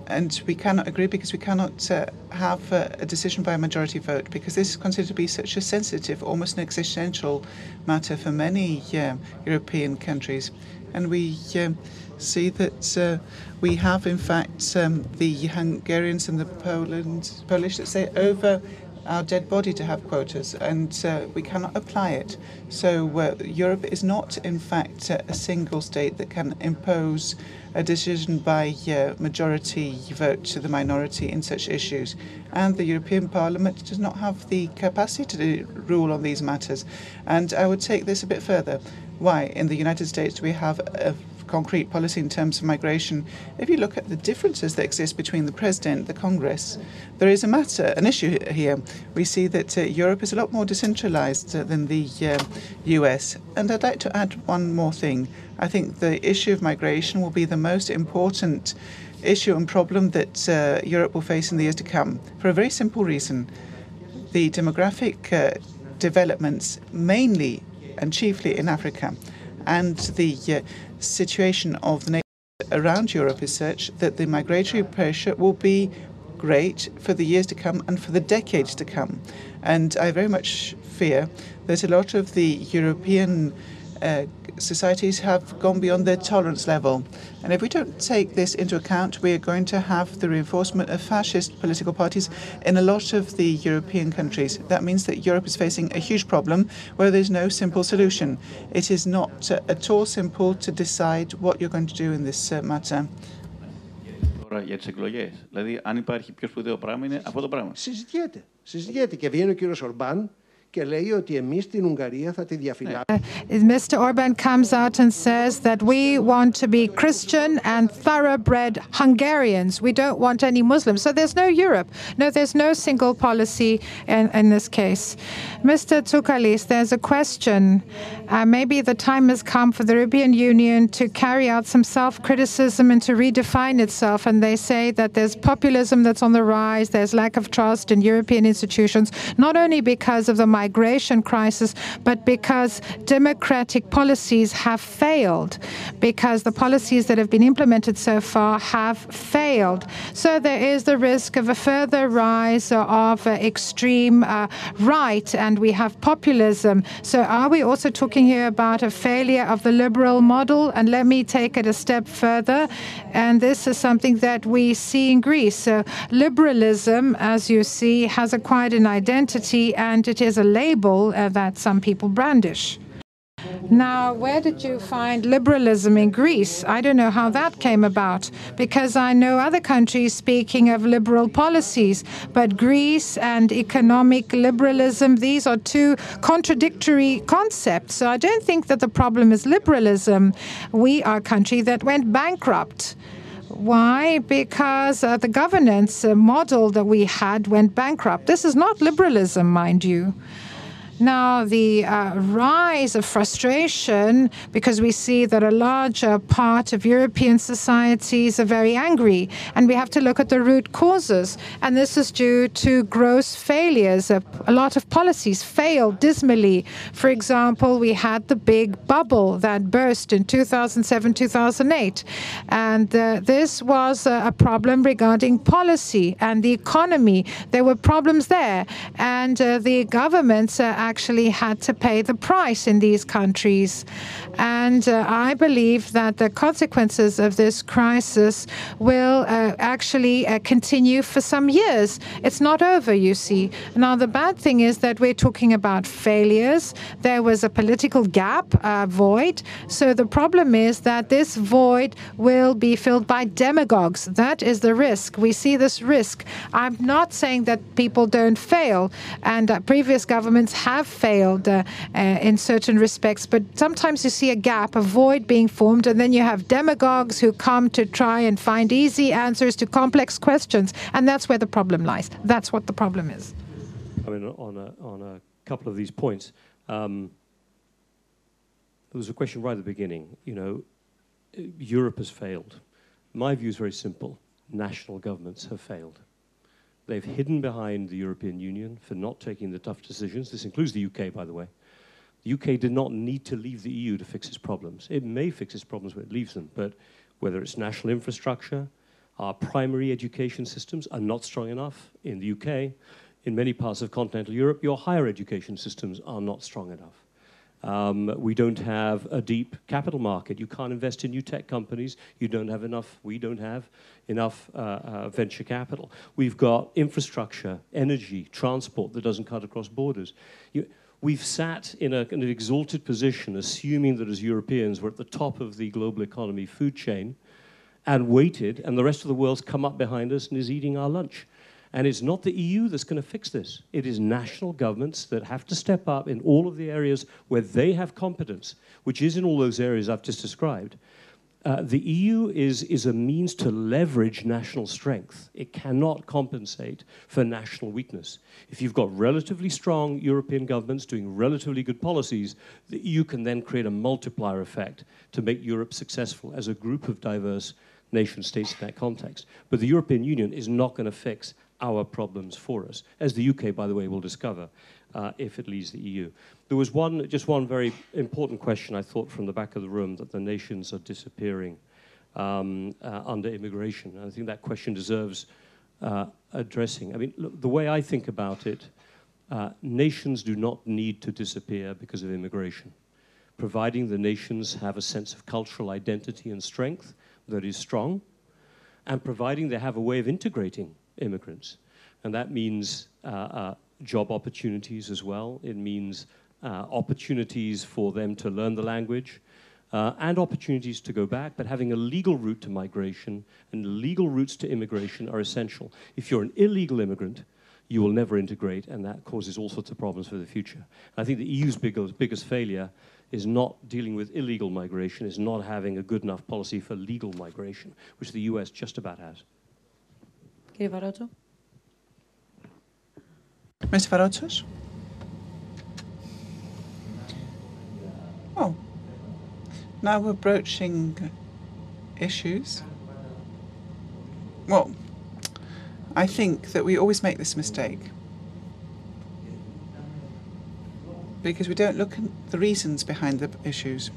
and we cannot agree because we cannot uh, have uh, a decision by a majority vote because this is considered to be such a sensitive, almost an existential matter for many uh, European countries, and we. Um, see that uh, we have, in fact, um, the Hungarians and the Poland, Polish that say over our dead body to have quotas, and uh, we cannot apply it. So uh, Europe is not, in fact, a single state that can impose a decision by uh, majority vote to the minority in such issues. And the European Parliament does not have the capacity to rule on these matters. And I would take this a bit further. Why? In the United States, we have a concrete policy in terms of migration. If you look at the differences that exist between the President, and the Congress, there is a matter, an issue here. We see that uh, Europe is a lot more decentralized uh, than the uh, US. And I'd like to add one more thing. I think the issue of migration will be the most important issue and problem that uh, Europe will face in the years to come for a very simple reason. The demographic uh, developments, mainly and chiefly in Africa, and the uh, situation of the nation around Europe is such that the migratory pressure will be great for the years to come and for the decades to come. And I very much fear that a lot of the European uh, societies have gone beyond their tolerance level. And if we don't take this into account, we are going to have the reinforcement of fascist political parties in a lot of the European countries. That means that Europe is facing a huge problem where there's no simple solution. It is not uh, at all simple to decide what you're going to do in this uh, matter. Τώρα για τι εκλογέ. Δηλαδή, αν υπάρχει πιο σπουδαίο πράγμα, είναι αυτό το πράγμα. Συζητιέται. Συζητιέται και βγαίνει ο κύριο Ορμπάν και λέει ότι εμείς την Ουγγαρία θα τη διαφυλάξουμε. Mr. Orban comes out and says that we want to be Christian and thoroughbred Hungarians. We don't want any Muslims. So there's no Europe. No, there's no single policy in, in this case. Mr. Tsoukalis, there's a question. Uh, maybe the time has come for the European Union to carry out some self criticism and to redefine itself. And they say that there's populism that's on the rise, there's lack of trust in European institutions, not only because of the migration crisis, but because democratic policies have failed, because the policies that have been implemented so far have failed. So there is the risk of a further rise of uh, extreme uh, right, and we have populism. So are we also talking here about a failure of the liberal model? And let me take it a step further. And this is something that we see in Greece. So liberalism, as you see, has acquired an identity, and it is a label uh, that some people brandish. Now, where did you find liberalism in Greece? I don't know how that came about because I know other countries speaking of liberal policies, but Greece and economic liberalism, these are two contradictory concepts. So I don't think that the problem is liberalism. We are a country that went bankrupt. Why? Because uh, the governance model that we had went bankrupt. This is not liberalism, mind you. Now, the uh, rise of frustration, because we see that a large uh, part of European societies are very angry, and we have to look at the root causes. And this is due to gross failures. Uh, a lot of policies failed dismally. For example, we had the big bubble that burst in 2007 2008. And uh, this was a problem regarding policy and the economy. There were problems there. And uh, the governments actually had to pay the price in these countries. And uh, I believe that the consequences of this crisis will uh, actually uh, continue for some years. It's not over, you see. Now, the bad thing is that we're talking about failures. There was a political gap, a void. So the problem is that this void will be filled by demagogues. That is the risk. We see this risk. I'm not saying that people don't fail, and that previous governments have failed uh, uh, in certain respects, but sometimes you see a gap, a void being formed, and then you have demagogues who come to try and find easy answers to complex questions, and that's where the problem lies. That's what the problem is. I mean, on a, on a couple of these points, um, there was a question right at the beginning. You know, Europe has failed. My view is very simple national governments have failed. They've hidden behind the European Union for not taking the tough decisions. This includes the UK, by the way. The UK did not need to leave the EU to fix its problems. It may fix its problems when it leaves them, but whether it's national infrastructure, our primary education systems are not strong enough in the UK. In many parts of continental Europe, your higher education systems are not strong enough. Um, we don't have a deep capital market. You can't invest in new tech companies. You don't have enough, we don't have enough uh, uh, venture capital. We've got infrastructure, energy, transport that doesn't cut across borders. You, we've sat in, a, an exalted position, assuming that as Europeans we're at the top of the global economy food chain, and waited, and the rest of the world's come up behind us and is eating our lunch. And it's not the EU that's going to fix this. It is national governments that have to step up in all of the areas where they have competence, which is in all those areas I've just described. Uh, the EU is, is a means to leverage national strength. It cannot compensate for national weakness. If you've got relatively strong European governments doing relatively good policies, the EU can then create a multiplier effect to make Europe successful as a group of diverse nation states in that context. But the European Union is not going to fix our problems for us, as the UK, by the way, will discover uh, if it leaves the EU. There was one, just one very important question I thought from the back of the room that the nations are disappearing um, uh, under immigration. And I think that question deserves uh, addressing. I mean, look, the way I think about it, uh, nations do not need to disappear because of immigration. Providing the nations have a sense of cultural identity and strength that is strong, and providing they have a way of integrating immigrants. And that means uh, uh, job opportunities as well. It means uh, opportunities for them to learn the language uh, and opportunities to go back, but having a legal route to migration and legal routes to immigration are essential. If you're an illegal immigrant, you will never integrate, and that causes all sorts of problems for the future. I think the EU's biggest, biggest failure is not dealing with illegal migration, is not having a good enough policy for legal migration, which the US just about has. Κύριε Βαρότσο. Mr. Varotsos? Oh, now we're broaching issues. Well, I think that we always make this mistake because we don't look at the reasons behind the issues.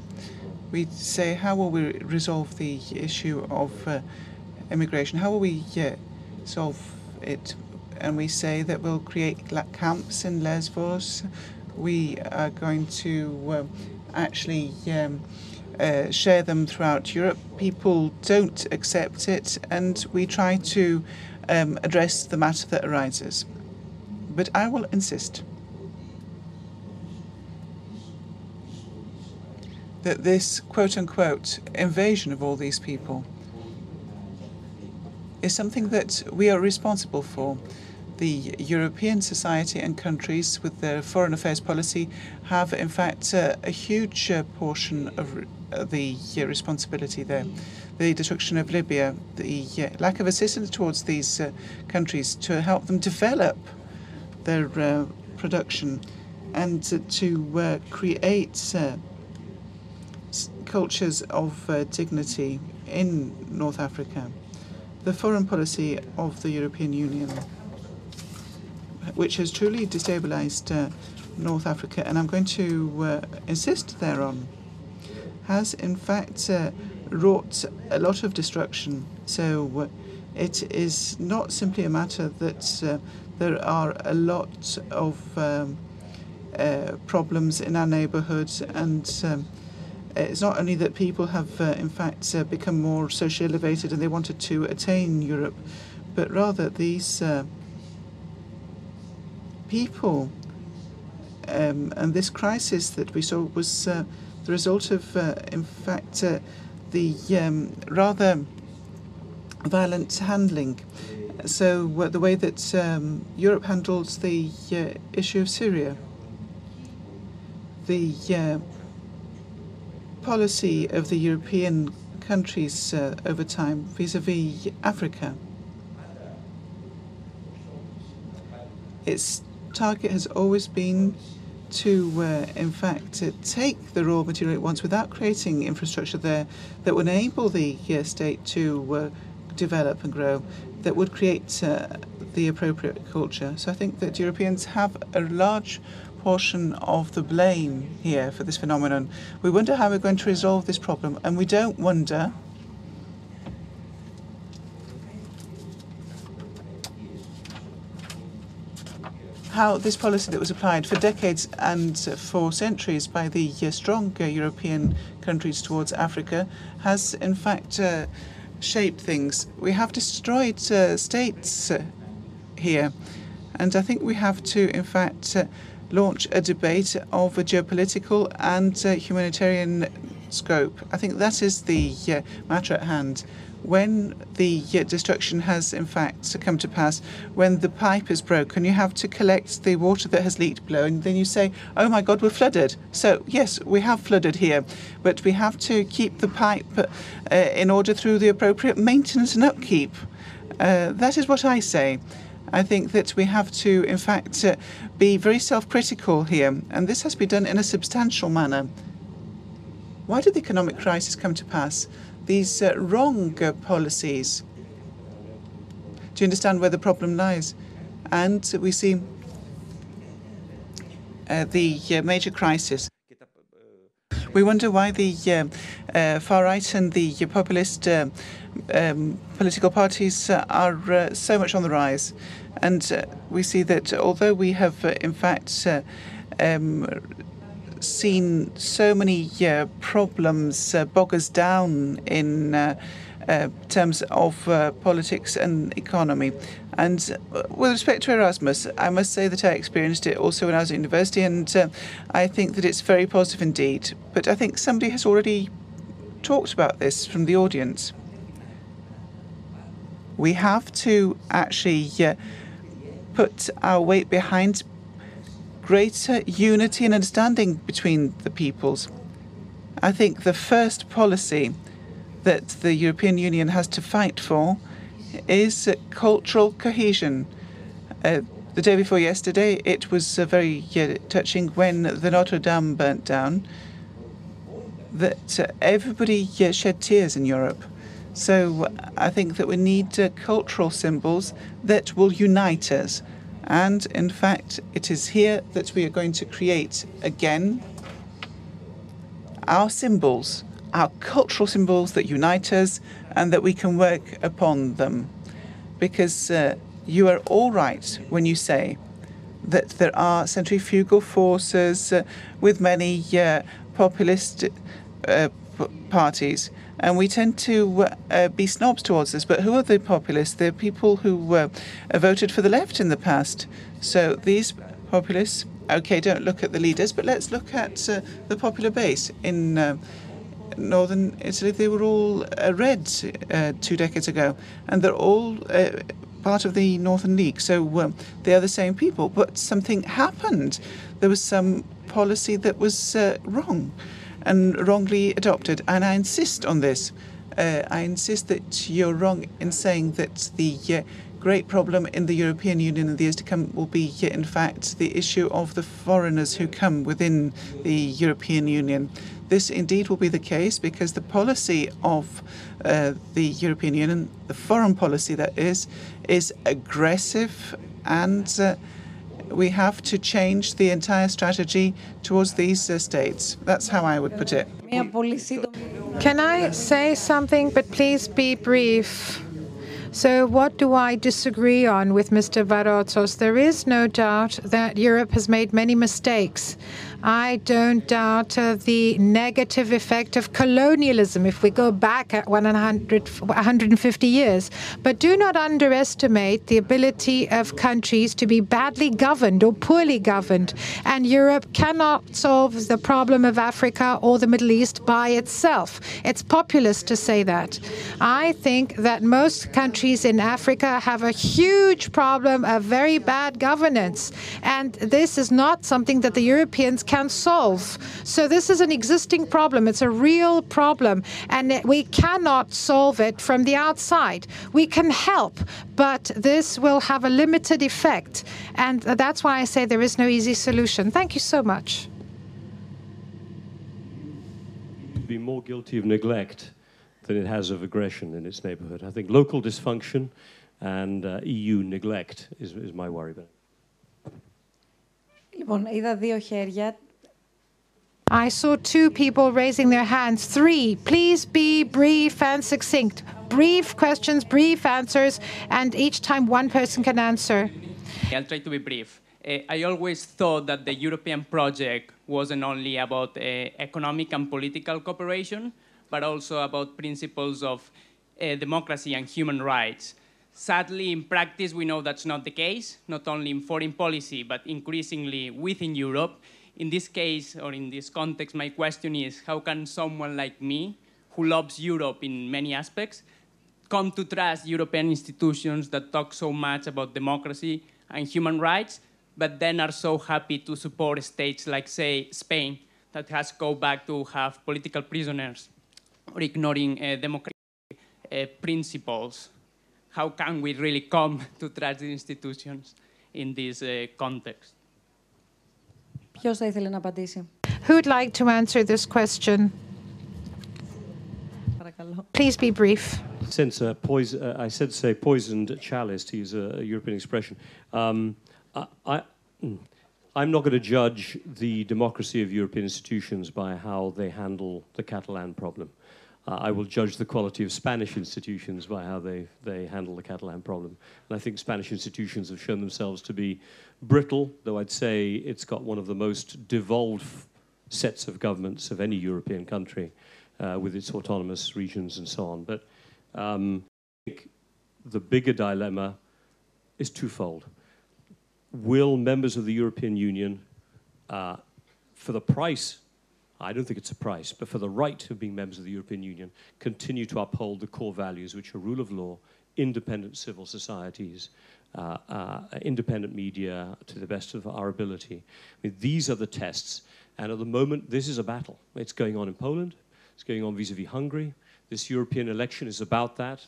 We say, how will we resolve the issue of uh, immigration? How will we uh, solve it? And we say that we'll create camps in Lesbos. We are going to um, actually um, uh, share them throughout Europe. People don't accept it, and we try to um, address the matter that arises. But I will insist that this quote unquote invasion of all these people is something that we are responsible for. The European society and countries, with their foreign affairs policy, have in fact uh, a huge uh, portion of uh, the responsibility there. The destruction of Libya, the uh, lack of assistance towards these uh, countries to help them develop their uh, production and to create cultures of uh, dignity in North Africa. The foreign policy of the European Union, which has truly destabilized uh, North Africa, and I'm going to uh, insist thereon, has in fact uh, wrought a lot of destruction. So uh, it is not simply a matter that uh, there are a lot of um, problems in our neighborhoods and um, it's not only that people have, uh, in fact, uh, become more socially elevated and they wanted to attain Europe, but rather these uh, people um, and this crisis that we saw was uh, the result of, uh, in fact, uh, the um, rather violent handling. So, the way that um, Europe handles the issue of Syria, the policy of the European countries uh, over time vis-à-vis Africa. Its target has always been to, uh, in fact, take the raw material it wants without creating infrastructure there that would enable the uh, state to uh, develop and grow, that would create uh, the appropriate culture. So I think that Europeans have a large portion of the blame here for this phenomenon. We wonder how we're going to resolve this problem, and we don't wonder how this policy that was applied for decades and for centuries by the uh, strong uh, European countries towards Africa has, in fact, uh, shaped things. We have destroyed uh, states uh, here, and I think we have to, in fact, launch a debate of a geopolitical and humanitarian scope. I think that is the matter at hand. When the destruction has in fact come to pass, when the pipe is broken, you have to collect the water that has leaked below, and then you say, "Oh my God, we're flooded." So yes, we have flooded here, but we have to keep the pipe uh, in order through the appropriate maintenance and upkeep. Uh, that is what I say. I think that we have to, in fact, uh, be very self critical here, and this has to be done in a substantial manner. Why did the economic crisis come to pass? These uh, wrong uh, policies. You understand where the problem lies? And we see uh, the uh, major crisis. We wonder why the uh, far right and the populist um, political parties are so much on the rise. And uh, we see that although we have, uh, in fact, uh, um, seen so many uh, problems uh, bog us down in uh, terms of politics and economy. And with respect to Erasmus, I must say that I experienced it also when I was at university, and I think that it's very positive indeed. But I think somebody has already talked about this from the audience. We have to actually put our weight behind greater unity and understanding between the peoples. I think the first policy that the European Union has to fight for is cultural cohesion. Uh, the day before yesterday, it was uh, very uh, touching when the Notre Dame burnt down that uh, everybody uh, shed tears in Europe. So I think that we need uh, cultural symbols that will unite us. And in fact, it is here that we are going to create again our symbols, our cultural symbols that unite us and that we can work upon them. Because uh, you are all right when you say that there are centrifugal forces uh, with many uh, populist uh, parties and we tend to uh, be snobs towards this. But who are the populists? They're people who uh, voted for the left in the past. So these populists, okay, don't look at the leaders, but let's look at uh, the popular base in. Uh, northern Italy, they were all uh, red uh, two decades ago, and they're all part of the Northern League. So they are the same people. But something happened. There was some policy that was wrong and wrongly adopted. And I insist on this. Uh, I insist that you're wrong in saying that the uh, great problem in the European Union in the years to come will be, uh, in fact, the issue of the foreigners who come within the European Union. This indeed will be the case because the policy of uh, the European Union, the foreign policy that is, is aggressive and uh, we have to change the entire strategy towards these uh, states. That's how I would put it. Can I say something, but please be brief? So, what do I disagree on with Mr. Varotsos? There is no doubt that Europe has made many mistakes. I don't doubt uh, the negative effect of colonialism if we go back at 100, 150 years. But do not underestimate the ability of countries to be badly governed or poorly governed. And Europe cannot solve the problem of Africa or the Middle East by itself. It's populist to say that. I think that most countries in Africa have a huge problem of very bad governance. And this is not something that the Europeans can solve. So this is an existing problem. It's a real problem, and we cannot solve it from the outside. We can help, but this will have a limited effect, and that's why I say there is no easy solution. Thank you so much. Be more guilty of neglect than it has of aggression in its neighborhood. I think local dysfunction and uh, EU neglect is, is my worry. Λοιπόν, είδα δύο χέρια. I saw two people raising their hands. Three, please be brief and succinct. Brief questions, brief answers, and each time one person can answer. I'll try to be brief. Uh, I always thought that the European project wasn't only about uh, economic and political cooperation, but also about principles of uh, democracy and human rights. Sadly, in practice, we know that's not the case, not only in foreign policy, but increasingly within Europe in this case, or in this context, my question is how can someone like me, who loves Europe in many aspects, come to trust European institutions that talk so much about democracy and human rights, but then are so happy to support states like, say, Spain, that has go back to have political prisoners or ignoring uh, democratic uh, principles? How can we really come to trust the institutions in this uh, context? Ποιος θα ήθελε να απαντήσει. Who would like to answer this question? Please be brief. Since uh, poison, uh, I said say poisoned chalice, to use a, a European expression. Um, I, I, mm, I'm not going to judge the democracy of European institutions by how they handle the Catalan problem. Uh, I will judge the quality of Spanish institutions by how they, they handle the Catalan problem. And I think Spanish institutions have shown themselves to be brittle, though I'd say it's got one of the most devolved sets of governments of any European country uh, with its autonomous regions and so on. But um, I think the bigger dilemma is twofold. Will members of the European Union, uh, for the price I don't think it's a price, but for the right of being members of the European Union, continue to uphold the core values, which are rule of law, independent civil societies, uh, uh, independent media to the best of our ability. I mean, these are the tests. And at the moment, this is a battle. It's going on in Poland. It's going on vis-a-vis Hungary. This European election is about that.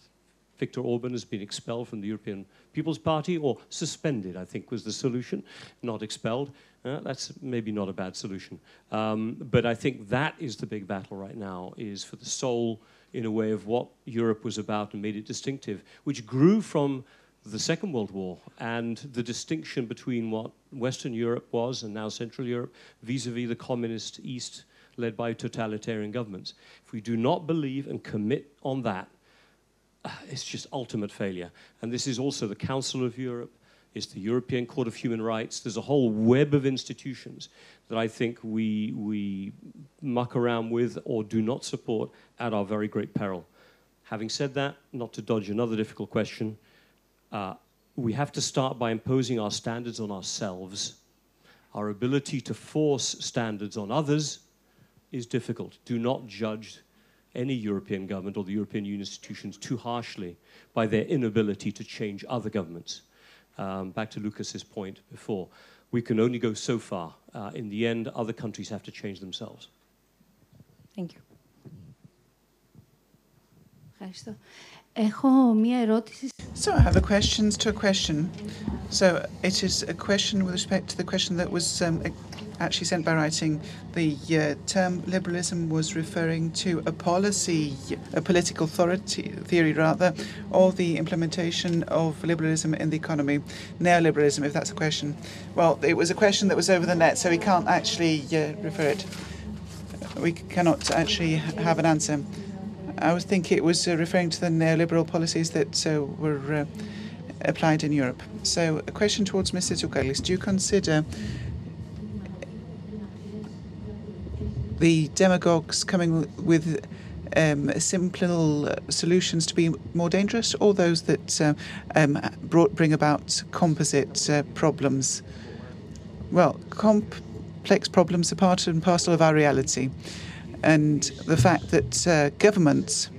Viktor Orban has been expelled from the European People's Party, or suspended, I think was the solution, not expelled. That's maybe not a bad solution. Um, but I think that is the big battle right now, is for the soul, in a way, of what Europe was about and made it distinctive, which grew from the Second World War and the distinction between what Western Europe was and now Central Europe vis-a-vis -vis the communist East led by totalitarian governments. If we do not believe and commit on that, uh, it's just ultimate failure. And this is also the Council of Europe, it's the European Court of Human Rights. There's a whole web of institutions that I think we, we muck around with or do not support at our very great peril. Having said that, not to dodge another difficult question, uh, we have to start by imposing our standards on ourselves. Our ability to force standards on others is difficult. Do not judge any European government or the European Union institutions too harshly by their inability to change other governments. Um, back to Loukas's point before, we can only go so far. Uh, in the end, other countries have to change themselves. Thank you. Ευχαριστώ. Έχω μία ερώτηση. So I have a question to a question. So it is a question with respect to the question that was um, actually sent by writing. The uh, term liberalism was referring to a policy, a political authority theory rather, or the implementation of liberalism in the economy, neoliberalism, if that's a question. Well, it was a question that was over the net, so we can't actually uh, refer it. We cannot actually have an answer. I would think it was uh, referring to the neoliberal policies that uh, were uh, applied in Europe. So, a question towards Mr. Tsoukalis. Do you consider the demagogues coming with um, simple solutions to be more dangerous, or those that uh, um, brought, bring about composite uh, problems? Well, complex problems are part and parcel of our reality and the fact that uh, governments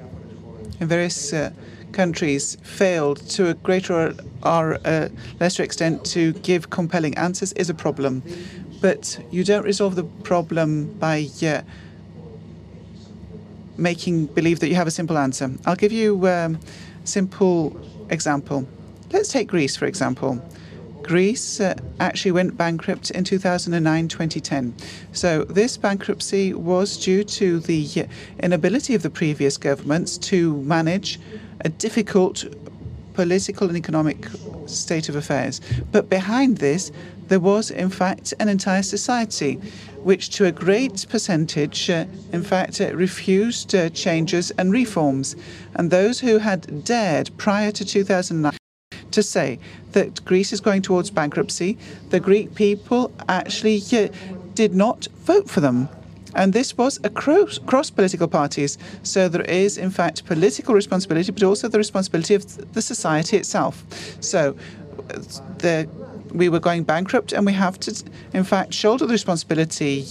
in various uh, countries failed to a greater or uh, lesser extent to give compelling answers is a problem. But you don't resolve the problem by uh, making believe that you have a simple answer. I'll give you um, a simple example. Let's take Greece, for example. Greece uh, actually went bankrupt in 2009 2010. So, this bankruptcy was due to the inability of the previous governments to manage a difficult political and economic state of affairs. But behind this, there was, in fact, an entire society which, to a great percentage, uh, in fact, uh, refused uh, changes and reforms. And those who had dared prior to 2009 to say that Greece is going towards bankruptcy, the Greek people actually did not vote for them. And this was across cross political parties. So there is, in fact, political responsibility, but also the responsibility of the society itself. So the we were going bankrupt, and we have to, in fact, shoulder the responsibility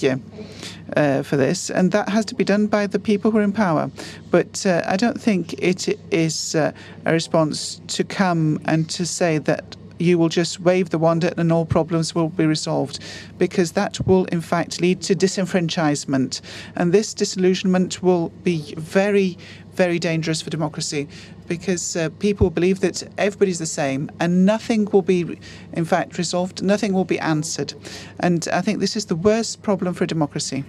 uh, for this, and that has to be done by the people who are in power. But uh, I don't think it is uh, a response to come and to say that you will just wave the wand and all problems will be resolved, because that will, in fact, lead to disenfranchisement. And this disillusionment will be very, very dangerous for democracy because uh, people believe that everybody's the same and nothing will be, in fact, resolved, nothing will be answered. And I think this is the worst problem for democracy.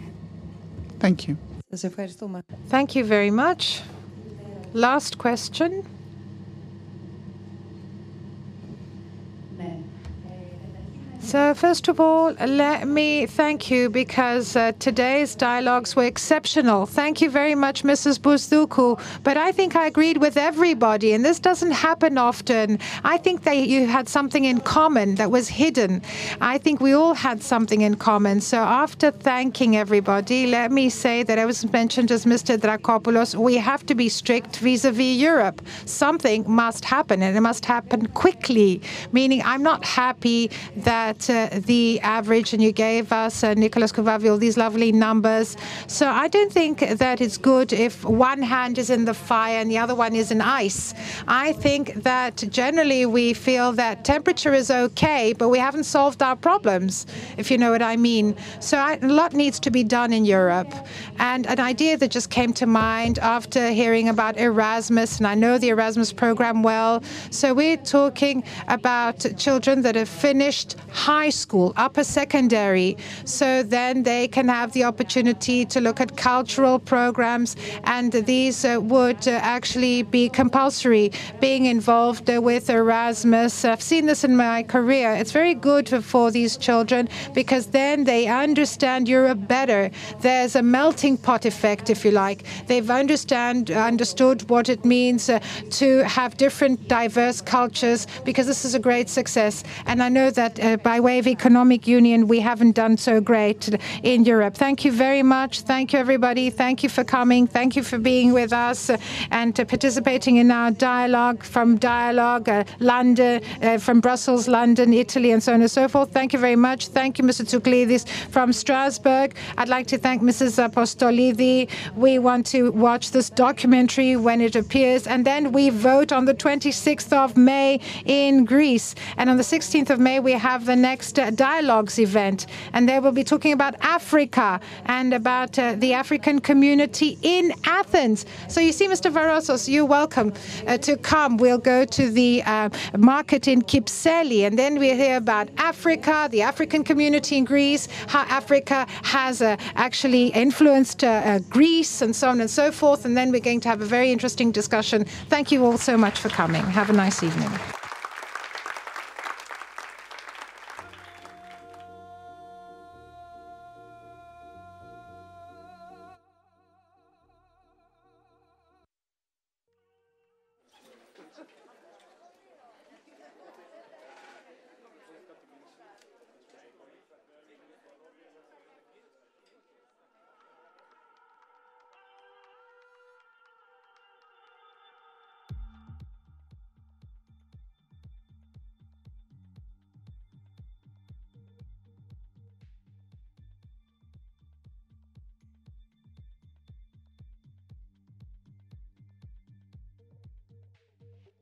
Thank you. Thank you very much. Last question. So, first of all, let me thank you because uh, today's dialogues were exceptional. Thank you very much, Mrs. Bousdoukou. But I think I agreed with everybody, and this doesn't happen often. I think that you had something in common that was hidden. I think we all had something in common. So, after thanking everybody, let me say that I was mentioned as Mr. Dracopoulos. We have to be strict vis a vis Europe. Something must happen, and it must happen quickly, meaning I'm not happy that uh, the average, and you gave us, uh, Nicolas Becuwe, all these lovely numbers. So I don't think that it's good if one hand is in the fire and the other one is in ice. I think that generally we feel that temperature is okay, but we haven't solved our problems, if you know what I mean. So a lot needs to be done in Europe. And an idea that just came to mind after hearing about Erasmus, and I know the Erasmus program well. So we're talking about children that have finished high school, upper secondary. So then they can have the opportunity to look at cultural programs, and these uh, would uh, actually be compulsory. Being involved uh, with Erasmus, I've seen this in my career. It's very good for, for these children because then they understand Europe better. There's a melting pot effect, if you like. They've understand understood what it means uh, to have different diverse cultures because this is a great success. And I know that uh, by way of economic union, we haven't done so great in Europe. Thank you very much. Thank you, everybody. Thank you for coming. Thank you for being with us and participating in our dialogue from Dialogue uh, London, uh, from Brussels, London, Italy, and so on and so forth. Thank you very much. Thank you, Mr. Tsoutsoplides from Strasbourg. I'd like to thank Mrs. Apostolidi. We want to watch this documentary when it appears, and then we vote on the 26th of May in Greece. And on the 16th of May, we have the next uh, Dialogues event, and there we'll be talking about Africa and about uh, the African community in Athens. So you see, Mr. Varotsos, you're welcome uh, to come. We'll go to the uh, market in Kypseli, and then we'll hear about Africa, the African community in Greece, how Africa has uh, actually influenced uh, Greece, and so on and so forth. And then we're going to have a very interesting discussion. Thank you all so much for coming. Have a nice evening.